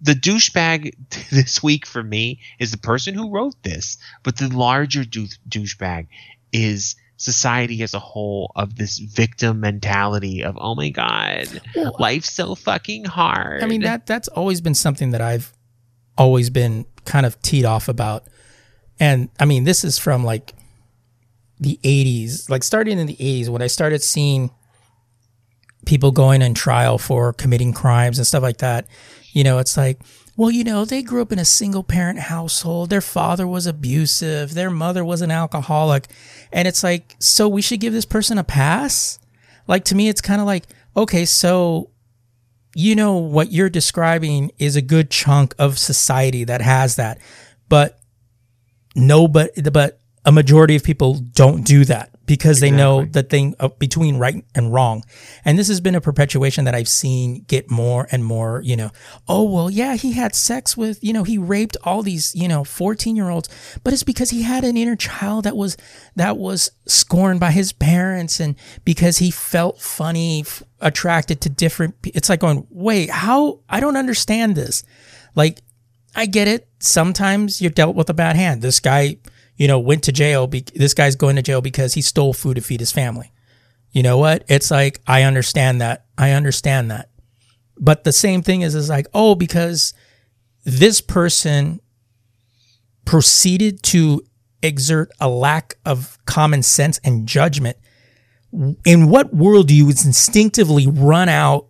the douchebag this week for me is the person who wrote this but the larger dou- douchebag is society as a whole of this victim mentality of oh my god Well, life's so fucking hard I mean that that's always been something that I've always been kind of teed off about. And I mean, this is from like the 80s, like starting in the 80s when I started seeing people going on trial for committing crimes and stuff like that. You know, it's like, well, you know, they grew up in a single parent household. Their father was abusive. Their mother was an alcoholic. And it's like, so we should give this person a pass? Like, to me, it's kind of like, okay, so you know what you're describing is a good chunk of society that has that but no but but a majority of people don't do that because they know the thing uh, between right and wrong and this has been a perpetuation that i've seen get more and more you know oh well yeah he had sex with you know he raped all these you know 14 year olds but it's because he had an inner child that was that was scorned by his parents and because he felt funny f- attracted to different pe- it's like going wait how i don't understand this like I get it. Sometimes you're dealt with a bad hand. This guy, you know, went to jail. Be- this guy's going to jail because he stole food to feed his family. You know what? It's like I understand that. I understand that. But the same thing is, is like, oh, because this person proceeded to exert a lack of common sense and judgment. In what world do you instinctively run out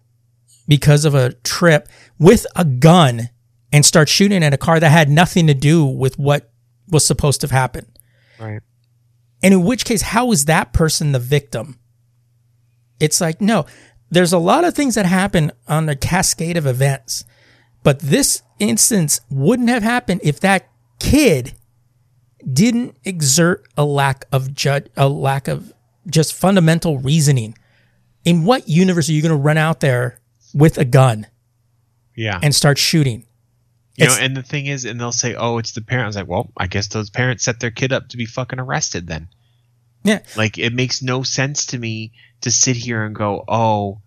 because of a trip with a gun and start shooting at a car that had nothing to do with what was supposed to have happened. right And in which case, how is that person the victim? It's like, no, there's a lot of things that happen on a cascade of events. But this instance wouldn't have happened if that kid didn't exert a lack of ju- a lack of just fundamental reasoning. In what universe are you going to run out there with a gun yeah and start shooting? You know and the thing is and they'll say oh it's the parent i was like well i guess those parents set their kid up to be fucking arrested then Yeah. like it makes no sense to me to sit here and go oh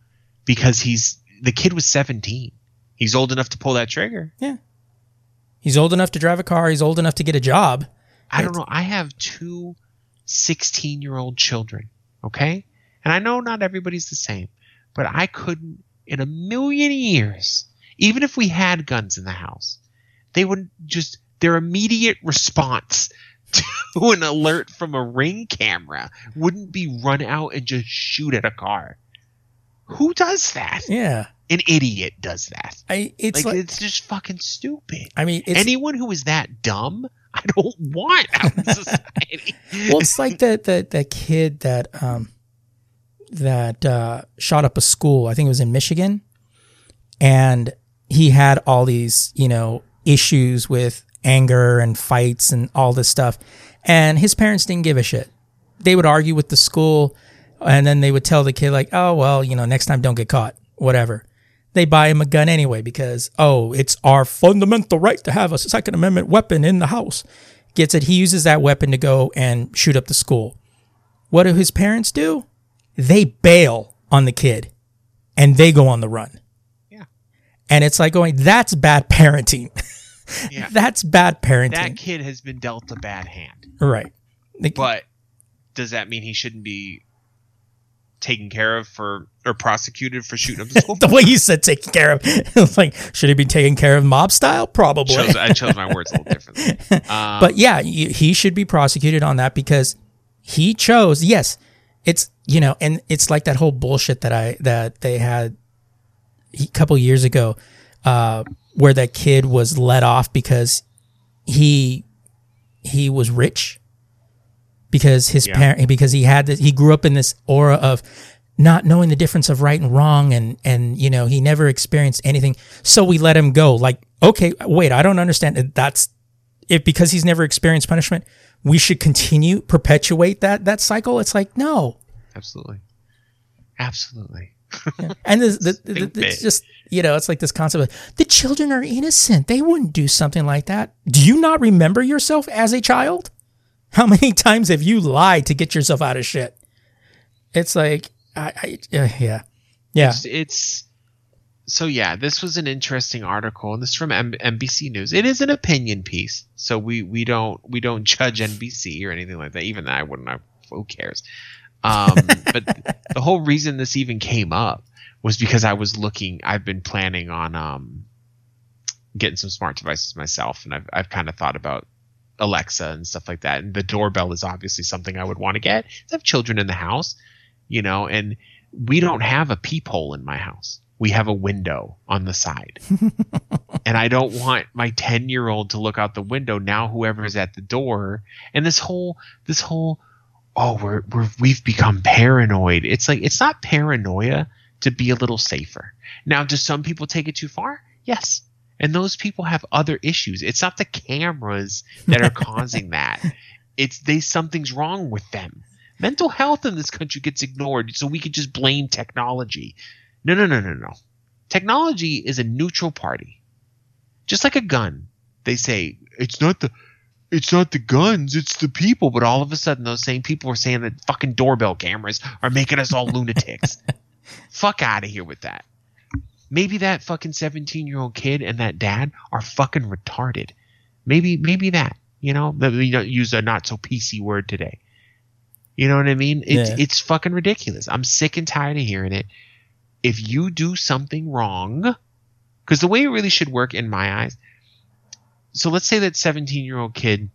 because he's the kid was 17 he's old enough to pull that trigger Yeah. He's old enough to drive a car. He's old enough to get a job. I don't know. I have two 16 year old children. Okay. And I know not everybody's the same, but I couldn't in a million years, even if we had guns in the house, they would just, their immediate response to an alert from a ring camera wouldn't be run out and just shoot at a car. Who does that? Yeah. An idiot does that. I it's like, like, it's just fucking stupid. I mean it's Anyone who is that dumb, I don't want out in society. well it's like that that that kid that um that uh shot up a school. I think it was in Michigan. And he had all these, you know, issues with anger and fights and all this stuff. And his parents didn't give a shit. They would argue with the school and then they would tell the kid like, "Oh, well, you know, next time don't get caught." Whatever. They buy him a gun anyway because, "Oh, it's our fundamental right to have a second amendment weapon in the house." Gets it. He uses that weapon to go and shoot up the school. What do his parents do? They bail on the kid and they go on the run. And it's like going, that's bad parenting. Yeah. that's bad parenting. that kid has been dealt a bad hand. right. The- But does that mean he shouldn't be taken care of for or prosecuted for shooting up the school? the way you said taken care of, it's like, should he be taken care of mob style? Probably. chose, I chose my words a little differently. Um, but yeah, you, he should be prosecuted on that because he chose. Yes, it's you know, and it's like that whole bullshit that I that they had a couple years ago, uh, where that kid was let off because he he was rich because his Yeah. parent because he had this he grew up in this aura of not knowing the difference of right and wrong and and you know he never experienced anything. So we let him go. Like okay wait i don't understand that's if because he's never experienced punishment we should continue perpetuate that that cycle? It's like no. Absolutely, absolutely. and this, the, the, Think it's just you know it's like this concept of the children are innocent they wouldn't do something like that do you not remember yourself as a child how many times have you lied to get yourself out of shit it's like i, I uh, yeah yeah It's, it's so yeah. This was an interesting article, and this is from M- NBC News. It is an opinion piece, so we we don't we don't judge NBC or anything like that. Even that I wouldn't. know. Who cares? Um, but the whole reason this even came up was because I was looking. I've been planning on um, getting some smart devices myself, and I've I've kind of thought about Alexa and stuff like that. And the doorbell is obviously something I would want to get. I have children in the house, you know, and we don't have a peephole in my house. We have a window on the side. and I don't want my 10 year old to look out the window now, whoever's at the door. And this whole, this whole, oh, we're, we're, we've become paranoid. It's like, it's not paranoia to be a little safer. Now, do some people take it too far? Yes. And those people have other issues. It's not the cameras that are causing that. It's they something's wrong with them. Mental health in this country gets ignored, so we could just blame technology. No, no, no, no, no. Technology is a neutral party. Just like a gun. They say it's not the it's not the guns, it's the people, but all of a sudden those same people are saying that fucking doorbell cameras are making us all lunatics. Fuck out of here with that. Maybe that fucking 17 year old kid and that dad are fucking retarded. Maybe, maybe that, you know, that we don't use a not so PC word today. You know what I mean? It's, Yeah. it's fucking ridiculous. I'm sick and tired of hearing it. If you do something wrong, because the way it really should work in my eyes, so let's say that 17 year old kid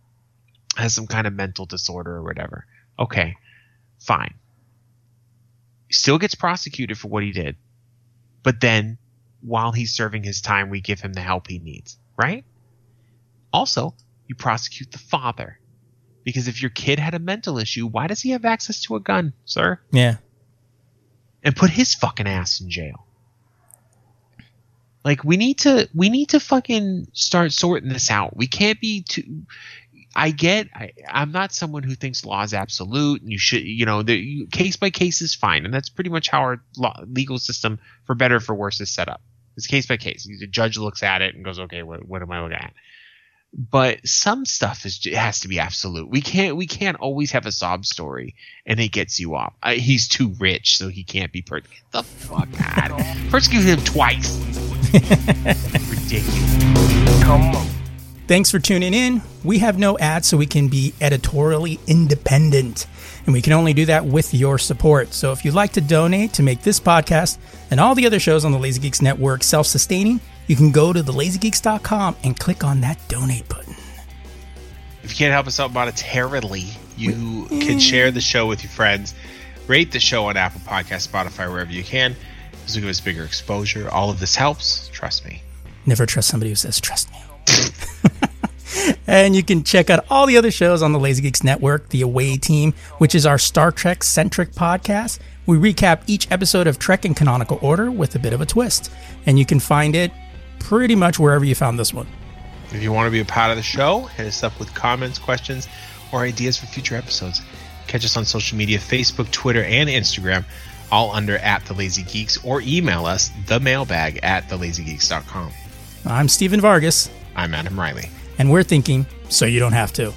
has some kind of mental disorder or whatever. Okay, fine. Still gets prosecuted for what he did. But then while he's serving his time, we give him the help he needs, right? Also, you prosecute the father. Because if your kid had a mental issue, why does he have access to a gun, sir? yeah and put his fucking ass in jail. Like we need to we need to fucking start sorting this out. We can't be too I get I, I'm not someone who thinks law is absolute and you should you know the you, case by case is fine and that's pretty much how our law, legal system for better or for worse is set up. It's case by case. The judge looks at it and goes, "Okay, what, what am I looking at?" But some stuff is has to be absolute. We can't we can't always have a sob story and it gets you off. Uh, he's too rich, so he can't be per. The fuck out! Persecute him twice. Ridiculous. Come on. Thanks for tuning in. We have no ads, so we can be editorially independent. And we can only do that with your support. So if you'd like to donate to make this podcast and all the other shows on the Lazy Geeks Network self sustaining, you can go to thelazygeeks.com and click on that donate button. If you can't help us out monetarily, you can mm. share the show with your friends. Rate the show on Apple Podcast, Spotify, wherever you can. This will give us bigger exposure. All of this helps. Trust me. Never trust somebody who says, trust me. and you can check out all the other shows on the Lazy Geeks Network, The Away Team, which is our Star Trek centric podcast. We recap each episode of Trek in canonical order with a bit of a twist. And you can find it pretty much wherever you found this one. If you want to be a part of the show, hit us up with comments, questions, or ideas for future episodes. Catch us on social media Facebook, Twitter, and Instagram, all under at the Lazy Geeks, or email us the mailbag at thelazygeeks.com. I'm Steven Vargas. I'm Adam Riley. And we're thinking, so you don't have to.